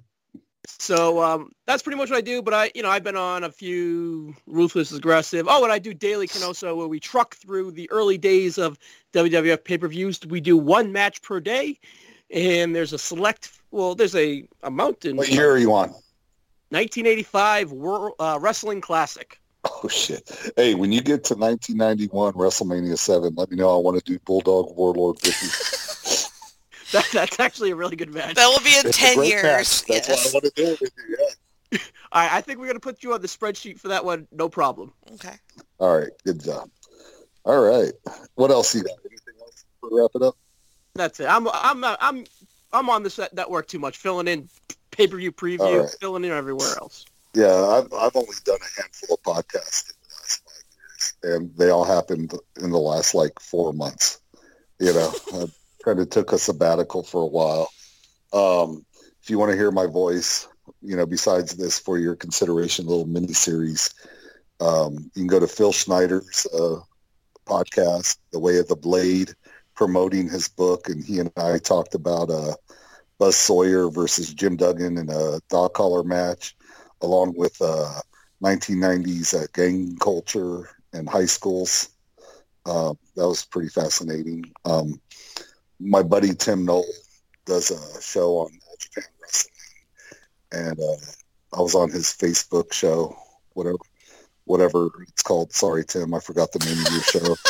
So um, that's pretty much what I do. But I, you know, I've been on a few Ruthless Aggressive. Oh, and I do Daily Canoso where we truck through the early days of WWF pay-per-views. We do one match per day, and there's a select. Well, there's a a mountain. What year are you on? 1985 World uh, Wrestling Classic. Oh shit! Hey, when you get to 1991 WrestleMania Seven, let me know. I want to do Bulldog Warlord you. That, that's actually a really good match. That will be in It's 10 great years. match. That's yes. why I want to do with you. Yeah. I, I think we're gonna put you on the spreadsheet for that one. No problem. Okay. All right. Good job. All right. What else you got? Anything else to wrap it up? That's it. I'm I'm uh, I'm I'm on this network too much, filling in pay-per-view preview, All right. filling in everywhere else. Yeah, I've I've only done a handful of podcasts in the last five years, and they all happened in the last like four months. You know, I kind of took a sabbatical for a while. Um, if you want to hear my voice, you know, besides this for your consideration, little mini series, um, you can go to Phil Schneider's uh, podcast, The Way of the Blade, promoting his book, and he and I talked about uh, Buzz Sawyer versus Jim Duggan in a dog collar match along with uh, 1990s uh, gang culture and high schools. Uh, that was pretty fascinating. Um, my buddy Tim Knoll does a show on Japan Wrestling, and uh, I was on his Facebook show, whatever, whatever it's called. Sorry, Tim, I forgot the name of your show.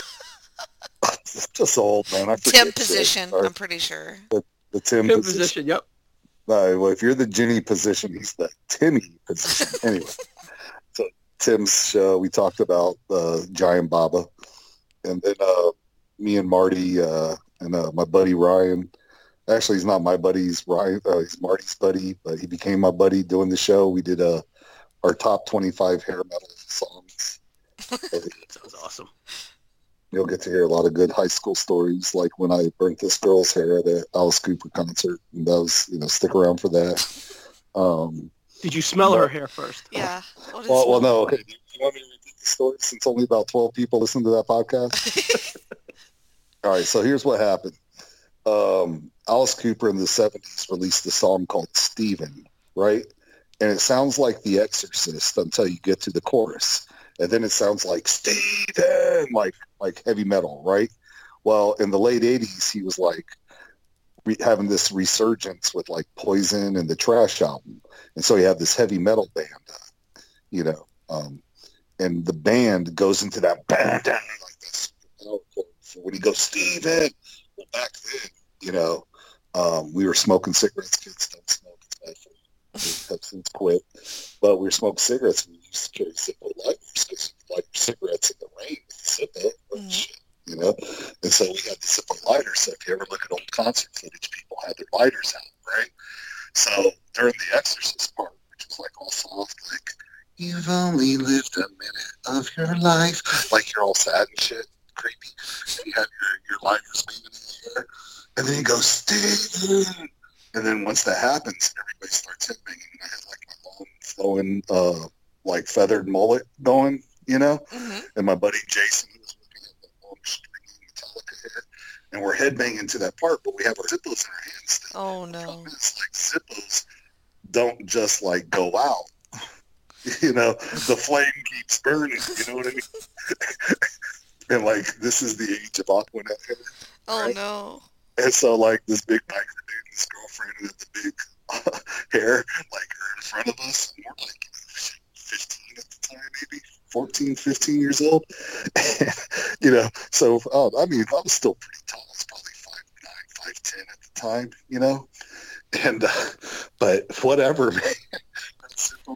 Just old man. I Tim position, Sorry. I'm pretty sure. the Tim, Tim position. position. Yep. No, well, if you're the Ginny position, he's the Timmy position. anyway, so Tim's show, we talked about uh, Giant Baba, and then uh, me and Marty uh, and uh, my buddy Ryan. Actually, he's not my buddy. He's Ryan. Uh, he's Marty's buddy, but he became my buddy doing the show. We did uh, our top 25 hair metal songs. That sounds awesome. You'll get to hear a lot of good high school stories, like when I burnt this girl's hair at a Alice Cooper concert. And that was, you know, stick around for that. Um, Did you smell her hair first? Yeah. What is Well, well, no. Okay. Do you want me to repeat the story since only about 12 people listen to that podcast? All right. So here's what happened. Um, Alice Cooper in the 70s released a song called Steven, right? And it sounds like The Exorcist until you get to the chorus. And then it sounds like Steven, like, like heavy metal, right? Well, in the late 80s, he was like re- having this resurgence with like Poison and the Trash album. And so he had this heavy metal band, you know, um, and the band goes into that band like this. So when he goes, Steven, well, back then, you know, um, we were smoking cigarettes. Kids don't smoke. It's bad for you. Have since quit. But we were smoking cigarettes. And we used to carry Zippo lighters because you light your cigarettes in the rain with Zippo. shit, You know, and so we had the Zippo lighters. So if you ever look at old concert footage, people had their lighters out, right? So during the Exorcist part, which was like all soft, like you've only lived a minute of your life, like you're all sad and shit, creepy. And you have your your lighters waving in the air, and then you go Steven, and then once that happens, everybody starts headbanging. And I had like my long flowing, uh, like feathered mullet going, you know, Mhm. and my buddy Jason was looking at the long stringy Metallica head, and we're headbanging to that part, but we have our zippos in our hands still. Oh no. is, like zippos don't just like go out. You know, the flame keeps burning. You know what I mean? and like this is the age of Aquanet. Oh Right. no. And so like this big biker dude and his girlfriend with the big hair like are in front of us and we're like 15 at the time maybe 14 15 years old you know so uh, I mean I was still pretty tall I was probably five nine five ten at the time you know and uh, but whatever man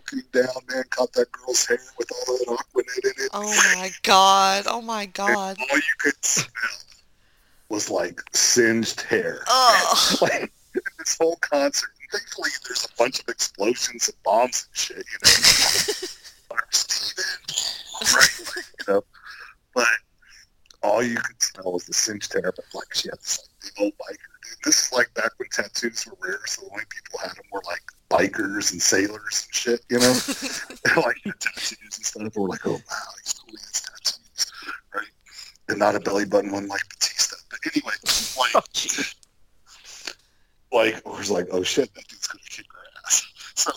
came down man caught that girl's hair with all that Aquanet in it Oh my god. Oh my god. all you could smell was like singed hair Oh. like this whole concert. And thankfully, there's a bunch of explosions and bombs and shit, you know. Right? You know, but all you could smell was the singed hair. But like she had this like, big old biker. Dude. This is like back when tattoos were rare, so the only people had them were like bikers and sailors and shit, you know. like the tattoos and stuff. We're like, oh wow, he's cool. He has tattoos, right? And not a belly button one like Batista. But anyway, like Oh, like it was like, oh shit, that dude's gonna kick our ass. So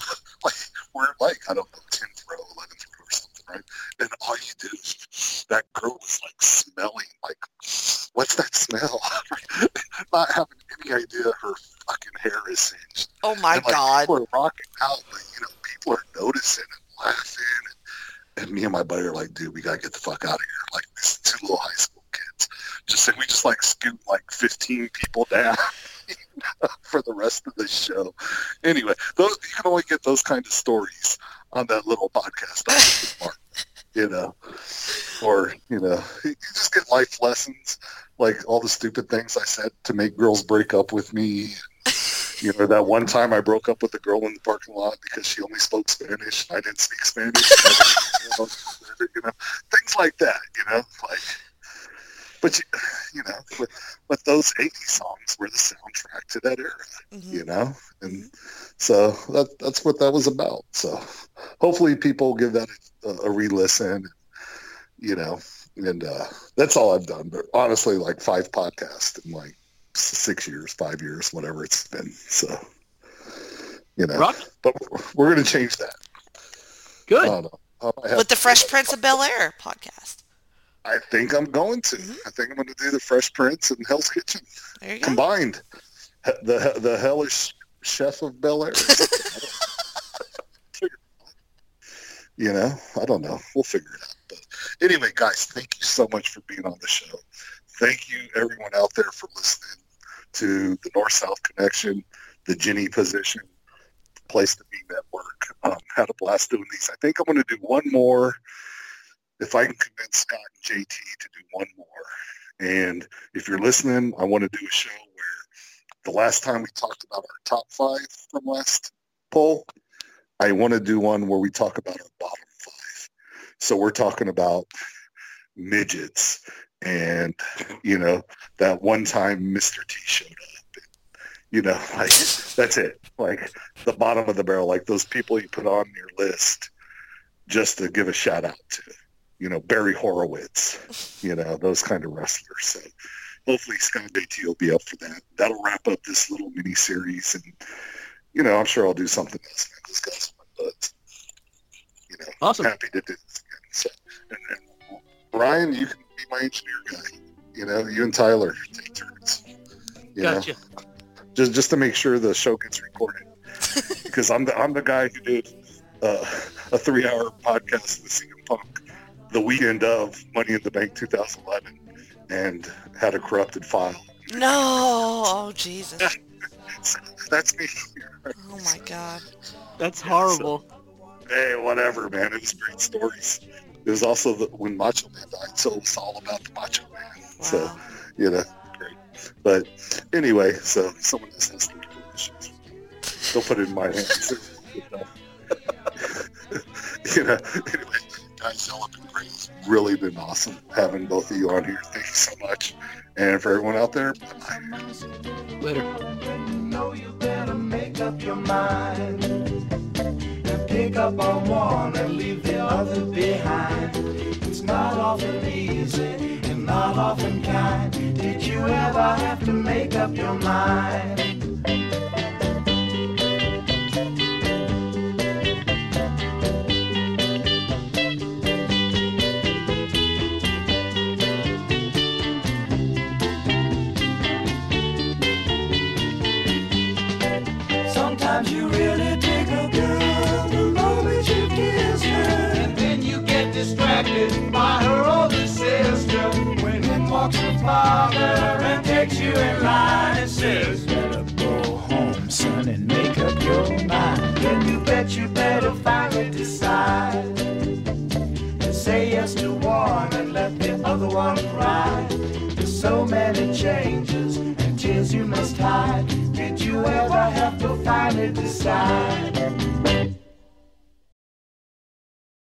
like we're like, I don't know, tenth row, eleventh row or something, right? And all you do is that girl was like smelling like what's that smell? Not having any idea her fucking hair is singed. Oh my and, like, god. People are rocking out, but you know, people are noticing and laughing and, and me and my buddy are like, dude, we gotta get the fuck out of here. Like these two little high school kids. Just and we just like scoot like fifteen people down. for the rest of the show. Anyway, those you can only get those kind of stories on that little podcast, Mark, you know, or you know, you just get life lessons like all the stupid things I said to make girls break up with me. You know, that one time I broke up with a girl in the parking lot because she only spoke Spanish and I didn't speak Spanish. you, know, you know, things like that. You know, like. But you, you know, but, but those 80 songs were the soundtrack to that era Mhm. you know and so that that's what that was about so hopefully people give that a, a re-listen you know and uh that's all i've done but honestly like five podcasts in like six years five years whatever it's been so you know Rock. but we're gonna change that Good. I don't know. I might have- With the Fresh Prince of Bel Air podcast. I think i'm going to Mhm. i think i'm going to do the fresh prince and hell's kitchen There you go. combined the the hellish chef of bel air You know, I don't know. We'll figure it out. But anyway, guys, thank you so much for being on the show. Thank you, everyone out there, for listening to the North South Connection, the Ginny Position, Place to Be Network. Um, had a blast doing these. I think I'm going to do one more if I can convince Scott and JT to do one more. And if you're listening, I want to do a show where the last time we talked about our top five from last poll, I want to do one where we talk about our bottom five. So we're talking about midgets and, you know, that one time Mr. T showed up. You know, like that's it. Like the bottom of the barrel, like those people you put on your list just to give a shout out to you know, Barry Horowitz, you know, those kind of wrestlers. So hopefully Scott JT will be up for that. That'll wrap up this little mini series. And, you know, I'm sure I'll do something else. Those guys are. You know, awesome. happy to do this again. So, and, and Ryan, you can be my engineer guy. You know, you and Tyler take turns. You gotcha. Know? Just, just to make sure the show gets recorded. because I'm the, I'm the guy who did uh, a three hour podcast with CM Punk the weekend of Money in the Bank 2011 and had a corrupted file. No, oh Jesus. That's me. Oh my God. That's horrible. So, hey, whatever, man. It was great stories. It was also the, when Macho Man died, so it was all about the Macho Man. Wow. So, you know, great. But anyway, so someone else has to do issues. Don't put it in my hands. you know, anyway, guys, y'all have been great. It's really been awesome having both of you on here. Thank you so much. And for everyone out there, bye. Later. Know you better make up your mind pick up on one and leave the other behind. It's not often easy and not often kind. Did you ever have to make up your mind? Father and takes you in line and says, Better go home, son, and make up your mind. Then you bet you better finally decide. To say yes to one and let the other one ride. There's so many changes and tears you must hide. Did you ever have to finally decide?